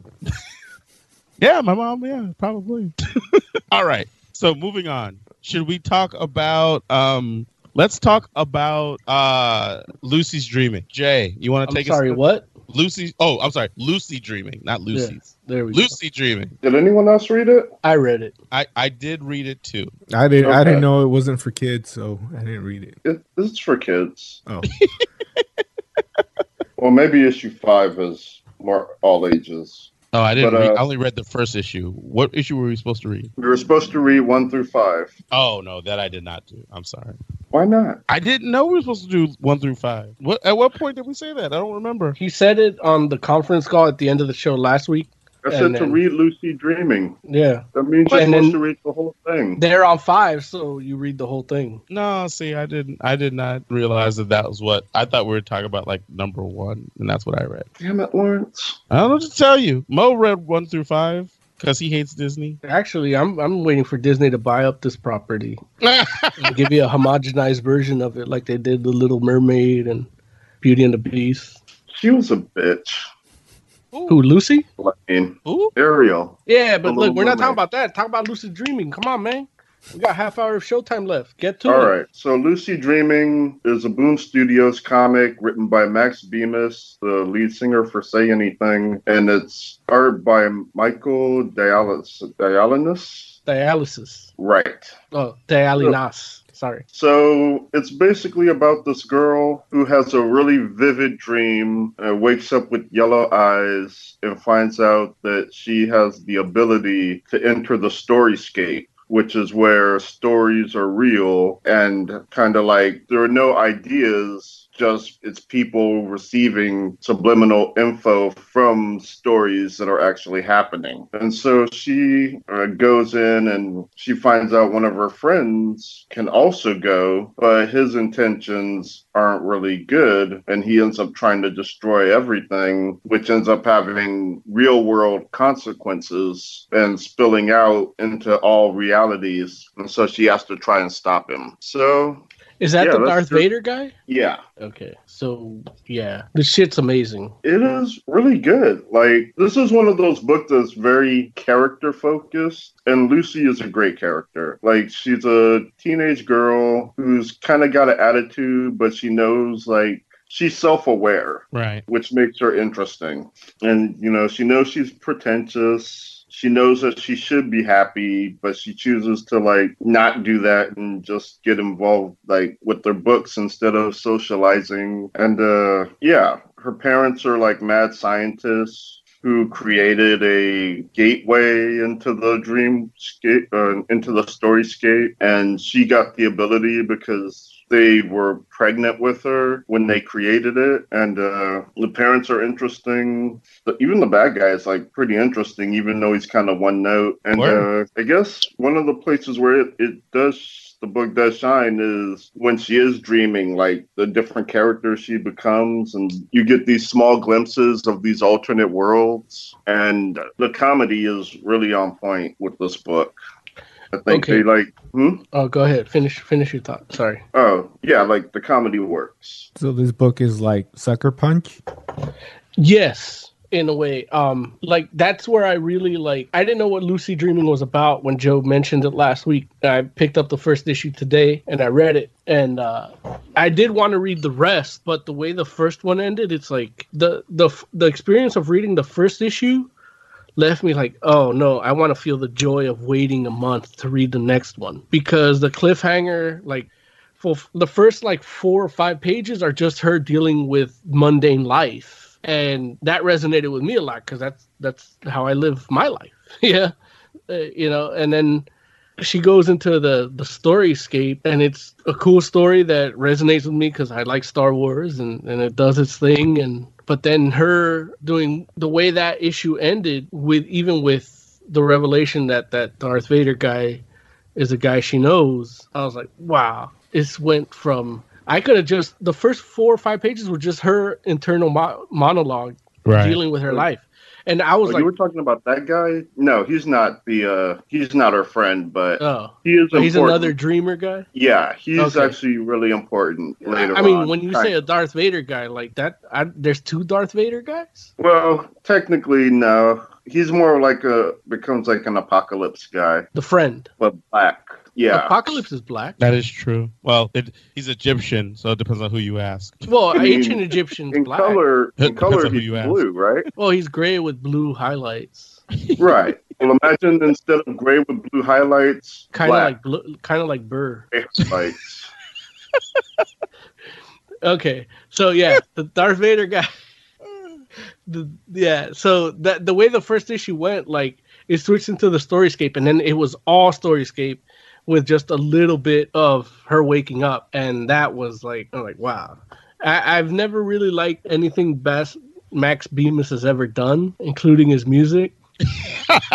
Yeah, my mom. Yeah, probably. All right. So moving on. Should we talk about? um Let's talk about uh Lucy's dreaming. Jay, you want I'm to take? sorry. us What? Lucy. Oh, I'm sorry. Lucy dreaming, not Lucy's. There we go. Lucy dreaming. Did anyone else read it? I read it. I I did read it too. I didn't. I didn't know it wasn't for kids, so I didn't read it. it it's for kids. Oh, Well, maybe issue five is more all ages. Oh, I didn't. But, read, uh, I only read the first issue. What issue were we supposed to read? We were supposed to read one through five. Oh no, that I did not do. I'm sorry. Why not? I didn't know we were supposed to do one through five. What at what point did we say that? I don't remember. He said it on the conference call at the end of the show last week. I And said to read Lucy Dreaming. Yeah, That means you're And supposed then- to read the whole thing. they're on five, so you read the whole thing. No, see, I didn't. I did not realize that that was what I thought we were talking about, like number one, and that's what I read. Damn it, Lawrence. I don't know what to tell you. Mo read one through five because he hates Disney. Actually, I'm I'm waiting for Disney to buy up this property and give you a homogenized version of it, like they did the Little Mermaid and Beauty and the Beast. She was a bitch. Who, Lucy? I mean, Ooh. Ariel. Yeah, but look, we're not Mermaid. talking about that. Talk about Lucid Dreaming. Come on, man. We got half hour of showtime left. Get to All it. right. So Lucy Dreaming is a Boom Studios comic written by Max Bemis, the lead singer for Say Anything, and it's art by Michael Dialis Dialinus. Dialysis. Right. Oh, Dialynas. Sorry. So it's basically about this girl who has a really vivid dream, and wakes up with yellow eyes, and finds out that she has the ability to enter the storyscape. Which is where stories are real and kind of like there are no ideas, just it's people receiving subliminal info from stories that are actually happening. And so she uh, goes in and she finds out one of her friends can also go, but his intentions aren't really good. And he ends up trying to destroy everything, which ends up having real world consequences and spilling out into all realities. And so she has to try and stop him. So, Is that Yeah, the Darth true. Vader guy? yeah. Okay. So, yeah. The shit's amazing. It is really good. Like this is one of those books that's very character focused, and Lucy is a great character. Like she's a teenage girl who's kind of got an attitude, but she knows like she's self-aware, Right. which makes her interesting. And you know, she knows she's pretentious. She knows that she should be happy, but she chooses to like not do that and just get involved like with their books instead of socializing. And uh yeah, her parents are like mad scientists who created a gateway into the dreamscape, uh, into the storyscape, and she got the ability because they were pregnant with her when they created it, and uh, the parents are interesting. The, even the bad guy is like pretty interesting, even though he's kind of one note. And uh, I guess one of the places where it, it does the book does shine is when she is dreaming, like the different characters she becomes, and you get these small glimpses of these alternate worlds. And the comedy is really on point with this book. I think Okay. they like, hmm? Oh, go ahead. Finish finish your thought. Sorry. Oh, yeah, like the comedy works. so this book is like Sucker Punch. Yes, in a way. Um, like that's where I really like. I didn't know what Lucy Dreaming was about when Joe mentioned it last week. I picked up the first issue today and I read it, and uh, I did want to read the rest, but the way the first one ended, it's like the the the experience of reading the first issue left me like, oh no, I want to feel the joy of waiting a month to read the next one. Because the cliffhanger, like, for the first like four or five pages are just her dealing with mundane life. And that resonated with me a lot because that's that's how I live my life. yeah, uh, you know, and then she goes into the the storyscape and it's a cool story that resonates with me because i like star wars and and it does its thing and but then her doing the way that issue ended with even with the revelation that that darth vader guy is a guy she knows i was like wow. This went from i could have just the first four or five pages were just her internal mo- monologue Right. dealing with her life and i was Oh, like you were talking about that guy? No, he's not the. uh He's not our friend, but oh he is. he's another dreamer guy Yeah, he's Okay. actually really important later. On. I mean, on. when you say a Darth Vader guy like that, I, there's two Darth Vader guys. Well, technically, no. He's more like a becomes like an apocalypse guy, The friend. but black. Yeah. Apocalypse is black. That is true. Well, it, he's Egyptian, so it depends on who you ask. Well, I mean, ancient Egyptian's in black. color, in Depends color, on who he's you ask. blue, right? Well, he's gray with blue highlights. right. Well, imagine instead of gray with blue highlights, Kind of like blue, kind of like Burr. highlights. Okay, so yeah, the Darth Vader guy. The, yeah, so that the way the first issue went, like it switched into the storyscape, and then it was all storyscape with just a little bit of her waking up, and that was like, I'm like, wow. I, I've never really liked anything best Max Bemis has ever done, including his music.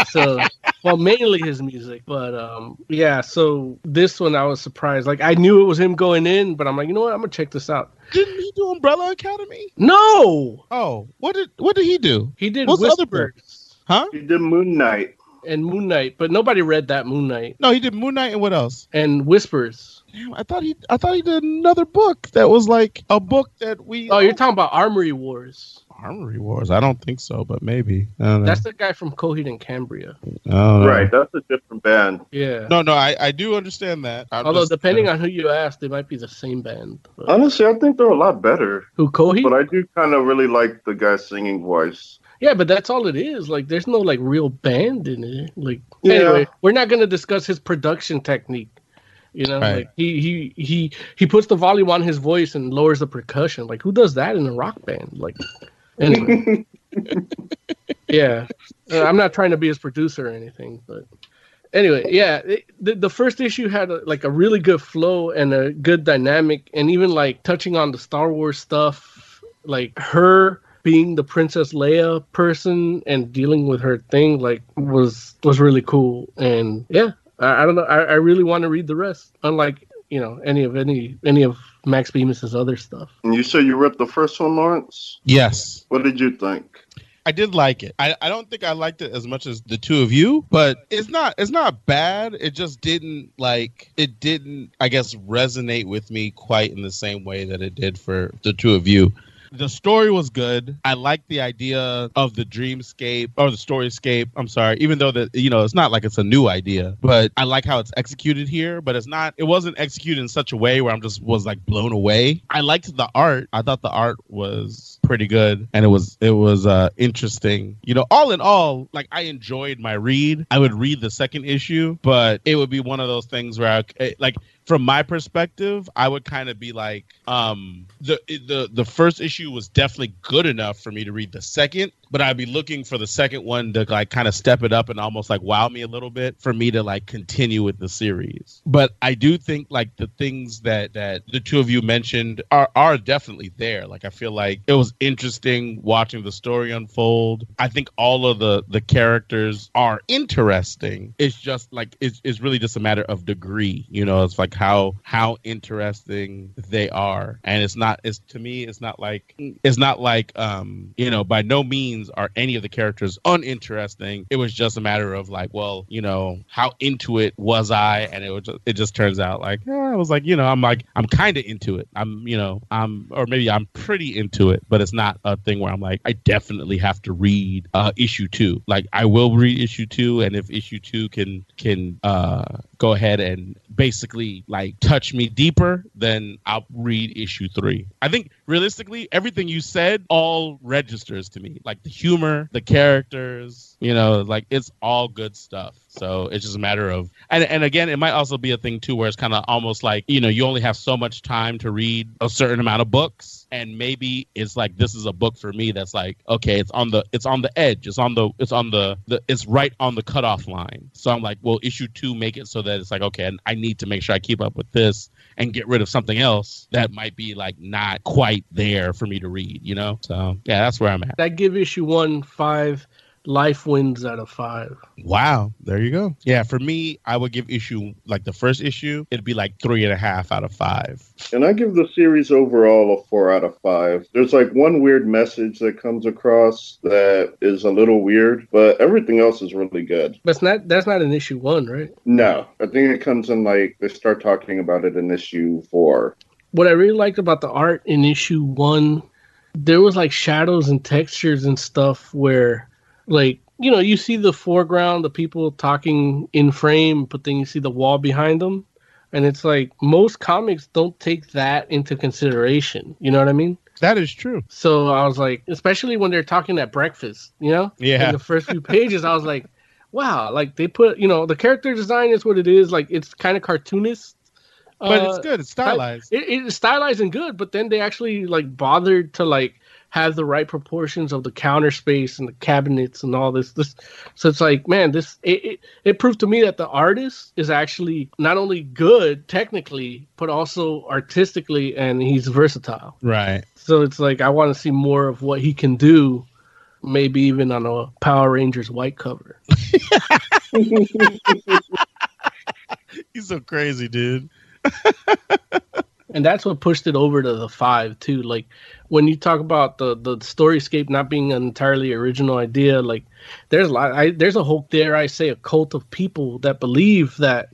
so, well, mainly his music, but um, yeah. So this one, I was surprised. Like I knew it was him going in, but I'm like, you know what? I'm gonna check this out. Didn't he do Umbrella Academy? No, Oh, what did what did he do? he did What's the other Whispers? Huh? He did Moon Knight. And Moon Knight, but nobody read that Moon Knight No, he did Moon Knight and what else? and Whispers. Damn, I thought he I thought he did another book that was like a book that we Oh, you're talking about Amory Wars. Amory Wars. I don't think so, but maybe. I don't know. That's the guy from Coheed and Cambria. I. Right. That's a different band. Yeah. No, no, I, I do understand that. I'm Although just- depending on who you ask, they might be the same band. But- Honestly, I think they're a lot better. who Coheed? But I do kind of really like the guy's singing voice. Yeah, but that's all it is. Like, there's no like real band in it. Like, Yeah. anyway, we're not gonna discuss his production technique. You know, Right. like he he he he puts the volume on his voice and lowers the percussion. Like, who does that in a rock band? Like, anyway, yeah. Uh, I'm not trying to be his producer or anything, but anyway, yeah. It, the the first issue had a, like a really good flow and a good dynamic, and even like touching on the Star Wars stuff, like her being the Princess Leia person and dealing with her thing, like was was really cool. And yeah, I, I don't know. I, I really want to read the rest. Unlike you know any of any any of Max Bemis's other stuff. And you said you read the first one, Lawrence. Yes. What did you think? I did like it. I, I don't think I liked it as much as the two of you, but it's not it's not bad. It just didn't like it didn't I guess resonate with me quite in the same way that it did for the two of you. The story was good. I liked the idea of the dreamscape or the storyscape. I'm sorry, even though that you know it's not like it's a new idea, but I like how it's executed here. But it's not. It wasn't executed in such a way where I'm just was like blown away. I liked the art. I thought the art was pretty good and it was it was uh interesting. You know, all in all, like I enjoyed my read. I would read the second issue, but it would be one of those things where I like from my perspective, I would kind of be like, um, the the the first issue was definitely good enough for me to read the second, but I'd be looking for the second one to like kind of step it up and almost like wow me a little bit for me to like continue with the series. But I do think like the things that that the two of you mentioned are are definitely there. Like I feel like it was interesting watching the story unfold. I think all of the the characters are interesting. It's just like it's, it's really just a matter of degree. You know, it's like how how interesting they are, and it's not. It's to me, it's not like it's not like um you know by no means are any of the characters uninteresting. It was just a matter of like, well, you know, how into it was I, and it was just, it just turns out like I was like, you know, I'm like I'm kind of into it. I'm you know I'm or maybe I'm pretty into it, but it's not a thing where I'm like I definitely have to read uh issue two. Like I will read issue two, and if issue two can can uh go ahead and basically like touch me deeper, then I'll read issue three. I think realistically, everything you said all registers to me. Like the humor, the characters, you know, like it's all good stuff. So it's just a matter of and and again, it might also be a thing too where it's kind of almost like, you know, you only have so much time to read a certain amount of books and maybe it's like this is a book for me that's like, okay, it's on the it's on the edge. It's on the it's on the, the it's right on the cutoff line. So I'm like, well, issue 2 make it so that it's like, okay, I need to make sure I keep up with this and get rid of something else that might be like not quite there for me to read, you know? So, yeah, that's where I'm at. I give issue one five life wins out of five. Wow, there you go. Yeah, for me, I would give issue like the first issue, it'd be like three and a half out of five. And I give the series overall a four out of five. There's like one weird message that comes across that is a little weird, but everything else is really good. But it's not that's not an issue one, right? No, I think it comes in like they start talking about it in issue four. What I really liked about the art in issue one, there was like shadows and textures and stuff where like you know you see the foreground the people talking in frame but then you see the wall behind them and it's like most comics don't take that into consideration you know what i mean That is true. so i was like especially when they're talking at breakfast you know Yeah. in the first few pages i was like wow like they put you know the character design is what it is like it's kind of cartoonist But uh, it's good. It's stylized. it, it's stylized and good, but then they actually like bothered to like have the right proportions of the counter space and the cabinets and all this. This, so it's like, man, this it, it, it proved to me that the artist is actually not only good technically, but also artistically, and he's versatile. Right. So it's like I want to see more of what he can do, maybe even on a Power Rangers white cover. He's so crazy, dude. and that's what pushed it over to the five too like when you talk about the the storyscape not being an entirely original idea like there's a lot I, there's a whole dare i say a cult of people that believe that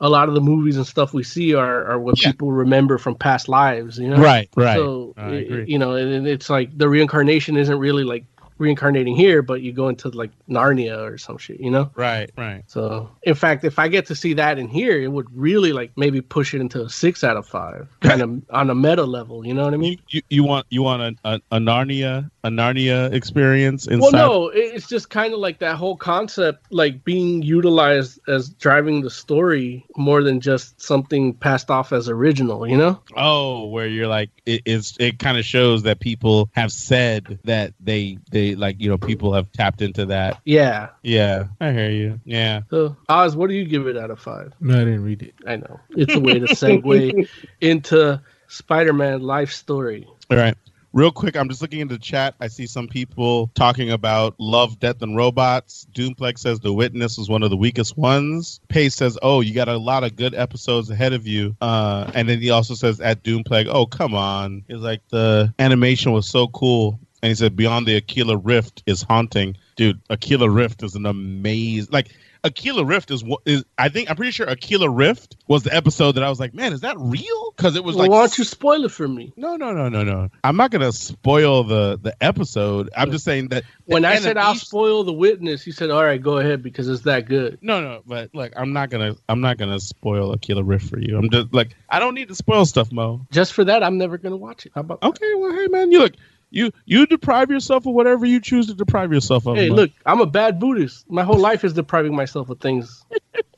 a lot of the movies and stuff we see are, are what people remember from past lives you know Right, right. so I i- agree. you know and it's like the reincarnation isn't really like reincarnating here but you go into like narnia or some shit you know Right, right. so, in fact, if I get to see that in here, it would really like maybe push it into a six out of five, kind of on a meta level. You know what I mean? You you want you want a, a, a Narnia a Narnia experience inside? Well, no, it's just kind of like that whole concept, like being utilized as driving the story more than just something passed off as original. You know? Oh, where you're like it, it's it kind of shows that people have said that they they like you know people have tapped into that. Yeah. Yeah, I hear you. Yeah. So, Oz, what do you give it out of five? No, I didn't read it. I know it's a way to segue into Spider-Man life story. All right. Real quick, I'm just looking into the chat. I see some people talking about Love, Death, and Robots. Doomplex says The Witness was one of the weakest ones. Pace says, Oh, you got a lot of good episodes ahead of you. Uh, and then he also says at Doomplex, Oh, come on. He's like, The animation was so cool. And he said, Beyond the Aquila Rift is haunting. Dude, Aquila Rift is an amazing. Like, Aquila Rift is what is I think I'm pretty sure Aquila Rift was the episode that I was like, man, is that real? Because it was Well, like why don't you spoil it for me? no, no, no, no, no. I'm not gonna spoil the the episode. I'm just saying that When I said I'll animation- spoil the witness, he said, "All right, go ahead," because it's that good. no, no, but like I'm not gonna I'm not gonna spoil Aquila Rift for you. I'm just like I don't need to spoil stuff, Mo. Just for that, I'm never gonna watch it. How about? Okay, well, hey man, you look you you deprive yourself of whatever you choose to deprive yourself of. Hey, look, I'm a bad Buddhist. My whole life is depriving myself of things.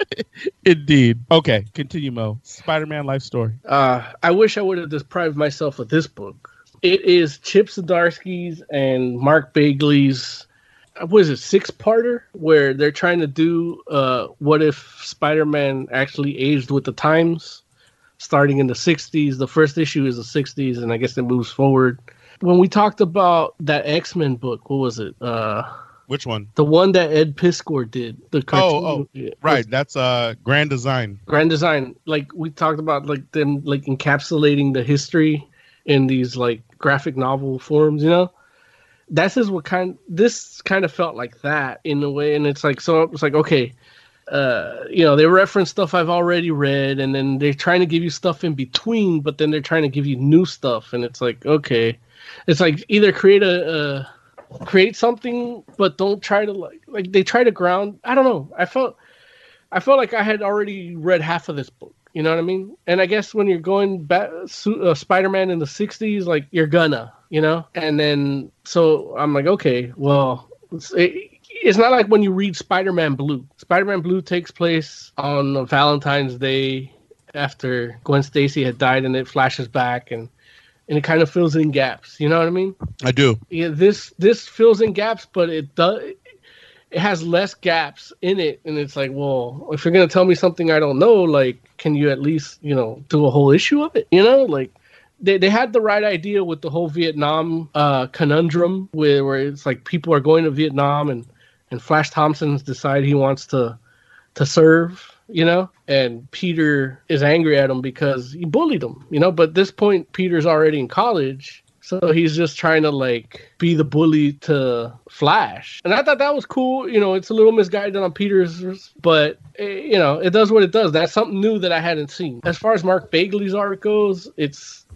indeed. Okay, continue, Mo. Spider-Man life story. Uh, I wish I would have deprived myself of this book. It is Chip Zdarsky's and Mark Bagley's. What is it? Six parter where they're trying to do. Uh, what if Spider-Man actually aged with the times, starting in the '60s? The first issue is the '60s, and I guess it moves forward. When we talked about that X-Men book, what was it? Uh, Which one? the one that Ed Piskor did. The cartoon. Oh, oh, right. That's uh Grand Design. grand design like we talked about like them like encapsulating the history in these like graphic novel forms you know that's is what kind this kind of felt like that in a way and it's like so it's like okay uh you know they reference stuff i've already read and then they're trying to give you stuff in between but then they're trying to give you new stuff and it's like okay it's like either create a, create something but don't try to like like they try to ground i don't know i felt I felt like I had already read half of this book. You know what I mean? And I guess when you're going back, uh, Spider-Man in the '60s, like you're gonna, you know. And then so I'm like, okay, well, it's, it, it's not like when you read Spider-Man Blue. Spider-Man Blue takes place on Valentine's Day after Gwen Stacy had died, and it flashes back and and it kind of fills in gaps. You know what I mean? I do. Yeah, this this fills in gaps, but it does. It has less gaps in it, and it's like, well, if you're gonna tell me something I don't know, like, can you at least, you know, do a whole issue of it? You know, like, they, they had the right idea with the whole Vietnam uh, conundrum, where where it's like people are going to Vietnam, and and Flash Thompson's decide he wants to to serve, you know, and Peter is angry at him because he bullied him, you know. But at this point, Peter's already in college, so he's just trying to like be the bully to Flash, and I thought that was cool. You know, it's a little misguided on Peter's, but eh, you know, it does what it does. That's something new that I hadn't seen. As far as Mark Bagley's art goes, it's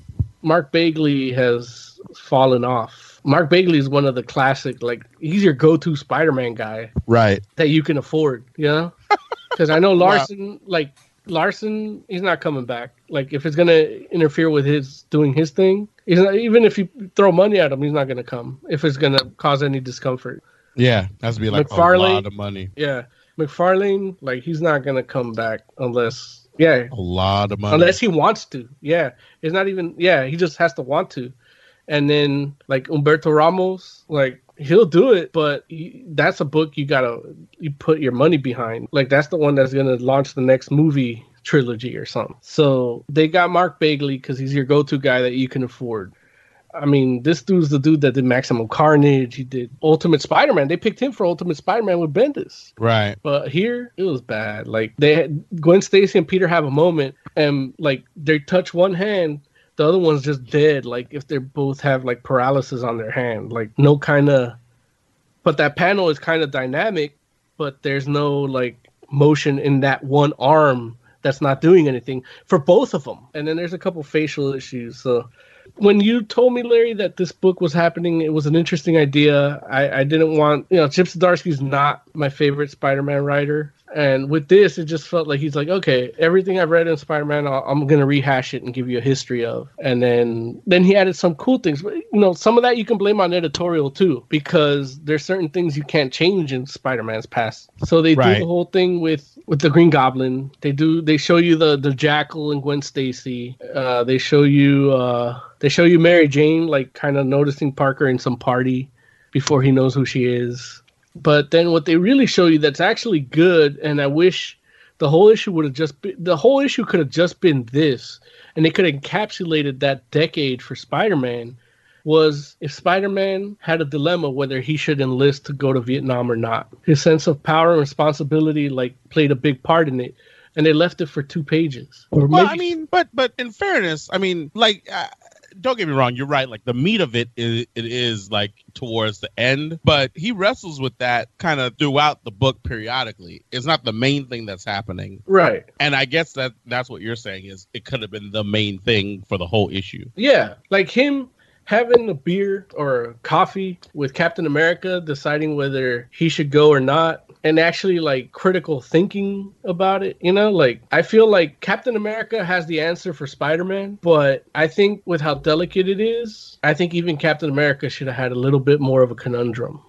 Mark Bagley has fallen off. Mark Bagley is one of the classic, like he's your go-to Spider-Man guy Right. that you can afford, you know? Because I know Larsen, like Larsen, he's not coming back. Like if it's gonna interfere with his doing his thing, he's not. Even if you throw money at him, he's not gonna come. If it's gonna cause any discomfort, Yeah. Has to be like a lot of money. yeah. McFarlane, like he's not gonna come back unless, yeah, A lot of money. unless he wants to. Yeah, it's not even. Yeah, he just has to want to. And then like Humberto Ramos, like he'll do it, but he, that's a book you gotta you put your money behind. Like that's the one that's gonna launch the next movie trilogy or something. So they got Mark Bagley because he's your go-to guy that you can afford. I mean, this dude's the dude that did Maximum Carnage. He did Ultimate Spider-Man. They picked him for Ultimate Spider-Man with Bendis. right. But here it was bad. Like they had Gwen Stacy and Peter have a moment and like they touch one hand, the other one's just dead. Like if they both have like paralysis on their hand. Like no kind of but that panel is kind of dynamic, but there's no like motion in that one arm that's not doing anything for both of them. And then there's a couple facial issues. So when you told me, Larry, that this book was happening, it was an interesting idea. I, I didn't want, you know, Chip Zdarsky's not my favorite Spider-Man writer, and with this, it just felt like he's like, okay, everything I've read in Spider-Man, I'll, I'm gonna rehash it and give you a history of, and then then he added some cool things. But you know, some of that you can blame on editorial too, because there's certain things you can't change in Spider-Man's past. So they Right. do the whole thing with with the Green Goblin. They do they show you the the Jackal and Gwen Stacy. Uh, they show you uh, they show you Mary Jane like kind of noticing Parker in some party before he knows who she is. But then what they really show you that's actually good, and I wish the whole issue would have just been the whole issue could have just been this, and they could have encapsulated that decade for Spider-Man. Was if Spider-Man had a dilemma whether he should enlist to go to Vietnam or not. His sense of power and responsibility like played a big part in it, and they left it for two pages. Or Well, maybe- I mean, but but in fairness, I mean, like, uh, don't get me wrong, you're right. Like the meat of it is it is like towards the end, but he wrestles with that kind of throughout the book periodically. It's not the main thing that's happening, right. and I guess that that's what you're saying is it could have been the main thing for the whole issue. Yeah, like him having a beer or coffee with Captain America, deciding whether he should go or not, and actually like critical thinking about it. You know, like I feel like Captain America has the answer for Spider Man, but I think with how delicate it is, I think even Captain America should have had a little bit more of a conundrum.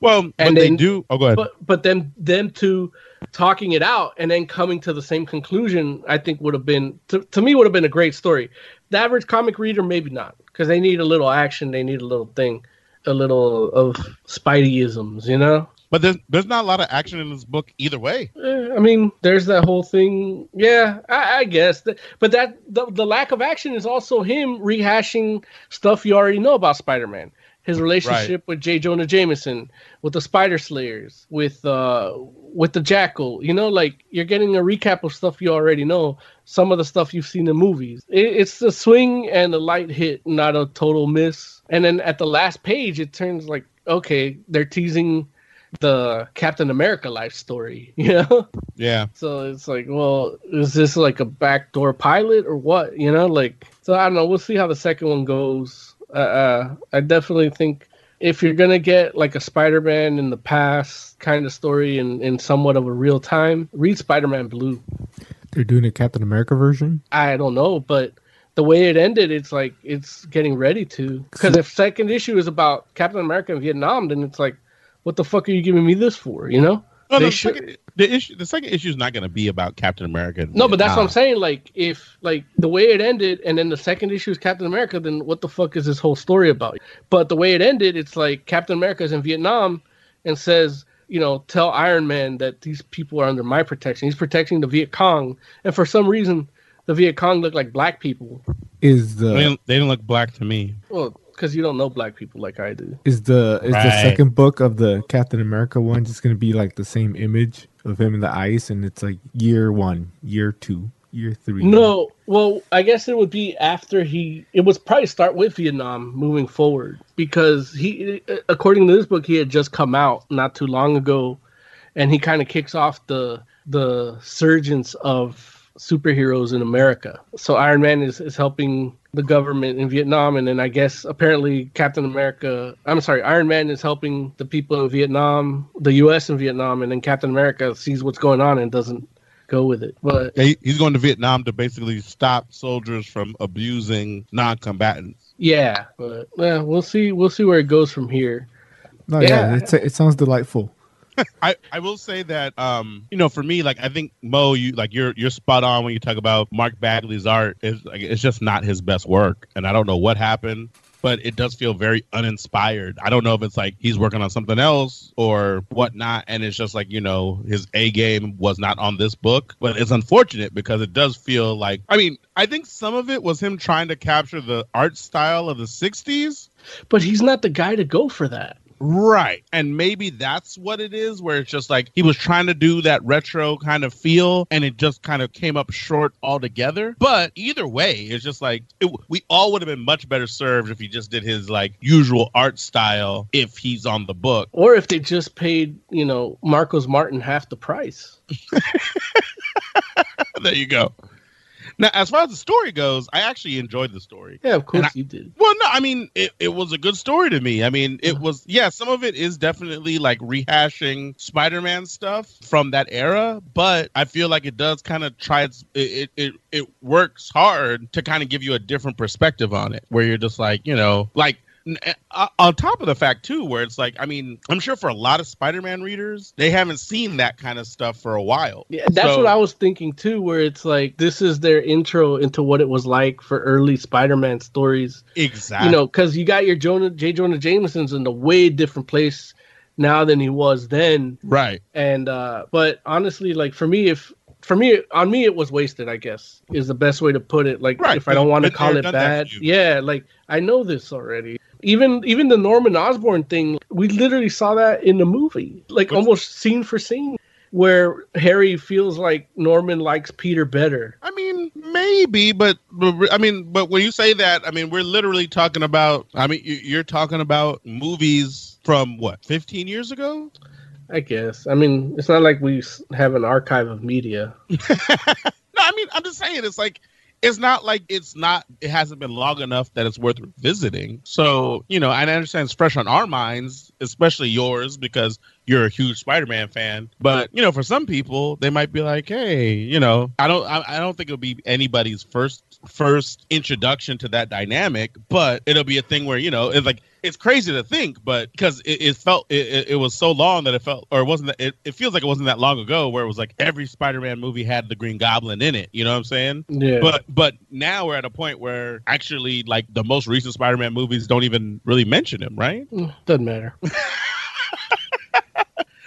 Well, And they then- do. Oh, go ahead. But but them them two talking it out and then coming to the same conclusion, I think would have been to, to me would have been a great story. The average comic reader, maybe not, because they need a little action, they need a little thing, a little of Spideyisms, you know. But there's there's not a lot of action in this book either way. Eh, I mean, there's that whole thing. Yeah, I, I guess. That, but that the, the lack of action is also him rehashing stuff you already know about Spider-Man. His relationship with J. Jonah Jameson, with the Spider Slayers, with uh, with the Jackal. You know, like you're getting a recap of stuff you already know. Some of the stuff you've seen in movies. It, it's a swing and a light hit, not a total miss. And then at the last page, it turns like okay, they're teasing the Captain America life story, you know? Yeah. So it's like, well, is this like a backdoor pilot or what? You know, like, so I don't know. We'll see how the second one goes. Uh, uh, I definitely think if you're gonna get like a Spider-Man in the past kind of story in, in somewhat of a real time, read Spider-Man Blue. They're doing a Captain America version. I don't know, but the way it ended, it's like it's getting ready to. Because if second issue is about Captain America in Vietnam, then it's like, what the fuck are you giving me this for? You know? Well, They the, should- second, the issue, the second issue is not going to be about Captain America. in No, but that's what I'm saying. Like, if like the way it ended, and then the second issue is Captain America, then what the fuck is this whole story about? But the way it ended, it's like Captain America is in Vietnam and says, you know, tell Iron Man that these people are under my protection. He's protecting the Viet Cong, and for some reason, the Viet Cong look like black people. Is They the didn't, they didn't look black to me. Well, because you don't know black people like I do. is the is the second book of the Captain America one just going to be like the same image of him in the ice, and it's like year one, year two, year three. No, well, I guess it would be after he. It was probably start with Vietnam moving forward because he, according to this book, he had just come out not too long ago, and he kind of kicks off the the surgence of superheroes in America. So Iron Man is is helping the government in Vietnam, and then I guess apparently Captain America. I'm sorry, Iron Man is helping the people in Vietnam, the U.S. in Vietnam, and then Captain America sees what's going on and doesn't go with it. But Yeah, he- he's going to Vietnam to basically stop soldiers from abusing non-combatants. Yeah, but yeah, we'll see. We'll see where it goes from here. No, yeah, Yeah. it's, it sounds delightful. I, I will say that um you know for me like I think Mo you like you're you're spot on when you talk about Mark Bagley's art is like it's just not his best work and I don't know what happened but it does feel very uninspired. I don't know if it's like he's working on something else or whatnot and it's just like you know his A game was not on this book but it's unfortunate because it does feel like I mean I think some of it was him trying to capture the art style of the 60s But he's not the guy to go for that. Right. And maybe that's what it is, where it's just like he was trying to do that retro kind of feel and it just kind of came up short altogether. But either way, it's just like it, we all would have been much better served if he just did his like usual art style if he's on the book. Or if they just paid, you know, Marcos Martin half the price. there you go. Now, as far as the story goes, I actually enjoyed the story. Yeah, of course I- you did. Well, no, I mean, it, it was a good story to me. I mean, it was, yeah, some of it is definitely like rehashing Spider Man stuff from that era, but I feel like it does kind of try its, it, it, it, works hard to kind of give you a different perspective on it, where you're just like, you know, like, on top of the fact too where it's like i mean i'm sure for a lot of spider-man readers they haven't seen that kind of stuff for a while Yeah, that's So- what I was thinking too, where it's like this is their intro into what it was like for early Spider-Man stories. exactly You know, because you got your Jonah J. Jonah Jameson's in a way different place now than he was then. right And uh but honestly, like for me, if for me on me it was wasted, I guess, is the best way to put it. Like Right, if I don't want to call it bad. Yeah, like I know this already. Even even the Norman Osborn thing, we literally saw that in the movie. Like What's- almost scene for scene. Where Harry feels like Norman likes Peter better. I mean, maybe, but, but I mean, but when you say that, I mean, we're literally talking about. I mean, you- you're talking about movies from what 15 years ago. I guess. I mean, it's not like we have an archive of media. No, I mean, I'm just saying, it's like it's not like it's not. It hasn't been long enough that it's worth visiting. So you know, I understand it's fresh on our minds, especially yours, because you're a huge Spider-Man fan. But you know, for some people, they might be like, hey, you know, I don't, I, I don't think it'll be anybody's first first introduction to that dynamic, but it'll be a thing where you know, it's like it's crazy to think, but because it, it felt it, it, was so long that it felt, or it wasn't. That, it, it feels like it wasn't that long ago, where it was like every Spider-Man movie had the Green Goblin in it. You know what I'm saying? Yeah. But but now we're at a point where actually, like the most recent Spider-Man movies don't even really mention him, right? Mm, Doesn't matter.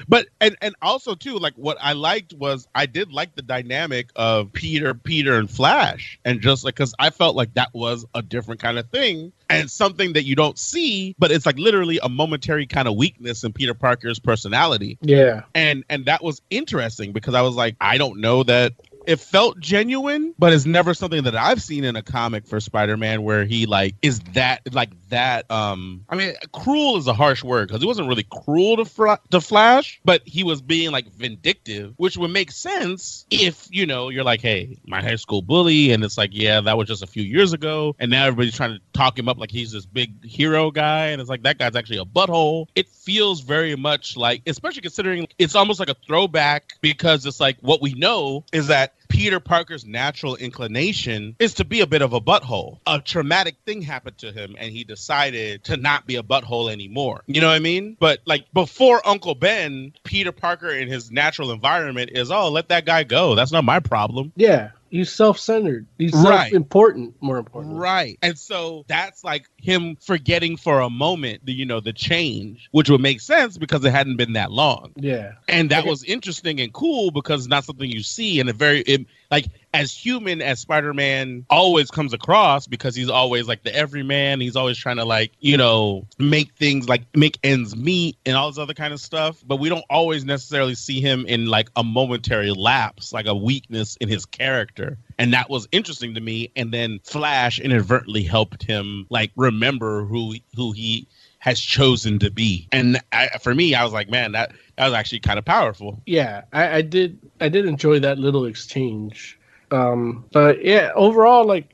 But and and also too, like what I liked was I did like the dynamic of Peter, Peter, and Flash, and just like because I felt like that was a different kind of thing and something that you don't see, but it's like literally a momentary kind of weakness in Peter Parker's personality Yeah. and and that was interesting because I was like, I don't know that it felt genuine, but it's never something that I've seen in a comic for Spider-Man where he like is that like that. Um, I mean, cruel is a harsh word because he wasn't really cruel to Fra- to Flash, but he was being like vindictive, which would make sense if you know you're like, hey, my high school bully, and it's like, yeah, that was just a few years ago, and now everybody's trying to talk him up like he's this big hero guy, and it's like that guy's actually a butthole. It feels very much like, especially considering it's almost like a throwback because it's like what we know is that Peter Parker's natural inclination is to be a bit of a butthole. A traumatic thing happened to him and he decided to not be a butthole anymore. You know what I mean? But like before Uncle Ben, Peter Parker in his natural environment is, oh, let that guy go. That's not my problem. Yeah, he's self-centered. He's Right. self-important. More important. Right. And so that's like him forgetting for a moment the you know the change, which would make sense because it hadn't been that long. Yeah. And that was interesting and cool because it's not something you see in a very it, like as human as Spider-Man always comes across because he's always like the everyman. He's always trying to like, you know, make things like make ends meet and all this other kind of stuff. But we don't always necessarily see him in like a momentary lapse, like a weakness in his character. And that was interesting to me. And then Flash inadvertently helped him like remember who who he has chosen to be. And I, for me, I was like, man, that that was actually kind of powerful. Yeah, I, I did. I did enjoy that little exchange. Um, but yeah, overall, like,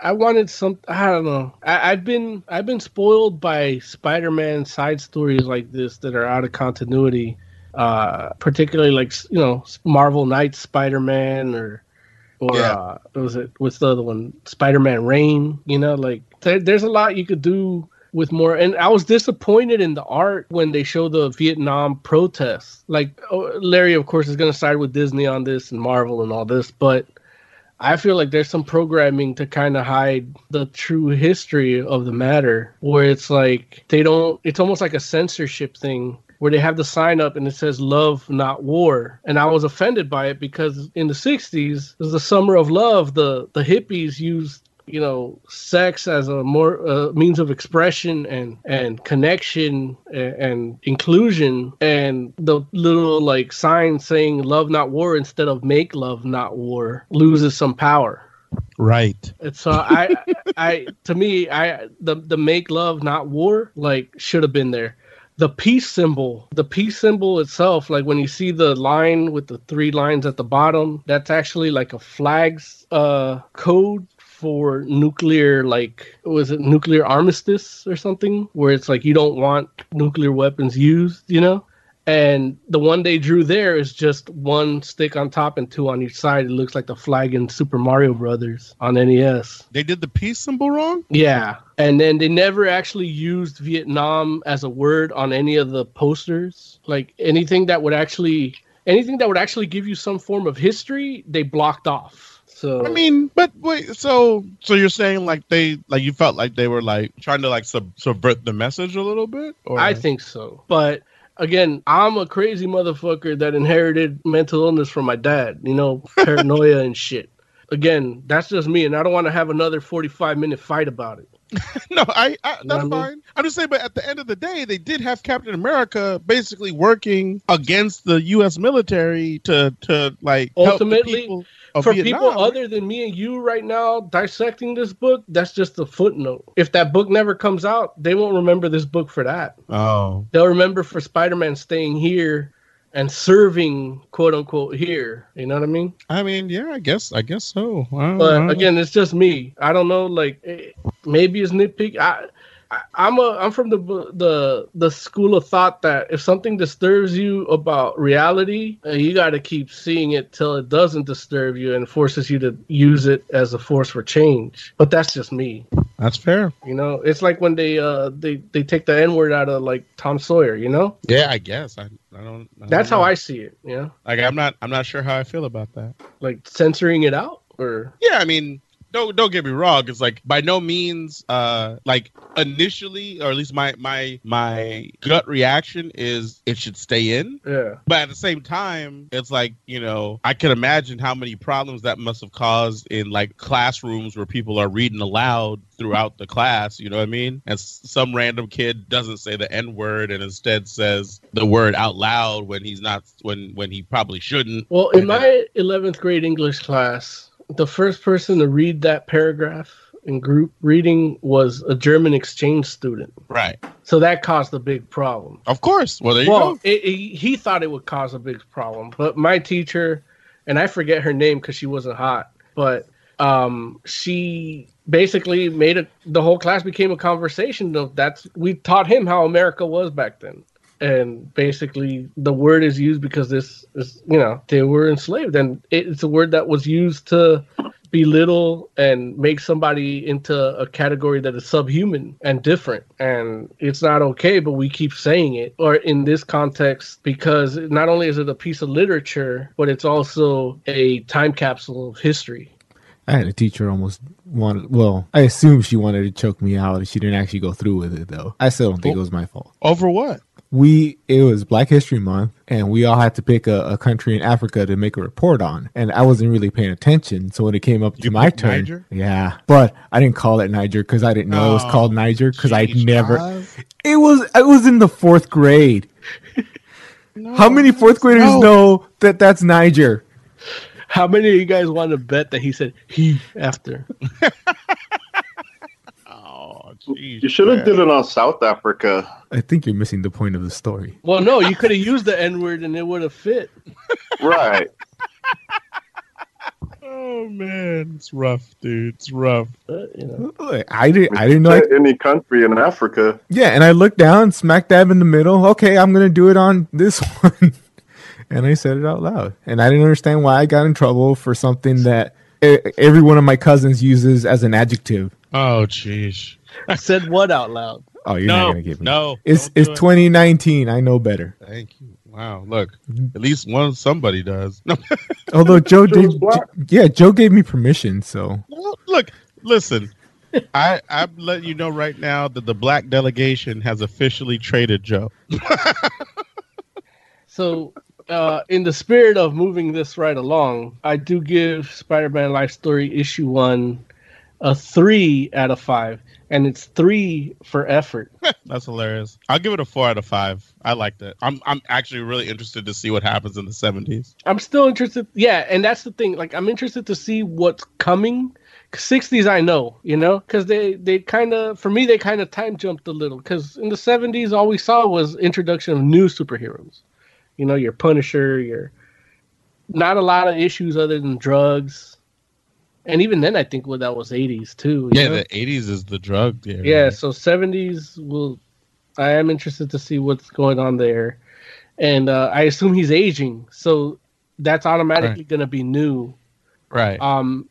I wanted some. I don't know. I, I've been I've been spoiled by Spider-Man side stories like this that are out of continuity. Uh, particularly like you know Marvel Knights Spider-Man or or Yeah. uh, what was it? What's the other one? Spider-Man Reign. You know, like there, there's a lot you could do with more. And I was disappointed in the art when they show the Vietnam protests. Like oh, Larry, of course, is going to side with Disney on this and Marvel and all this, but I feel like there's some programming to kind of hide the true history of the matter, where it's like they don't. It's almost like a censorship thing where they have the sign up and it says love not war and i was offended by it because in the 60s it was the summer of love the the hippies used you know sex as a more uh, means of expression and and connection and, and inclusion and the little like sign saying love not war instead of make love not war loses some power Right. and so I, I, to me, I the the make love not war like should have been there. The peace symbol, the peace symbol itself, like when you see the line with the three lines at the bottom, that's actually like a flag's uh code for nuclear like was it nuclear armistice or something where it's like you don't want nuclear weapons used, you know? And the one they drew there is just one stick on top and two on each side. It looks like the flag in Super Mario Brothers on NES. They did the peace symbol wrong? Yeah. And then they never actually used Vietnam as a word on any of the posters. Like anything that would actually anything that would actually give you some form of history, they blocked off. So I mean, but wait, so so you're saying like they like you felt like they were like trying to like sub- subvert the message a little bit? Or I think so. But again, I'm a crazy motherfucker that inherited mental illness from my dad, you know, paranoia and shit. Again, that's just me, and I don't want to have another 45 minute fight about it. no, I, I know that's what I fine. I'm just saying, but at the end of the day, they did have Captain America basically working against the U.S. military to to like help the Ultimately, people of For Vietnam. people other than me and you right now dissecting this book, that's just a footnote. If that book never comes out, they won't remember this book for that. oh, They'll remember for Spider Man staying here and serving, quote unquote, here. You know what I mean? I mean, yeah, I guess, I guess so. I But know. again, it's just me. I don't know. Like eh, maybe it's nitpick. I, I I'm a I'm from the the the school of thought that if something disturbs you about reality, uh, you got to keep seeing it till it doesn't disturb you and forces you to use it as a force for change. But that's just me. that's fair. You know, it's like when they uh they they take the N word out of like Tom Sawyer. You know, Yeah, I guess. I, I don't. I that's don't how. I see it. You know, like. I'm not. I'm not sure how I feel about that. like censoring it out or Yeah, I mean, don't don't get me wrong. It's like by no means, uh, like initially, or at least my my my gut reaction is it should stay in. Yeah. But at the same time, it's like you know, I can imagine how many problems that must have caused in like classrooms where people are reading aloud throughout the class. You know what I mean? And s- some random kid doesn't say the n word and instead says the word out loud when he's not when when he probably shouldn't. Well, in my 11th grade English class, the first person to read that paragraph in group reading was a German exchange student. Right. So that caused a big problem. Of course. Well, there you well, go. it, it- he thought it would cause a big problem, but my teacher, and I forget her name because she wasn't hot, but um, she basically made it. The whole class became a conversation of that's we taught him how America was back then, and basically the word is used because this is you know they were enslaved, and it's a word that was used to belittle and make somebody into a category that is subhuman and different and it's not okay but we keep saying it or in this context because not only is it a piece of literature but it's also a time capsule of history I had a teacher almost wanted. Well, I assume she wanted to choke me out, she didn't actually go through with it though. I still don't think it was my fault. Over what? We it was Black History Month, and we all had to pick a, a country in Africa to make a report on. And I wasn't really paying attention, so when it came up to my turn, Niger? yeah, but I didn't call it Niger because I didn't know it was Oh, called Niger because I geez, never. Trav. It was I was in the fourth grade. How many fourth graders no. know that that's Niger? how many of you guys want to bet that he said he after Oh, jeez. You should have did it on South Africa. I think you're missing the point of the story. well no you could have used the n-word and it would have fit Right. Oh man, it's rough, dude. It's rough. but, you know Look, I didn't. I didn't know. I, Any country in Africa. yeah, and I looked down, smack dab in the middle. Okay, I'm gonna do it on this one, and I said it out loud. And I didn't understand why I got in trouble for something that e- every one of my cousins uses as an adjective. Oh, jeez. I said what out loud Oh, you're no, not gonna give me. no. it's it's it. 2019. I know better. Thank you. Wow, look, at least one somebody does. No, Although Joe did, black. yeah, Joe gave me permission. So look, listen. I I'm letting you know right now that the black delegation has officially traded Joe. So, uh, in the spirit of moving this right along, I do give Spider-Man Life Story issue one a three out of five, and it's three for effort. That's hilarious. I'll give it a four out of five. I like that. I'm I'm actually really interested to see what happens in the seventies. I'm still interested. Yeah, and that's the thing. Like, I'm interested to see what's coming. 60s, I know, you know, because they they kind of, for me, they kind of time jumped a little. Because in the 70s, all we saw was introduction of new superheroes. You know, your Punisher, your not a lot of issues other than drugs. And even then, I think well, that was 80s too. you Yeah, know? the eighties is the drug. Era. Yeah, so 70s will I am interested to see what's going on there. And uh, I assume he's aging, so that's automatically Right. going to be new. right. Um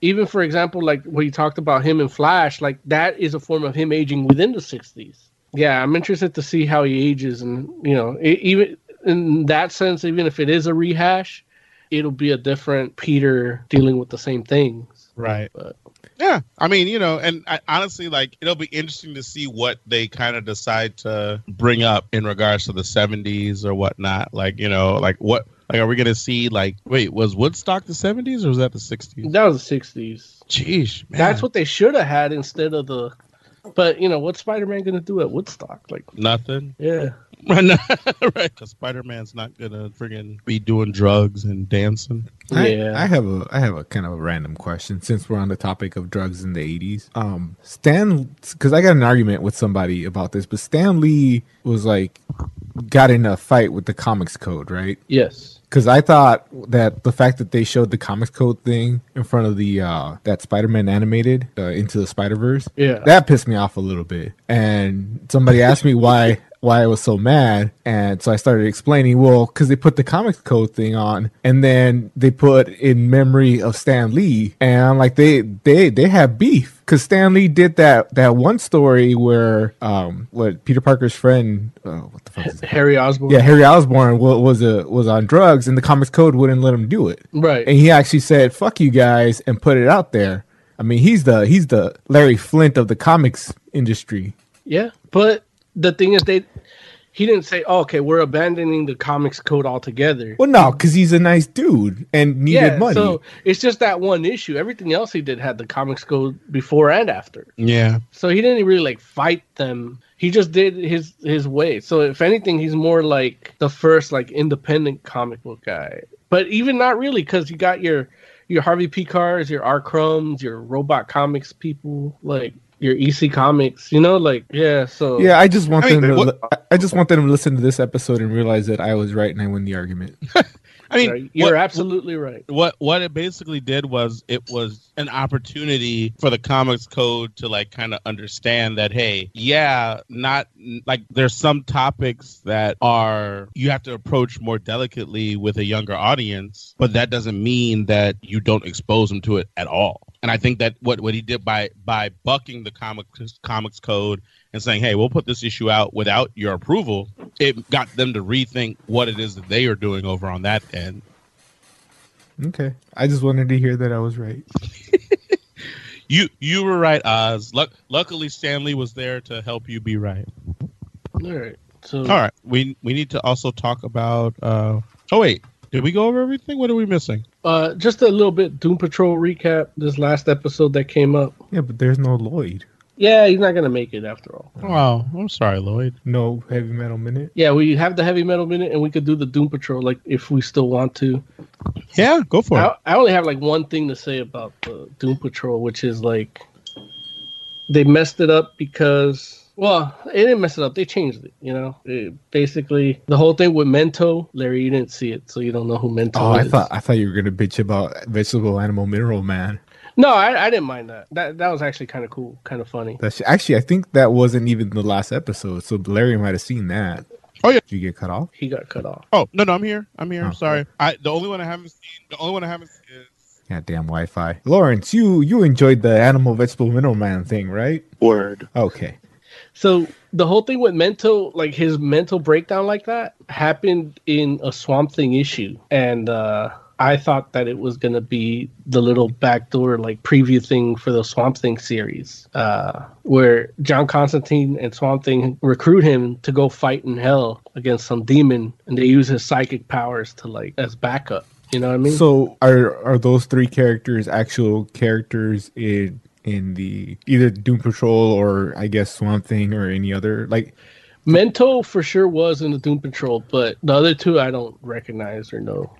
even for example like what you talked about him in Flash, like that is a form of him aging within the 60s. Yeah, I'm interested to see how he ages and you know, e- even in that sense even if it is a rehash, it'll be a different Peter dealing with the same things. Right. But Yeah, I mean, you know, and I, honestly, like it'll be interesting to see what they kind of decide to bring up in regards to the '70s or whatnot. Like, you know, like what, like, are we gonna see? Like, wait, was Woodstock the '70s or was that the '60s? that was the 60s. Jeez, man. That's what they should have had instead of the. But you know what's Spider-Man gonna do at Woodstock? Like, nothing, yeah, right? Because Spider Man's not gonna friggin' be doing drugs and dancing. I, Yeah. I have a I have a kind of a random question since we're on the topic of drugs in the eighties. Um, Stan, because I got an argument with somebody about this, but Stan Lee was like got in a fight with the comics code, right? yes, Because I thought that the fact that they showed the comics code thing in front of the uh that Spider Man animated uh, into the Spider Verse, Yeah. that pissed me off a little bit. And somebody asked me why why I was so mad, and so I started explaining. Well, because they put the comics code thing on, and then they put in memory of Stan Lee, and I'm like, they they they have beef because Stan Lee did that that one story where um what Peter Parker's friend uh, what the fuck is? Harry Osborn. Yeah, Harry Osborn wa- was a was on drugs, and the Comics Code wouldn't let him do it. right. And he actually said, "Fuck you guys," and put it out there. I mean, he's the he's the Larry Flynt of the comics industry. Yeah, but the thing is, they he didn't say, oh, "Okay, we're abandoning the comics code altogether." Well, no, because he's a nice dude and needed money. So it's just that one issue. Everything else he did had the comics code before and after. Yeah. So he didn't really like fight them. He just did his his way. So if anything, he's more like the first like independent comic book guy. But even not really, because you got your your Harvey Pekars, your R. Crumbs, your Robot Comics people, like your EC Comics. You know, like yeah. So yeah, I just want I mean, them to. what- I- I just want them to listen to this episode and realize that I was right and I win the argument. I mean, Right. You're what- absolutely right. what what it basically did was it was an opportunity for the comics code to like kind of understand that hey yeah not like there's some topics that are you have to approach more delicately with a younger audience but that doesn't mean that you don't expose them to it at all and i think that what what he did by by bucking the comics comics code and saying hey we'll put this issue out without your approval it got them to rethink what it is that they are doing over on that end Okay, I just wanted to hear that I was right. You you were right, Oz. Luck, luckily, Stan Lee was there to help you be right. All right. So All right, we we need to also talk about. Uh, oh wait, did we go over everything? What are we missing? Uh, just a little bit Doom Patrol recap. This last episode that came up. Yeah, but there's no Lloyd. Yeah, he's not gonna make it after all. Oh, I'm sorry, Lloyd. No heavy metal minute. Yeah, we have the heavy metal minute, and we could do the Doom Patrol like if we still want to. Yeah, go for it. I, I only have like one thing to say about the Doom Patrol, which is like they messed it up because well, they didn't mess it up. They changed it. You know, It- basically the whole thing with Mento. Larry, you didn't see it, so you don't know who Mento is. Oh, I thought I thought you were gonna bitch about vegetable, animal, mineral man. no, I, I didn't mind that. That that was actually kind of cool, kind of funny. That's actually I think that wasn't even the last episode, so Larry might have seen that. Oh yeah. Did you get cut off? He got cut off. Oh no, no, I'm here. I'm here. Oh, I'm sorry. I the only one I haven't seen. The only one I haven't seen is Yeah, damn Wi-Fi. Lawrence, you you enjoyed the animal, vegetable, mineral man thing, right? Word. Okay. So the whole thing with Mento, like his mental breakdown like that, happened in a Swamp Thing issue, and uh, I thought that it was gonna be the little backdoor like preview thing for the Swamp Thing series, uh, where John Constantine and Swamp Thing recruit him to go fight in hell against some demon, and they use his psychic powers to like as backup. You know what I mean? So are are those three characters actual characters in in the either Doom Patrol or I guess Swamp Thing or any other like Mento for sure was in the Doom Patrol, but the other two I don't recognize or know.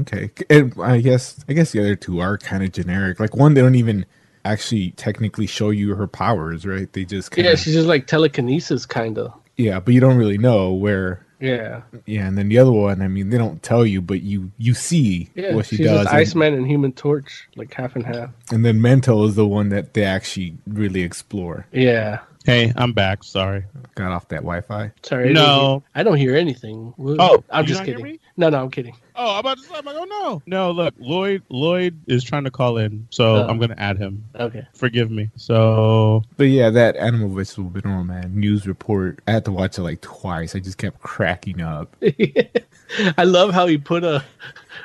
okay. And I guess I guess the other two are kind of generic. Like one they don't even actually technically show you her powers, right? They just kind Yeah, she's just like telekinesis kind of. yeah, but you don't really know where Yeah. yeah, and then the other one, I mean, they don't tell you, but you you see Yeah, what she she's does. Iceman and Human Torch, like half and half. And then Mento is the one that they actually really explore. Yeah. Hey, I'm back. Sorry. Got off that Wi-Fi. Sorry. I No. don't hear, I don't hear anything. Oh, I'm you just not hear kidding. me? No, no, I'm kidding. Oh, I'm about to say, I'm like, oh no, no. Look, Lloyd, Lloyd is trying to call in, so Oh. I'm gonna add him. Okay. Forgive me. So But yeah, that animal voice will be mineral man news report. I had to watch it like twice. I just kept cracking up. I love how he put a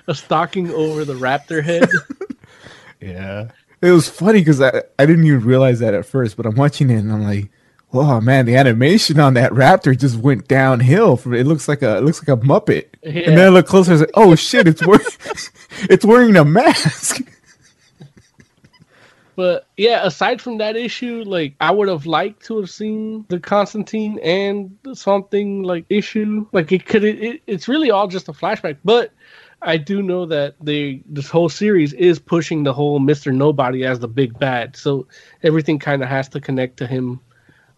a stocking over the raptor head. Yeah. It was funny because I, I didn't even realize that at first, but I'm watching it and I'm like, oh man, the animation on that raptor just went downhill. From it looks like a it looks like a muppet. Yeah. And then I look closer, I was like, oh shit, it's wearing it's wearing a mask. but yeah, aside from that issue, like I would have liked to have seen the Constantine and something like issue. Like it could it, it's really all just a flashback, but I do know that they this whole series is pushing the whole Mr. Nobody as the big bad. So everything kind of has to connect to him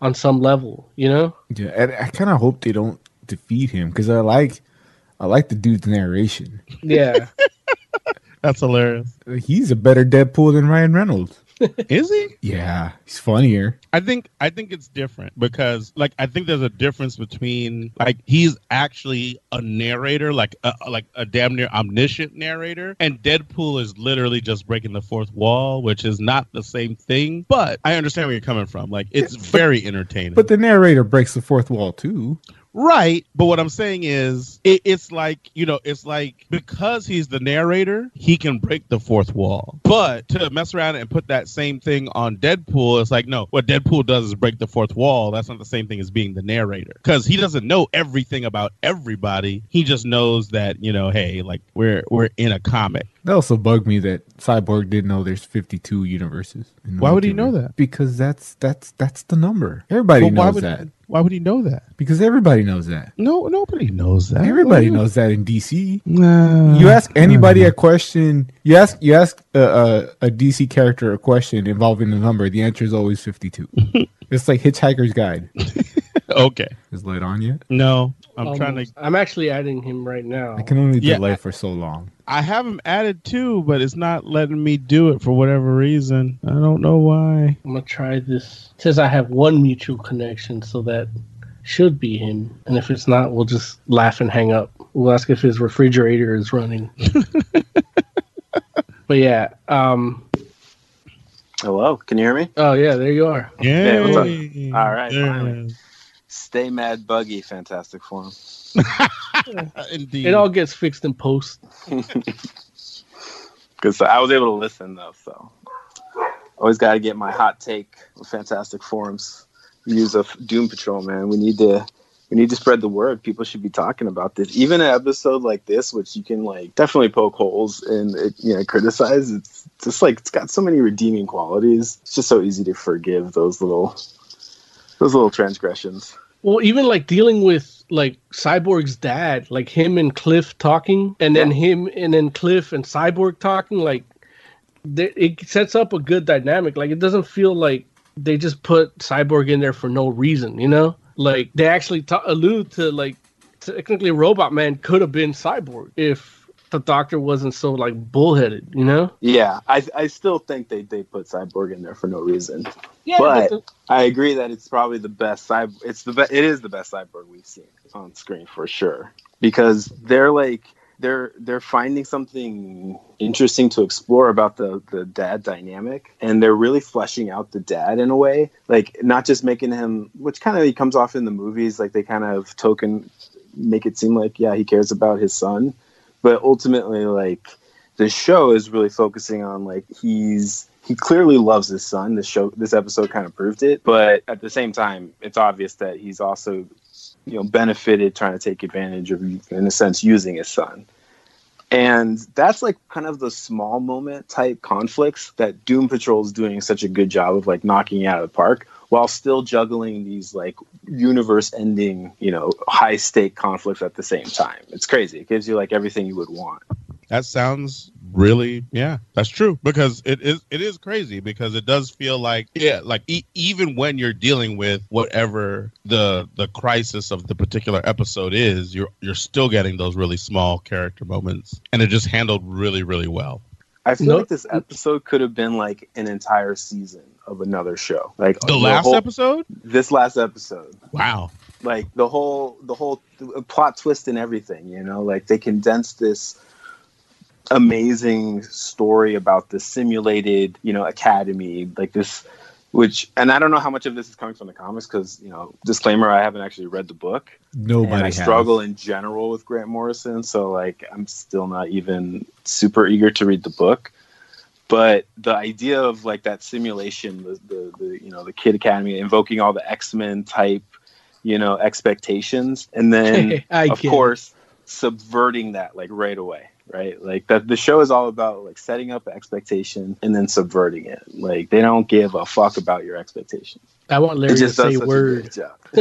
on some level, you know? Yeah, and I kind of hope they don't defeat him because I like I like the dude's narration. Yeah. that's hilarious. He's a better Deadpool than Ryan Reynolds. Is he? Yeah, he's funnier. I think I think it's different because like I think there's a difference between like he's actually a narrator, like a, like a damn near omniscient narrator, and Deadpool is literally just breaking the fourth wall, which is not the same thing. But I understand where you're coming from. Like it's very entertaining. But the narrator breaks the fourth wall too. Right, but what I'm saying is, it, it's like you know, it's like because he's the narrator, he can break the fourth wall. But to mess around and put that same thing on Deadpool, it's like no, what Deadpool does is break the fourth wall. That's not the same thing as being the narrator because he doesn't know everything about everybody. He just knows that you know, hey, like we're we're in a comic. That also bugged me that Cyborg didn't know there's 52 universes. the Why would he know that? Because that's that's that's the number. Everybody why knows would that. why would he know that? Because everybody knows that. No, nobody knows that. Everybody knows that in DC. Nah. You ask anybody a question. You ask you ask a, a, a DC character a question involving the number. The answer is always 52. it's like Hitchhiker's Guide. okay. Is light on yet? No, I'm trying to. I'm actually adding him right now. I can only Yeah, delay for so long. I have him added too, but it's not letting me do it for whatever reason. I don't know why. I'm gonna try this. It says I have one mutual connection, so that should be him. And if it's not, we'll just laugh and hang up. We'll ask if his refrigerator is running. but yeah, um, Hello, can you hear me? oh yeah, there you are. Hey, what's up? All right, Yeah. finally. Stay mad, buggy, fantastic form. Indeed. It all gets fixed in post. Because I was able to listen though, so always got to get my hot take of fantastic forms use of Doom Patrol. Man, we need to we need to spread the word. People should be talking about this. Even an episode like this, which you can like definitely poke holes and it, you know criticize. It's just like it's got so many redeeming qualities. It's just so easy to forgive those little those little transgressions. Well, even like dealing with like Cyborg's dad, like him and Cliff talking, and then him and then Cliff and Cyborg talking, like th- it sets up a good dynamic. Like it doesn't feel like they just put Cyborg in there for no reason, you know? Like they actually ta- allude to like technically Robot Man could have been Cyborg if the Doctor wasn't so like bullheaded, you know? Yeah, I I still think they they put Cyborg in there for no reason. Yeah, but but I agree that it's probably the best cyborg. It's the be- it is the best cyborg we've seen on screen for sure because they're like they're they're finding something interesting to explore about the the dad dynamic and they're really fleshing out the dad in a way like not just making him which kind of he comes off in the movies like they kind of token make it seem like yeah he cares about his son but ultimately like the show is really focusing on like he's he clearly loves his son. This show, this episode, kind of proved it. But at the same time, it's obvious that he's also, you know, benefited trying to take advantage of, in a sense, using his son. And that's like kind of the small moment type conflicts that Doom Patrol is doing such a good job of like knocking out of the park while still juggling these like universe ending, you know, high stake conflicts at the same time. It's crazy. It gives you like everything you would want. That sounds really yeah that's true because it is it is crazy because it does feel like yeah like e- even when you're dealing with whatever the the crisis of the particular episode is you're you're still getting those really small character moments and it just handled really really well I feel Nope. like this episode could have been like an entire season of another show. Like the last whole- episode This last episode. wow Like the whole the whole plot twist and everything, you know, like they condensed this amazing story about the simulated, you know, academy, like this which and I don't know how much of this is coming from the comics because, you know, disclaimer, I haven't actually read the book. Nobody and I has. struggle in general with Grant Morrison, so like I'm still not even super eager to read the book. But the idea of like that simulation, the, the, the you know the Kid Academy invoking all the X Men type, you know expectations, and then of it. course subverting that like right away, right? Like that the show is all about like setting up expectation and then subverting it. Like they don't give a fuck about your expectations. I want Larry it to say such a word.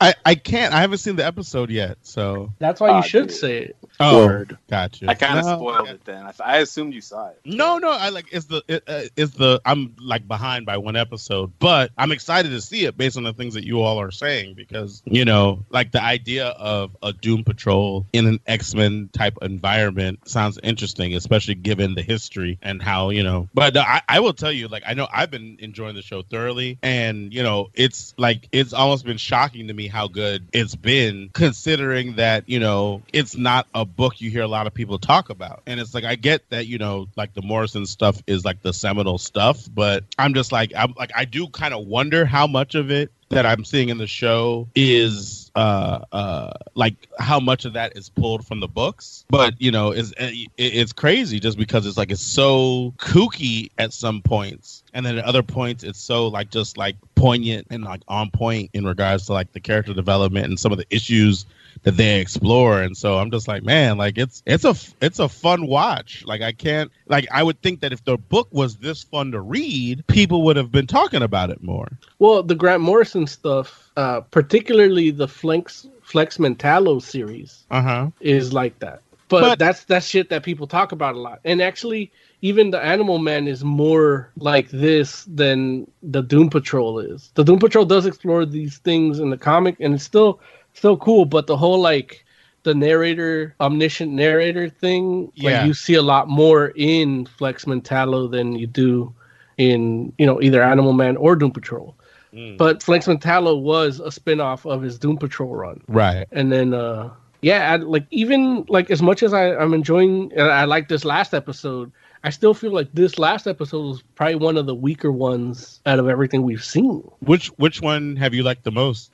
i i can't i haven't seen the episode yet so That's why you Ah, should dude. say it. oh Word. gotcha I kind of No, spoiled it then. I, I assumed you saw it. No, no, I like it's the it, uh, it's the I'm like behind by one episode, but I'm excited to see it based on the things that you all are saying because you know, like the idea of a Doom Patrol in an X Men type environment sounds interesting, especially given the history and how you know. But uh, I, I will tell you, like I know I've been enjoying the show thoroughly, and you know, it's like it's almost been shocking to me how good it's been, considering that you know it's not a book you hear a lot of people talk about, and it's like I get that you know like the Morrison stuff is like the seminal stuff, but I'm just like I'm like I do kind of wonder how much of it that I'm seeing in the show is uh uh like how much of that is pulled from the books. But you know it's it's crazy just because it's like it's so kooky at some points. And then at other points it's so like just like poignant and like on point in regards to like the character development and some of the issues that they explore and so i'm just like man like it's it's a it's a fun watch like i can't like i would think that if the book was this fun to read people would have been talking about it more Well, the Grant Morrison stuff, uh, particularly the Flex Flex Mentallo series, uh-huh is like that. But, But- that's that's shit that people talk about a lot. And actually, even the Animal Man is more like this than the Doom Patrol is. The Doom Patrol does explore these things in the comic, and it's still still cool. But the whole like the narrator, omniscient narrator thing, Yeah. like you see a lot more in Flex Mentallo than you do in you know either Animal Man or Doom Patrol. Mm. But Flex Mentallo was a spin-off of his Doom Patrol run right and then uh yeah I, like even like as much as I, i'm enjoying and i like this last episode i still feel like this last episode was probably one of the weaker ones out of everything we've seen which which one have you liked the most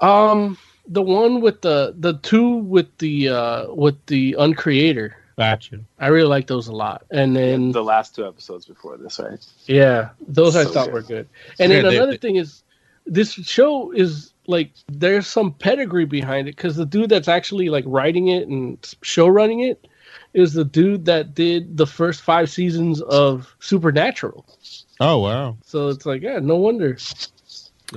um the one with the the two with the uh with the uncreator Gotcha. i really like those a lot and then the last two episodes before this, right? Yeah, those I thought good. were good. And then Yeah, they- another they- thing is, this show is like there's some pedigree behind it because the dude that's actually like writing it and show running it is the dude that did the first five seasons of Supernatural. Oh wow! So it's like, yeah, no wonder.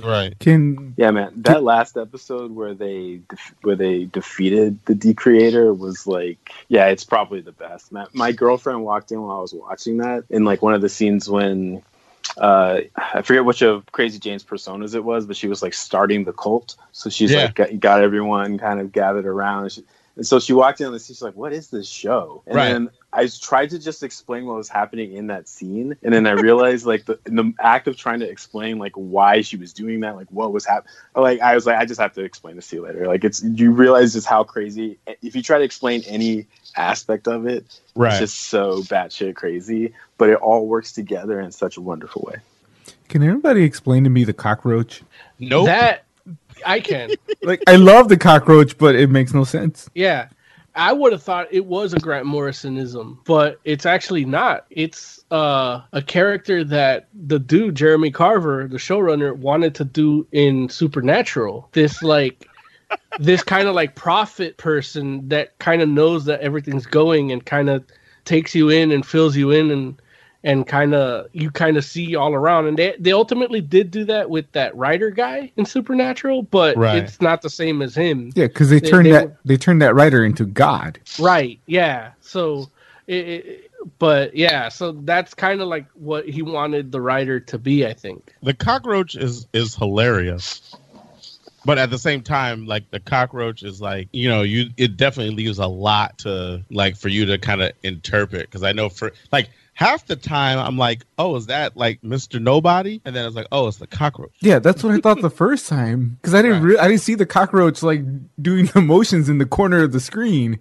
Right. Can Yeah, man. That last episode where they def- where they defeated the Decreator was like, yeah, it's probably the best. My, my girlfriend walked in while I was watching that, in like one of the scenes when uh, I forget which of Crazy Jane's personas it was, but she was like starting the cult. So she's Yeah. like got, got everyone kind of gathered around. She, and so she walked in on the scene. She's like, "What is this show?" And Right. then I tried to just explain what was happening in that scene, and then I realized like the in the act of trying to explain like why she was doing that, like what was happening. Like I was like, I just have to explain this to you later. Like it's you realize just how crazy. Eh, if you try to explain any aspect of it, Right. it's just so batshit crazy. But it all works together in such a wonderful way. can anybody explain to me the cockroach? Nope. That I can. Like I love the cockroach, but it makes no sense. Yeah. I would have thought it was a Grant Morrisonism, but it's actually not. It's uh, a character that the dude Jeremy Carver, the showrunner, wanted to do in Supernatural. This like this kind of like prophet person that kind of knows that everything's going and kind of takes you in and fills you in and and kind of you kind of see all around and they they ultimately did do that with that writer guy in Supernatural, but Right. it's not the same as him. Yeah, because they, They- turned they that were- they turned that writer into God. Right. Yeah. So, it, it, but yeah. So that's kind of like what he wanted the writer to be. I think. The cockroach is is hilarious. But at the same time, like the cockroach is like, you know, you it definitely leaves a lot to like for you to kind of interpret because I know for like half the time I'm like, oh, is that like Mr. Nobody? And then I was like, oh, it's the cockroach. Yeah, that's what I thought the first time because I didn't re- I didn't see the cockroach like doing the motions in the corner of the screen.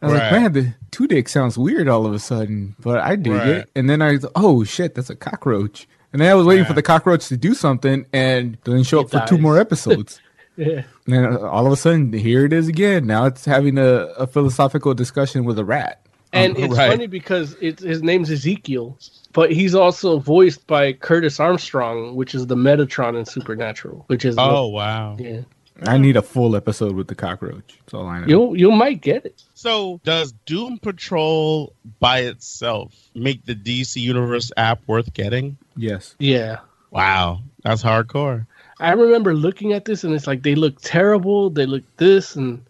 I was like, man, the Tudyk sounds weird all of a sudden, but I dig Right. it. And then I, was, oh shit, that's a cockroach. And then I was waiting for the cockroach to do something and doesn't show It up for two more episodes. Yeah. and then all of a sudden, here it is again. Now it's having a, a philosophical discussion with a rat. And Um, it's right. funny because it's, his name's Ezekiel, but he's also voiced by Curtis Armstrong, which is the Metatron in Supernatural. Which is Oh wow. yeah. I need a full episode with the cockroach. That's all I know. You you might get it. So does Doom Patrol by itself make the DC Universe app worth getting? Yes. Yeah. Wow, that's hardcore. I remember looking at this and it's like they look terrible. They look this and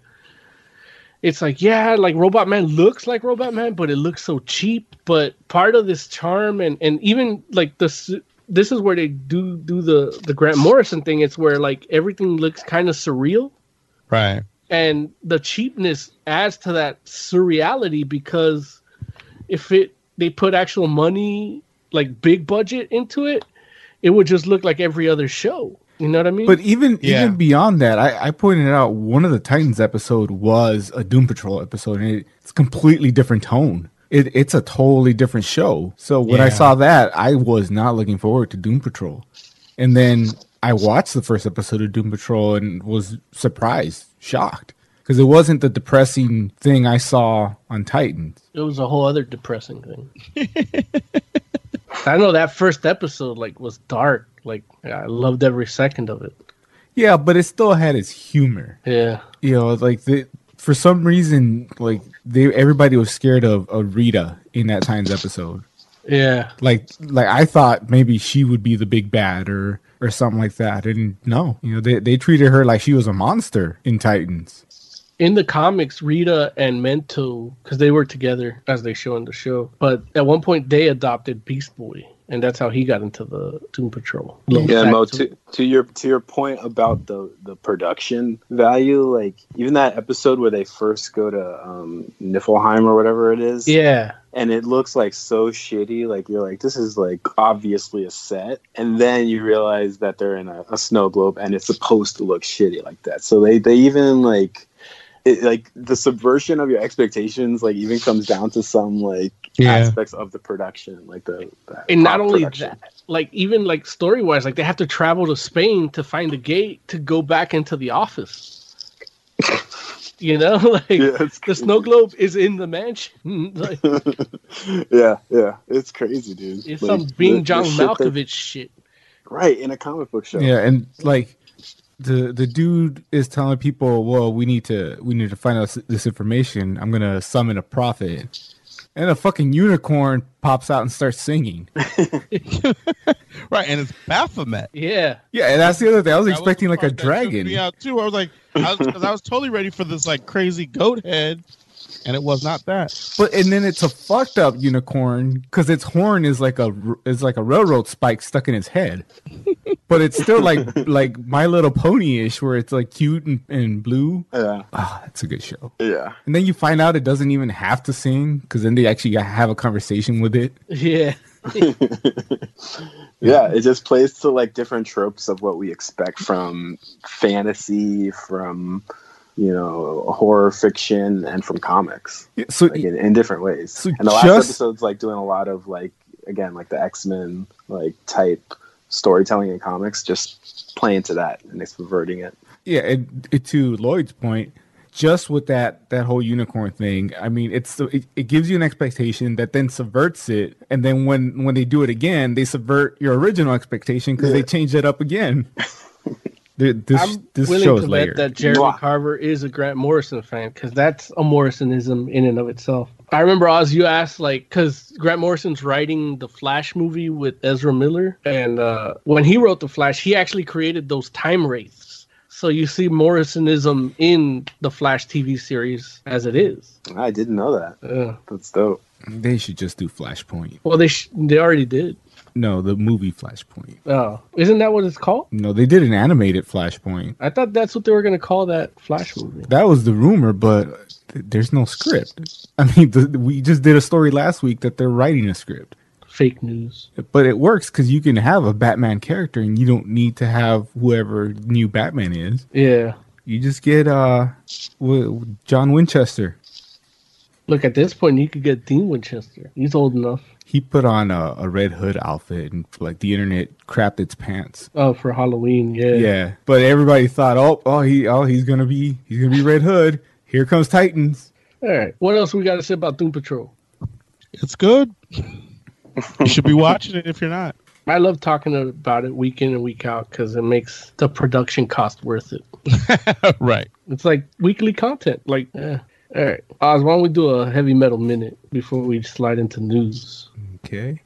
it's like yeah, like Robot Man looks like Robot Man, but it looks so cheap. But part of this charm and and even like this this is where they do do the the Grant Morrison thing. It's where like everything looks kind of surreal Right. and the cheapness adds to that surreality because if it they put actual money like big budget into it, it would just look like every other show. You know what I mean? But even Yeah. even beyond that, I, I pointed out one of the Titans episode was a Doom Patrol episode, and it, it's completely different tone. It, it's a totally different show. So when I saw that, I was not looking forward to Doom Patrol. And then I watched the first episode of Doom Patrol and was surprised, shocked, because it wasn't the depressing thing I saw on Titans. It was a whole other depressing thing. I know that first episode like was dark. Like I loved every second of it. Yeah, but it still had its humor. Yeah. You know, like the for some reason, like they everybody was scared of, of Rita in that Titans episode. Yeah. Like like I thought maybe she would be the big bad or or something like that. And no, you know, they they treated her like she was a monster in Titans. In the comics, Rita and Mento, because they work together as they show in the show, but at one point they adopted Beast Boy, and that's how he got into the Doom Patrol. Yeah, Mo. To, to your to your point about the the production value, like even that episode where they first go to um, Niflheim or whatever it is, Yeah. and it looks like so shitty. Like you're like, this is like obviously a set, and then you realize that they're in a, a snow globe, and it's supposed to look shitty like that. So they they even like. It, like the subversion of your expectations, like even comes down to some like Yeah. aspects of the production, like the, the And not only production. that, like even like story wise, like they have to travel to Spain to find the gate to go back into the office. You know, like the snow globe is in the mansion. like, yeah, yeah, it's crazy, dude. it's Like, some Bing the- the John shit that- Malkovich shit. right in a comic book show. Yeah, and like the the dude is telling people, "Well, we need to we need to find out this information. I'm gonna summon a prophet." And a fucking unicorn pops out and starts singing. right, and it's Baphomet. Yeah, Yeah, and that's the other thing. I was That expecting the like a part that tripped dragon. Me out too. I was like, I was, 'cause I was totally ready for this like crazy goat head, and it was not that. But and then it's a fucked up unicorn because its horn is like a is like a railroad spike stuck in its head. but it's still like like My Little Pony ish, where it's like cute and, and blue. Yeah, ah, that's a good show. Yeah, And then you find out it doesn't even have to sing because then they actually have a conversation with it. Yeah. yeah, it just plays to like different tropes of what we expect from fantasy, from you know horror fiction, and from comics. so like, in, in different ways. so and the last just- episode's like doing a lot of like again like the X Men like type storytelling in comics, just playing to that and it's perverting it. Yeah, and it, to Lloyd's point, just with that that whole unicorn thing, I mean, it's it, it gives you an expectation that then subverts it, and then when when they do it again, they subvert your original expectation because they change it up again. Th- this I'm this willing to is bet layered. that Jeremy Carver is a Grant Morrison fan because that's a Morrisonism in and of itself. I remember Oz, you asked like because Grant Morrison's writing the Flash movie with Ezra Miller, and uh, when he wrote the Flash, he actually created those time wraiths. So you see Morrisonism in the Flash TV series as it is. I didn't know that. Yeah. That's dope. They should just do Flashpoint. Well, they sh- they already did. No, the movie Flashpoint. Oh, isn't that what it's called? No, they did an animated Flashpoint. I thought that's what they were going to call that Flash movie. That was the rumor, but th- there's no script. I mean, the, we just did a story last week that they're writing a script. Fake news. But it works because you can have a Batman character and you don't need to have whoever new Batman is. Yeah. You just get uh w- John Winchester. Look, at this point, you could get Dean Winchester. He's old enough. He put on a, a red hood outfit and like the internet crapped its pants. Oh, for Halloween, yeah. Yeah, but everybody thought, oh, oh, he, oh, he's gonna be, he's gonna be Red Hood. Here comes Titans. All right. What else we got to say about Doom Patrol? It's good. you should be watching it if you're not. I love talking about it week in and week out because it makes the production cost worth it. right. It's like weekly content. Like, eh. All right, Oz, why don't we do a heavy metal minute before we slide into news? Okay.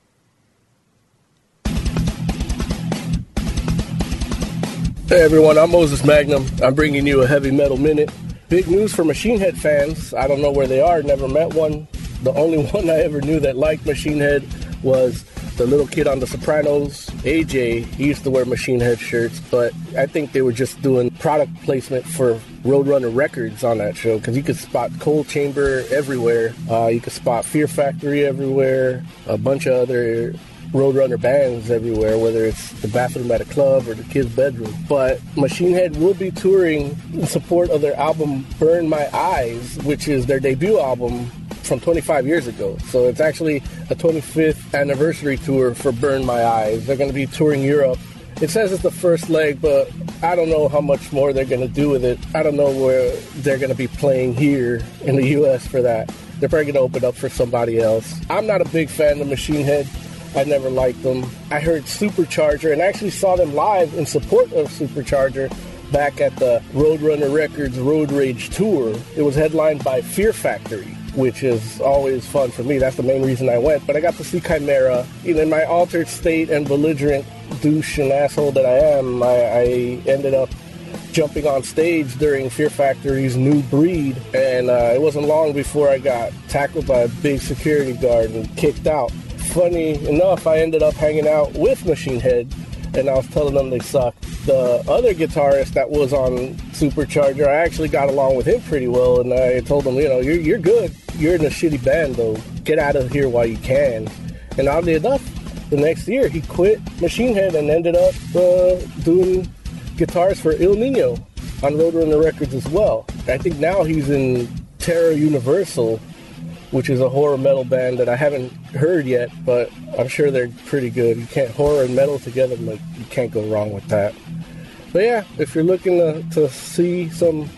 Hey everyone, I'm Moses Magnum. I'm bringing you a heavy metal minute. Big news for Machine Head fans. I don't know where they are, never met one. The only one I ever knew that liked Machine Head was the little kid on The Sopranos, AJ. He used to wear Machine Head shirts, but I think they were just doing product placement for Roadrunner Records on that show because you could spot Coal Chamber everywhere. Uh, you could spot Fear Factory everywhere, a bunch of other Roadrunner bands everywhere, whether it's the bathroom at a club or the kid's bedroom. But Machine Head will be touring in support of their album Burn My Eyes, which is their debut album from 25 years ago. So it's actually a 25th anniversary tour for Burn My Eyes. They're going to be touring Europe It says it's the first leg, but I don't know how much more they're going to do with it. I don't know where they're going to be playing here in the U.S. for that. They're probably going to open up for somebody else. I'm not a big fan of Machine Head. I never liked them. I heard Supercharger and actually saw them live in support of Supercharger back at the Roadrunner Records Road Rage Tour. It was headlined by Fear Factory, which is always fun for me. That's the main reason I went. But I got to see Chimaira. In my altered state and belligerent douche and asshole that I am, I, I ended up jumping on stage during Fear Factory's New Breed, and uh, it wasn't long before I got tackled by a big security guard and kicked out. Funny enough, I ended up hanging out with Machine Head, and I was telling them they suck. The other guitarist that was on Supercharger, I actually got along with him pretty well, and I told him, you know, you're, you're good. You're in a shitty band, though. Get out of here while you can. And oddly enough, the next year he quit Machine Head and ended up uh, doing guitars for Ill Niño on Roadrunner Records as well. I think now he's in Terror Universal, which is a horror metal band that I haven't heard yet, but I'm sure they're pretty good. You can't horror and metal together, like you can't go wrong with that. But yeah, if you're looking to, to see some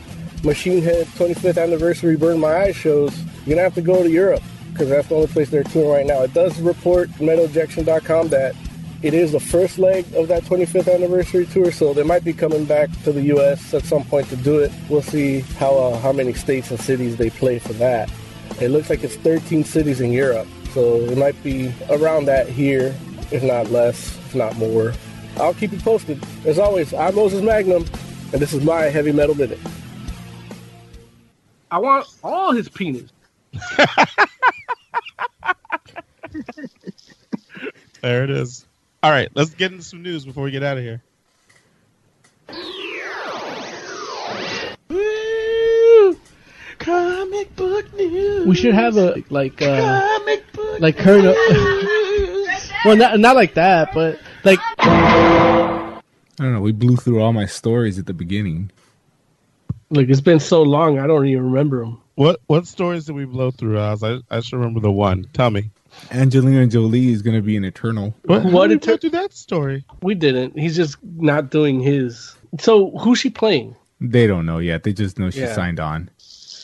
Machine Head 25th anniversary Burn My Eyes shows, you're gonna have to go to Europe because that's the only place they're touring right now. It does report metalinjection.com that it is the first leg of that 25th anniversary tour, so they might be coming back to the U.S. at some point to do it. We'll see how uh, how many states and cities they play for that. It looks like it's 13 cities in Europe, so it might be around that here, if not less, if not more. I'll keep you posted. As always, I'm Moses Magnum, and this is my Heavy Metal Minute. I want all his penis. There it is. All right, let's get into some news before we get out of here. Comic book news. We should have a like uh like current. well, not not like that, but like I don't know. We blew through all my stories at the beginning. Like it's been so long, I don't even remember them. What what stories did we blow through, Oz? I, I should remember the one. Tell me. Angelina Jolie is going to be an Eternal. What, What what did did we go through that story? We didn't. He's just not doing his. So who's she playing? They don't know yet. They just know she Yeah. signed on.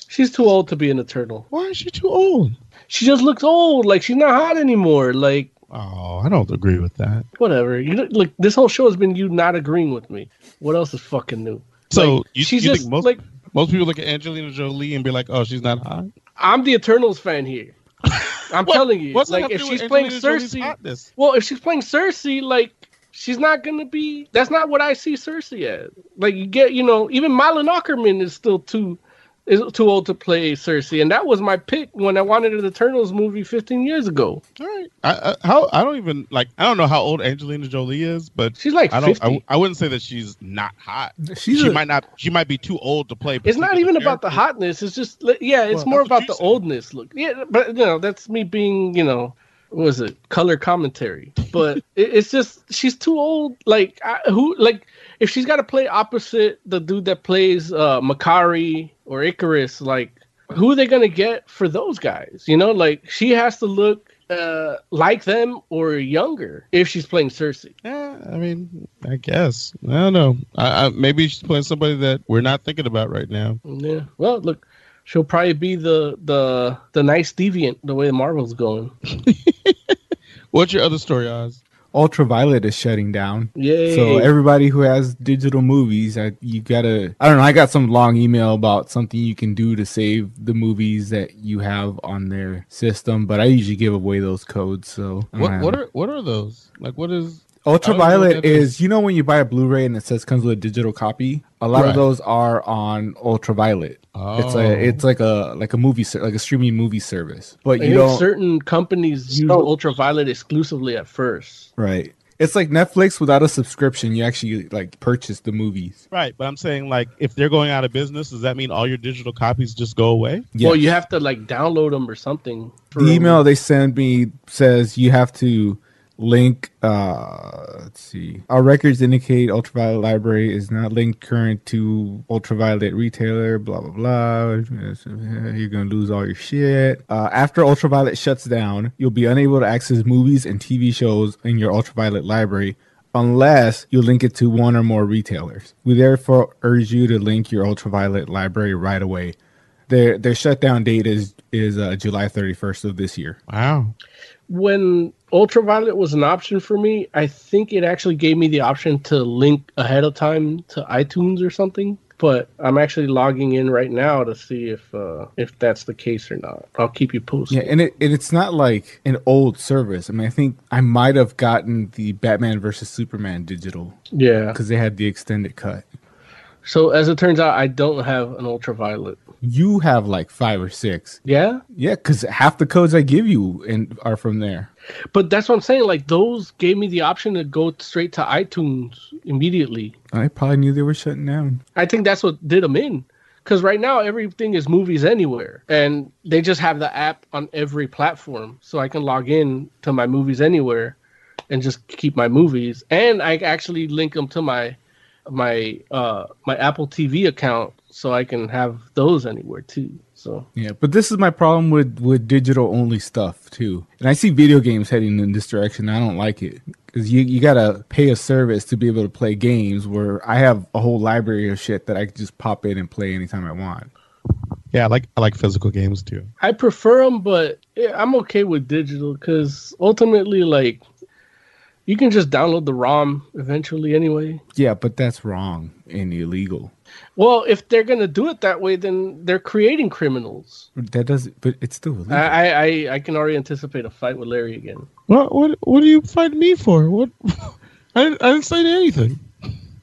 She's too old to be an Eternal. Why is she too old? She just looks old. Like she's not hot anymore. Like Oh, I don't agree with that. whatever. You know, like this whole show has been you not agreeing with me. What else is fucking new? So Like, you, she's you just think most like most people look at Angelina Jolie and be like, "Oh, she's not hot." I'm the Eternals fan here. I'm What- telling you, what's like if she's playing Sersi, well, if she's playing Sersi, like she's not gonna be. That's not what I see Sersi as. Like you get, you know, even Malin Akerman is still too is too old to play Sersi, and that was my pick when I wanted an Eternals movie 15 years ago. All right. I, I, how I don't even like. I don't know how old Angelina Jolie is, but She's like I don't. I, 50. I wouldn't say that she's not hot. She's she a- might not. She might be too old to play. It's not particular even about the hotness. It's just yeah, it's Well, more about the said. oldness. Look, yeah, but you know that's me being you know what was it color commentary. But it, it's just she's too old. Like I, who like if she's got to play opposite the dude that plays uh Makkari or Ikaris, like who are they gonna get for those guys? You know, like she has to look uh like them or younger if she's playing Sersi. Yeah, I mean, I guess I don't know. I, I, maybe she's playing somebody that we're not thinking about right now. Yeah. Well, look, she'll probably be the the the nice deviant the way Marvel's going. What's your other story, Oz? Ultraviolet is shutting down. Yay. So everybody who has digital movies, I, you gotta. I don't know. I got some long email about something you can do to save the movies that you have on their system, but I usually give away those codes. So What uh, what are what are those? Like, what is Ultraviolet I don't know what that is, you know, when you buy a Blu-ray and it says comes with a digital copy. A lot Right. of those are on Ultraviolet. Oh. It's Oh. a it's like a like a movie ser- like a streaming movie service, but I you think don't certain companies use ultraviolet exclusively at first. right. It's like Netflix without a subscription. You actually like purchase the movies. right? But I'm saying, like, if they're going out of business, does that mean all your digital copies just go away? Well, you have to like download them or something. the email they send me says you have to link uh let's see our records indicate ultraviolet library is not linked current to ultraviolet retailer blah blah blah you're gonna lose all your shit uh, after ultraviolet shuts down you'll be unable to access movies and tv shows in your ultraviolet library unless you link it to one or more retailers. We therefore urge you to link your ultraviolet library right away. Their their shutdown date is is uh, July 31st of this year. Wow. When ultraviolet was an option for me, I think it actually gave me the option to link ahead of time to iTunes or something. But I'm actually logging in right now to see if uh, if that's the case or not. I'll keep you posted. Yeah, and it and it's not like an old service. I mean, I think I might have gotten the Batman versus Superman digital. Yeah. because they had the extended cut. So as it turns out, I don't have an ultraviolet. You have like five or six. Yeah. Yeah, because half the codes I give you and are from there. But that's what I'm saying. Like those gave me the option to go straight to iTunes immediately. I probably knew they were shutting down. I think that's what did them in. Because right now everything is movies anywhere, and they just have the app on every platform, so I can log in to my movies anywhere, and just keep my movies. And I actually link them to my my uh my Apple TV account, so I can have those anywhere too. So Yeah, but this is my problem with with digital only stuff too. And I see video games heading in this direction. I don't like it because you you gotta pay a service to be able to play games. Where I have a whole library of shit that I can just pop in and play anytime I want. Yeah, I like I like physical games too. I prefer them, but yeah, I'm okay with digital because ultimately, like, you can just download the ROM eventually anyway. Yeah, but that's wrong and illegal. Well, if they're gonna do it that way, then they're creating criminals. That does, but it's still illegal. I, I, I, I can already anticipate a fight with Larry again. What what what are you fighting me for? What I didn't, I didn't say anything.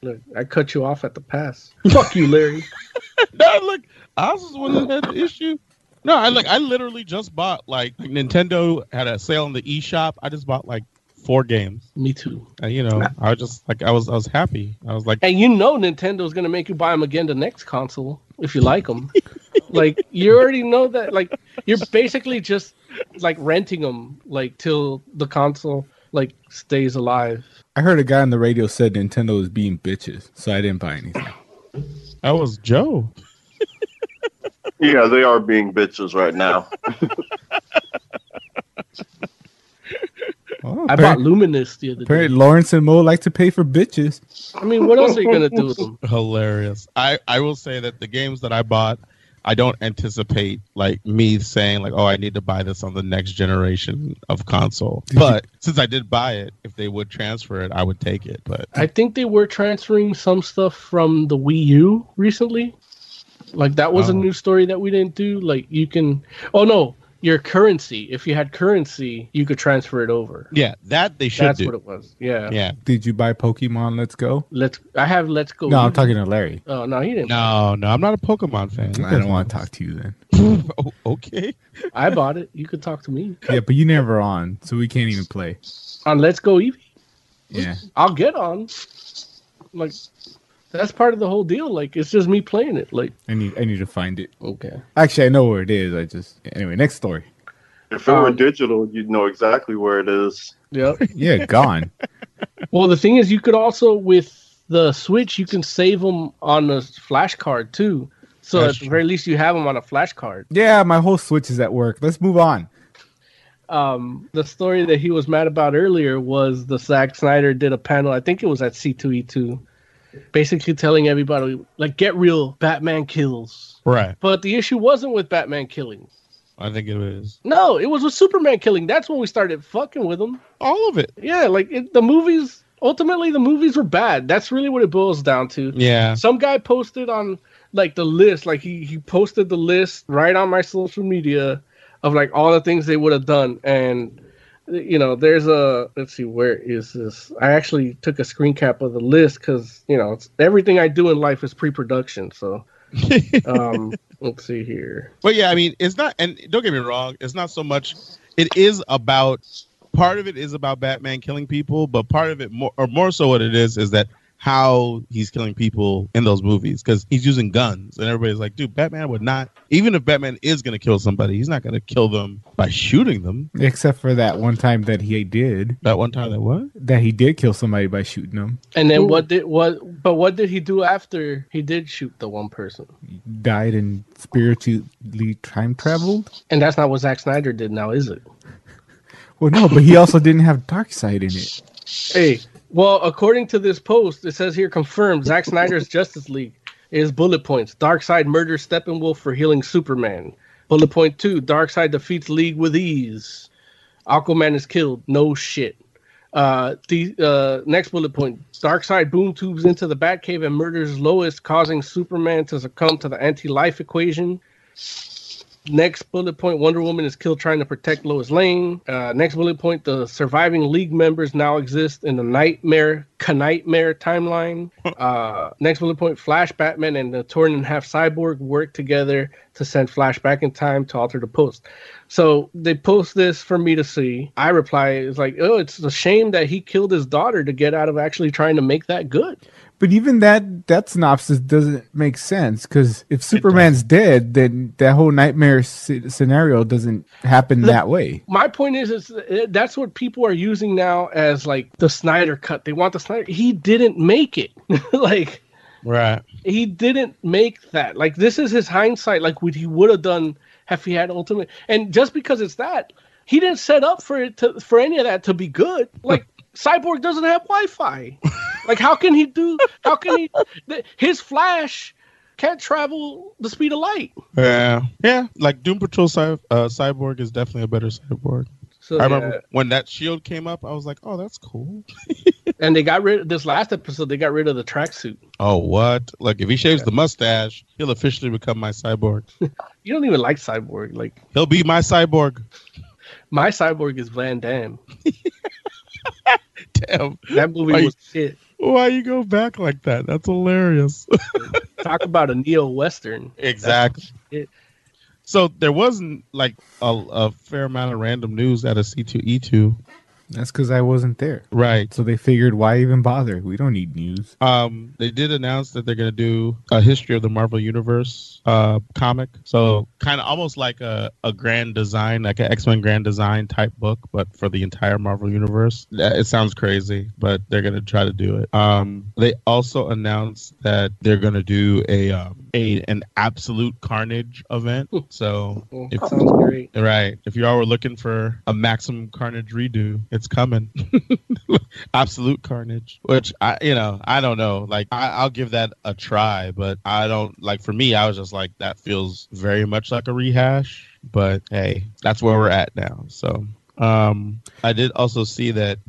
Look, I cut you off at the pass. Fuck you, Larry. no, look, I was the one that had the issue. No, I like I literally just bought like Nintendo had a sale in the eShop. I just bought like four games. Me too. And, you know, I was just like I was I was happy. I was like, And you know Nintendo's gonna make you buy them again the next console if you like them. like you already know that. Like you're basically just like renting them like till the console like stays alive. I heard a guy on the radio said Nintendo was being bitches, so I didn't buy anything. that was Joe. Yeah, they are being bitches right now. Oh, I bought Luminous the other day. Apparently, Lawrence and Mo like to pay for bitches. I mean, what else are you gonna do with them? Hilarious. I I will say that the games that I bought, I don't anticipate like me saying like, oh, I need to buy this on the next generation of console. But since I did buy it, if they would transfer it, I would take it. But I think they were transferring some stuff from the Wii U recently. Like that was a Oh. new story that we didn't do. Like you can Oh no, your currency. If you had currency, you could transfer it over. yeah, that they should That's do. what it was. Yeah. Yeah. Did you buy Pokemon Let's Go? Let's I have Let's Go. No, I'm talking to Larry. Oh no, he didn't. No, no, I'm not a Pokemon fan. I don't want to talk to you then. Oh, okay. I bought it. You could talk to me. Yeah, but you never on, so we can't even play. On Let's Go Eevee. Yeah. I'll get on. Like that's part of the whole deal. Like it's just me playing it. Like I need I need to find it. Okay. Actually, I know where it is. I just anyway. Next story. If it were Um, digital, you'd know exactly where it is. Yep. Yeah, gone. Well, the thing is, you could also with the Switch, you can save them on a flash card too. So That's at the very least, you have them on a flash card. Yeah, my whole Switch is at work. Let's move on. Um, the story that he was mad about earlier was the Zack Snyder did a panel. I think it was at C2E2, basically telling everybody like, get real, Batman kills. Right. But the issue wasn't with Batman killing. I think it was No, it was with Superman killing. That's when we started fucking with him. All of it. Yeah, like it, the movies. Ultimately, the movies were bad. That's really what it boils down to. Yeah. Some guy posted on like the list, like he he posted the list right on my social media of like all the things they would have done, and you know, there's a let's see, where is this? I actually took a screen cap of the list because you know it's, everything I do in life is pre-production. So, um, let's see here. But yeah, I mean, it's not, and don't get me wrong, it's not so much. It is about part of it is about Batman killing people, but part of it more, or more so, what it is is that how he's killing people in those movies because he's using guns, and everybody's like, dude, Batman would not. Even if Batman is going to kill somebody, he's not going to kill them by shooting them. Except for that one time that he did. That one time that what? That he did kill somebody by shooting them. And then what did what? But what did he do after he did shoot the one person? Died and spiritually time traveled. And that's not what Zack Snyder did now, is it? Well, no, but he also didn't have Darkseid in it. Hey, Well, according to this post, it says here confirmed Zack Snyder's Justice League is bullet points. Darkseid murders Steppenwolf for healing Superman. Bullet point two: Darkseid defeats League with ease. Aquaman is killed. No shit. Uh, the uh, next bullet point: Darkseid boom tubes into the Batcave and murders Lois, causing Superman to succumb to the anti-life equation. Next bullet point: Wonder Woman is killed trying to protect Lois Lane. Uh, next bullet point: The surviving League members now exist in the Knightmare Knightmare timeline. Uh, next bullet point: Flash, Batman, and the torn in half cyborg work together to send Flash back in time to alter the post. So they post this for me to see. I reply, "It's like, oh, it's a shame that he killed his daughter to get out of actually trying to make that good." But even that that synopsis doesn't make sense because if Superman's dead, then that whole nightmare sc- scenario doesn't happen that way. My point is, is uh, that's what people are using now as like the Snyder cut. They want the Snyder. He didn't make it. like Right. he didn't make that. Like this is his hindsight. Like what he would have done if he had ultimate. And just because it's that, he didn't set up for it to for any of that to be good. Like Cyborg doesn't have Wi-Fi. Like how can he do? How can he? th- His Flash can't travel the speed of light. Yeah. Yeah. Like Doom Patrol Cy- uh, Cyborg is definitely a better cyborg. So, I remember yeah. when that shield came up, I was like, oh, that's cool. And they got rid. of This last episode, they got rid of the tracksuit. Oh, what? Like, if he shaves the mustache, he'll officially become my cyborg. You don't even like Cyborg. Like He'll be my cyborg. my Cyborg is Van Damme. Damn. That movie Why was shit. Why you go back like that? That's hilarious. Talk about a neo western. exactly. So there wasn't like a, a fair amount of random news out of C2E2. That's because I wasn't there. Right. So they figured, why even bother? We don't need news. Um, they did announce that they're going to do a history of the Marvel Universe uh, comic. So kind of almost like a, a grand design, like an X Men grand design type book, but for the entire Marvel Universe. It sounds crazy, but they're going to try to do it. Um, they also announced that they're going to do a um, a an absolute Carnage event. So if, sounds great. Right. If you all were looking for a Maximum Carnage redo, it's coming. Absolute Carnage. Which I, you know, I don't know. Like I, I'll give that a try, but I don't like. For me, I was just like that feels very much like a rehash. But hey, that's where we're at now. So, um, I did also see that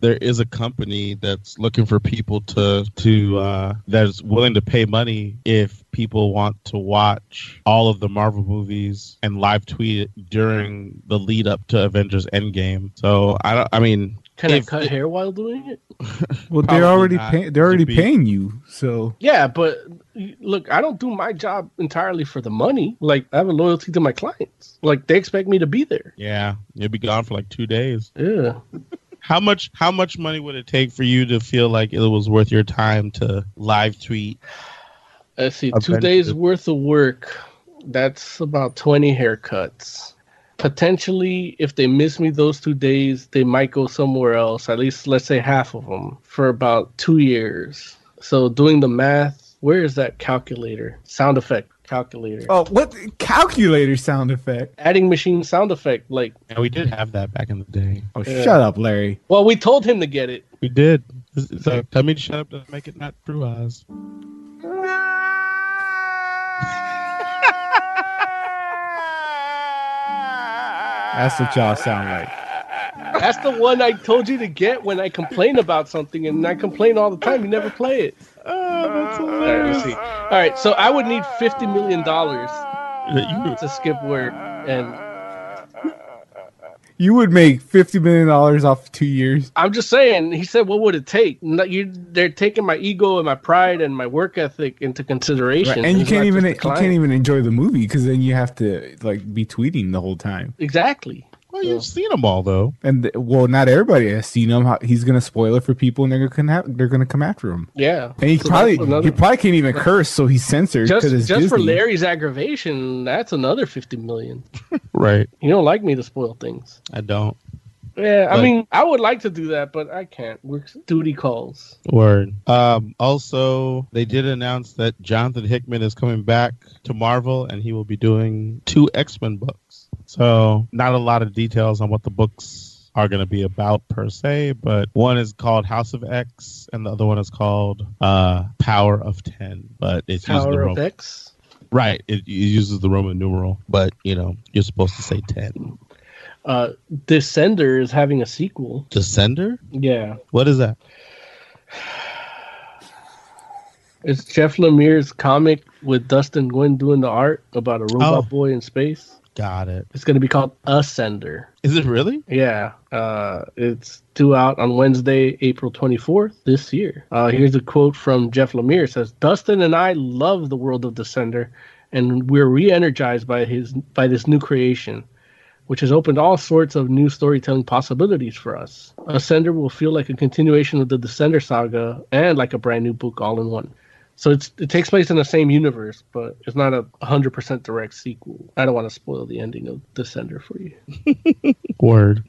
there is a company that's looking for people to to uh, that's willing to pay money if people want to watch all of the Marvel movies and live tweet it during the lead up to Avengers Endgame. So I don't. I mean, Can I if- cut hair while doing it? Well, they're already not. pay- they're already be- paying you. So Yeah, but look, I don't do my job entirely for the money. Like I have a loyalty to my clients. Like they expect me to be there. Yeah, you'll be gone for like two days. Yeah. How much? How much money would it take for you to feel like it was worth your time to live tweet? Let's see, two Avengers. days worth of work. That's about twenty haircuts. Potentially, if they miss me those two days, they might go somewhere else. At least, let's say half of them for about two years. So, doing the math, where is that calculator? Sound effect calculator. oh, what calculator sound effect? Adding machine sound effect. Like, Yeah, we did have that back in the day. Oh, Yeah. shut up, Larry. well, we told him to get it. We did. So tell me to shut up to make it not true eyes. That's what y'all sound like. That's the one I told you to get when I complain about something, and I complain all the time. You never play it. Ah, all right, let's see. All right, so I would need fifty million dollars to skip work, and You would make fifty million dollars off two years. I'm just saying. He said, "What would it take?" You, they're taking my ego and my pride and my work ethic into consideration, and you can't even you can't even enjoy the movie because then you have to like be tweeting the whole time. exactly. Well, you've seen them all though. And th- well, not everybody has seen him. How- He's gonna spoil it for people, and they're gonna have, they're gonna come after him. Yeah, And he So probably that's another- he probably can't even curse, so he's censored just because it's just for Disney. Larry's aggravation. That's another fifty million. Right. You don't like me to spoil things. I don't. Yeah, I But- mean, I would like to do that, but I can't. Work duty calls. Word. Um, also, they did announce that Jonathan Hickman is coming back to Marvel, and he will be doing two X Men books. So, not a lot of details on what the books are going to be about per se, but one is called House of X, and the other one is called uh, Power of Ten. But it's Power of X. right. It, it uses the Roman numeral, but you know you're supposed to say ten. Uh, Descender is having a sequel. Descender? Yeah, What is that? it's Jeff Lemire's comic with Dustin Nguyen doing the art about a robot Oh. boy in space. Got it. It's going to be called Ascender. Is it really? Yeah, uh, it's due out on Wednesday, April 24th this year. Uh, here's a quote from Jeff Lemire. It says, Dustin and I love the world of Descender, and we're re-energized by his by this new creation, which has opened all sorts of new storytelling possibilities for us. Ascender will feel like a continuation of the Descender saga and like a brand new book all in one. So it's it takes place in the same universe, but it's not a 100% direct sequel. I don't want to spoil the ending of Descender for you. Word.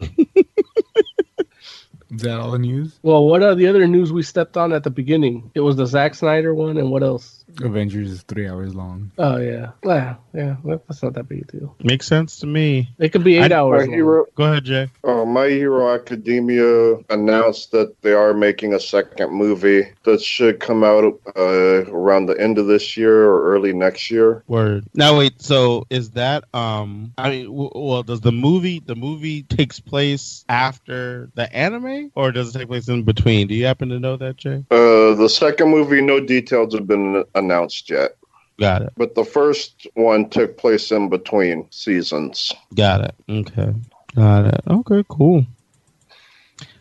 Is that all the news? Well, what are the other news we stepped on at the beginning? It was the Zack Snyder one, and what else? Avengers is three hours long. Oh yeah, yeah, yeah. That's not that big a deal. Makes sense to me. It could be eight I- hours. My long. hero, Go ahead, Jay. uh, My Hero Academia announced that they are making a second movie that should come out uh, around the end of this year or early next year. Word. Now wait. So is that um? I mean, w- well, does the movie the movie takes place after the anime, or does it take place in between? Do you happen to know that, Jay? Uh, the second movie, no details have been announced yet, Got it. but the first one took place in between seasons. Got it. Okay. Got it. Okay. Cool.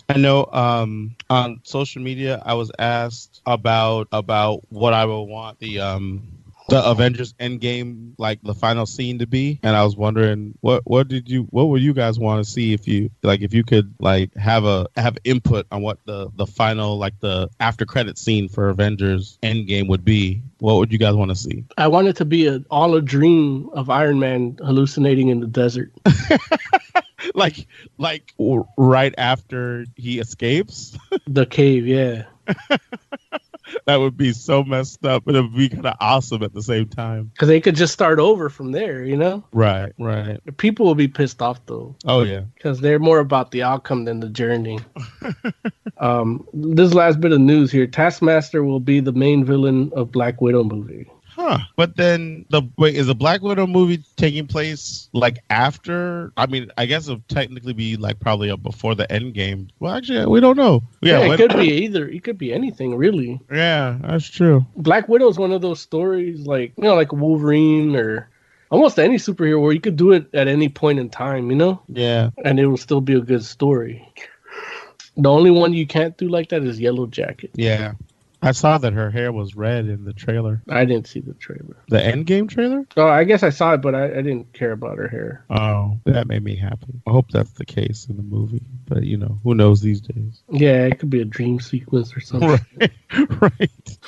I know um, on social media I was asked about about what I would want the um, the Avengers Endgame like the final scene to be, and I was wondering what what did you what would you guys want to see if you like if you could like have a have input on what the the final like the after credit scene for Avengers Endgame would be. What would you guys want to see? I want it to be a, all a dream of Iron Man hallucinating in the desert. like like right after he escapes. the cave, yeah. that would be so messed up, but it would be kind of awesome at the same time. Because they could just start over from there, you know. Right, right. People will be pissed off though, Oh yeah, because they're more about the outcome than the journey. um, this last bit of news here: Taskmaster will be the main villain of Black Widow movie. Huh? But then the wait is the Black Widow movie taking place like after? I mean, I guess it'll technically be like probably up before the end game. Well, actually, we don't know. Yeah, Yeah, it when- could be either. It could be anything, really. Yeah, that's true. Black Widow is one of those stories, like you know, like Wolverine or almost any superhero, where you could do it at any point in time, you know, Yeah, and it will still be a good story. The only one you can't do like that is Yellow Jacket. yeah. I saw that her hair was red in the trailer, I didn't see the trailer. the end game trailer. Oh, I guess I saw it, but I, I didn't care about her hair. Oh, that made me happy. I hope that's the case in the movie, but you know, who knows these days? Yeah, it could be a dream sequence or something. right, right.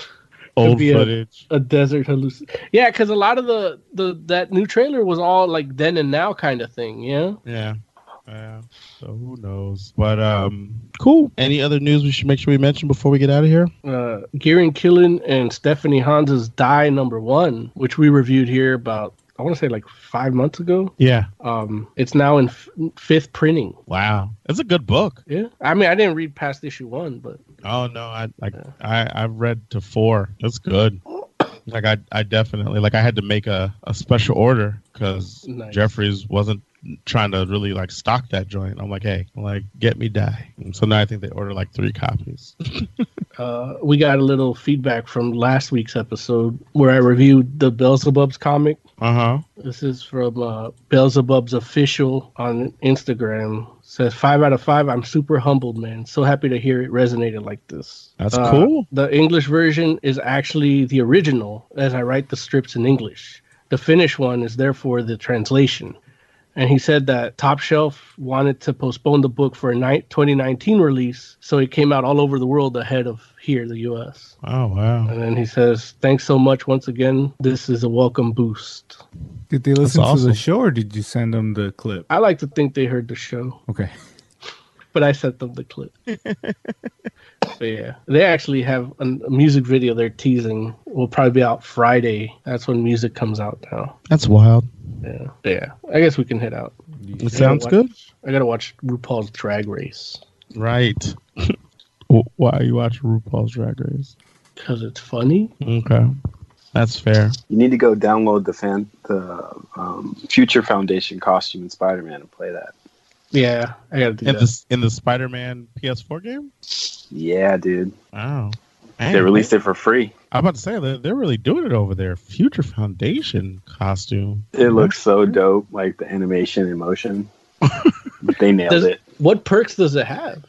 Old be a- footage. A, desert hallucination. Yeah, because a lot of the the that new trailer was all like then and now kind of thing. Yeah. Yeah. Yeah. So who knows? But um cool. Any other news we should make sure we mention before we get out of here? uh, Kieron Gillen and Stephanie Hans's Die Number One, which we reviewed here about I want to say like five months ago. Yeah. Um, it's now in f- fifth printing. Wow. It's a good book. Yeah, I mean I didn't read past issue one, but Oh no, I like I I've read to 4. That's good. Like I I definitely like I had to make a, a special order cuz Nice. Jeffries wasn't trying to really like stock that joint. I'm like, "Hey, like get me die." And so now I think they order like 3 copies. uh, we got a little feedback from last week's episode where I reviewed the Belzebubs comic. Uh-huh. This is from uh, Belzebubs official on Instagram. Says five out of five. I'm super humbled, man. So happy to hear it resonated like this. That's Uh, cool. The English version is actually the original, as I write the strips in English. The Finnish one is therefore the translation. And he said that Top Shelf wanted to postpone the book for a ni- 2019 release, so it came out all over the world ahead of here, the U.S. Oh wow. And then he says, "Thanks so much once again. This is a welcome boost." Did they listen to the show or did you send them the clip? I like to think they heard the show. Okay. but I sent them the clip. but yeah, they actually have a, a music video they're teasing. Will probably be out Friday. That's when music comes out now. That's wild. Yeah, yeah. I guess we can head out. It sounds I good. I gotta watch RuPaul's Drag Race Right. Why are you watching RuPaul's Drag Race? because it's funny. Okay, that's fair. You need to go download the fan the um, Future Foundation costume in Spider Man and play that. Yeah, I gotta do In that. the in the Spider-Man PS4 game. Yeah, dude. Wow. They released it for free. I'm about to say they're, they're really doing it over there. Future Foundation costume. It looks so dope, like the animation and motion. they nailed Does- it. What perks does it have?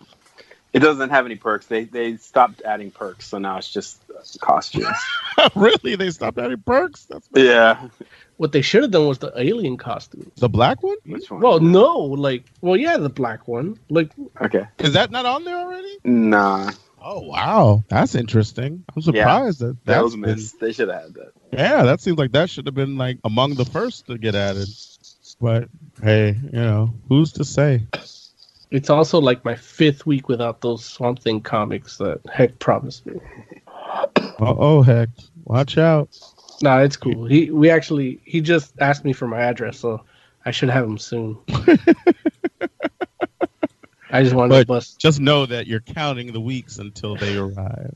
It doesn't have any perks. They they stopped adding perks, so now it's just uh, costumes. really? They stopped adding perks? That's yeah. What they should have done was the alien costume. the black one. Which one? Well, no, like, well, yeah, the black one. Like, Okay. Is that not on there already? Nah. Oh wow, that's interesting. I'm surprised that That that's was been, missed. They should have had that. yeah. That seems like that should have been like among the first to get added. But hey, you know who's to say? it's also like my fifth week without those Swamp Thing comics that Heck promised me. Uh oh, heck, watch out. Nah, it's cool. He we actually he just asked me for my address, so I should have him soon. I just wanted to bust. just know that you're counting the weeks until they arrive.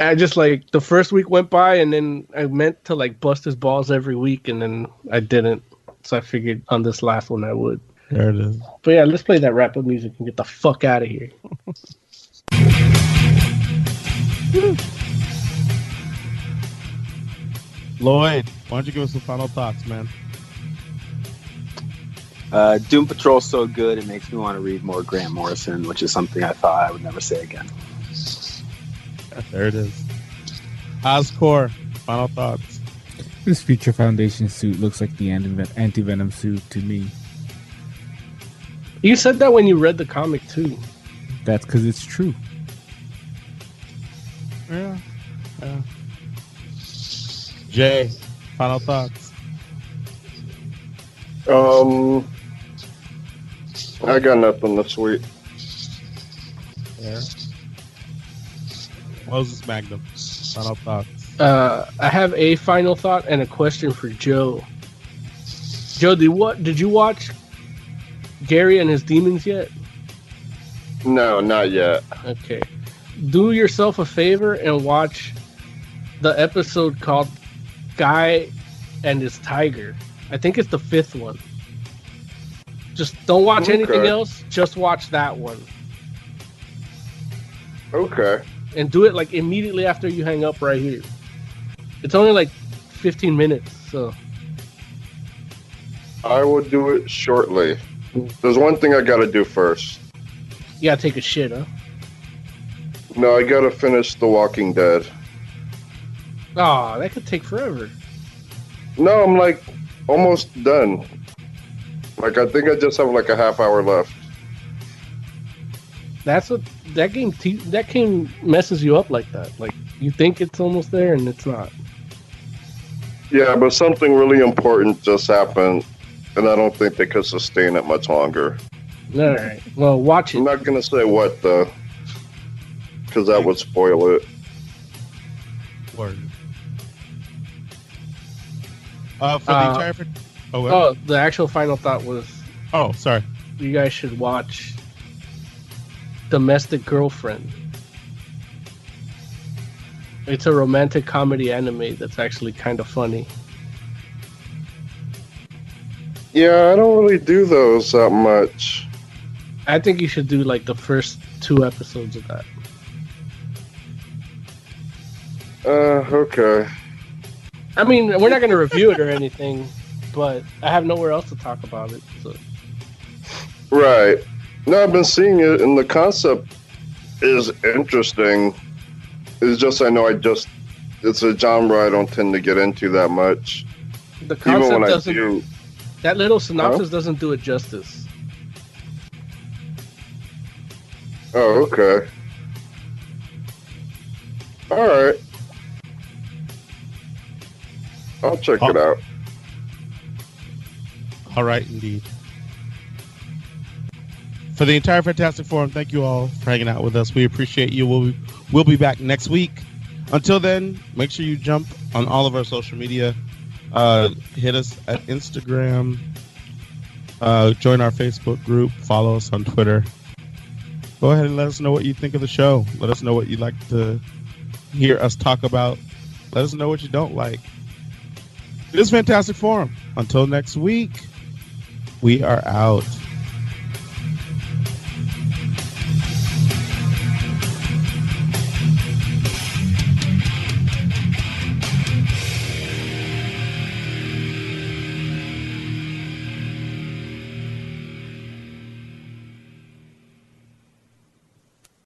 I just like the first week went by, and then I meant to like bust his balls every week, and then I didn't. So I figured on this last one I would. There it is. But yeah, let's play that rap up music and get the fuck out of here. Lloyd, why don't you give us some final thoughts, man? Uh, Doom Patrol's so good it makes me want to read more Grant Morrison, which is something I thought I would never say again. There it is. Oscore, final thoughts. This Future Foundation suit looks like the anti venom suit to me. You said that when you read the comic too. That's because it's true. Yeah. yeah. Jay, final thoughts. Um, I got nothing this week. Yeah. Moses Magnum, final thoughts. Uh, I have a final thought and a question for Joe. Joe, did what? Did you watch Gary and his demons yet? No, not yet. Okay. Do yourself a favor and watch the episode called Guy and His Tiger. I think it's the fifth one. Just don't watch anything else. Just watch that one. Okay. And do it like immediately after you hang up right here. It's only like 15 minutes, so I will do it shortly. There's one thing I gotta do first. you gotta take a shit, huh? No, I gotta finish The Walking Dead. Oh, that could take forever. No, I'm like almost done. Like I think I just have like a half hour left. That's what that game te- that game messes you up like that. Like you think it's almost there and it's not. Yeah, but something really important just happened, and I don't think they could sustain it much longer. All right. Well, watch it. I'm not gonna say what though, because that would spoil it. Word. Uh, for the Uh, entire. Fr- Oh, what? Oh, the actual final thought was oh, sorry. you guys should watch Domestic Girlfriend. It's a romantic comedy anime that's actually kind of funny. Yeah, I don't really do those that much. I think you should do like the first two episodes of that. Uh, okay. I mean, we're not going to review it or anything, but I have nowhere else to talk about it. So Right. No, I've been seeing it, and the concept is interesting. It's just I know I just it's a genre I don't tend to get into that much. the Even concept when doesn't. do, That little synopsis doesn't do it justice. oh, okay. All right. I'll check it out. All right, indeed. For the entire Fantastic Forum, thank you all for hanging out with us. We appreciate you. We'll be, we'll be back next week. Until then, make sure you jump on all of our social media. Uh, hit us at Instagram. Uh, join our Facebook group. Follow us on Twitter. Go ahead and let us know what you think of the show. Let us know what you'd like to hear us talk about. Let us know what you don't like. This is Fantastic Forum. Until next week, we are out.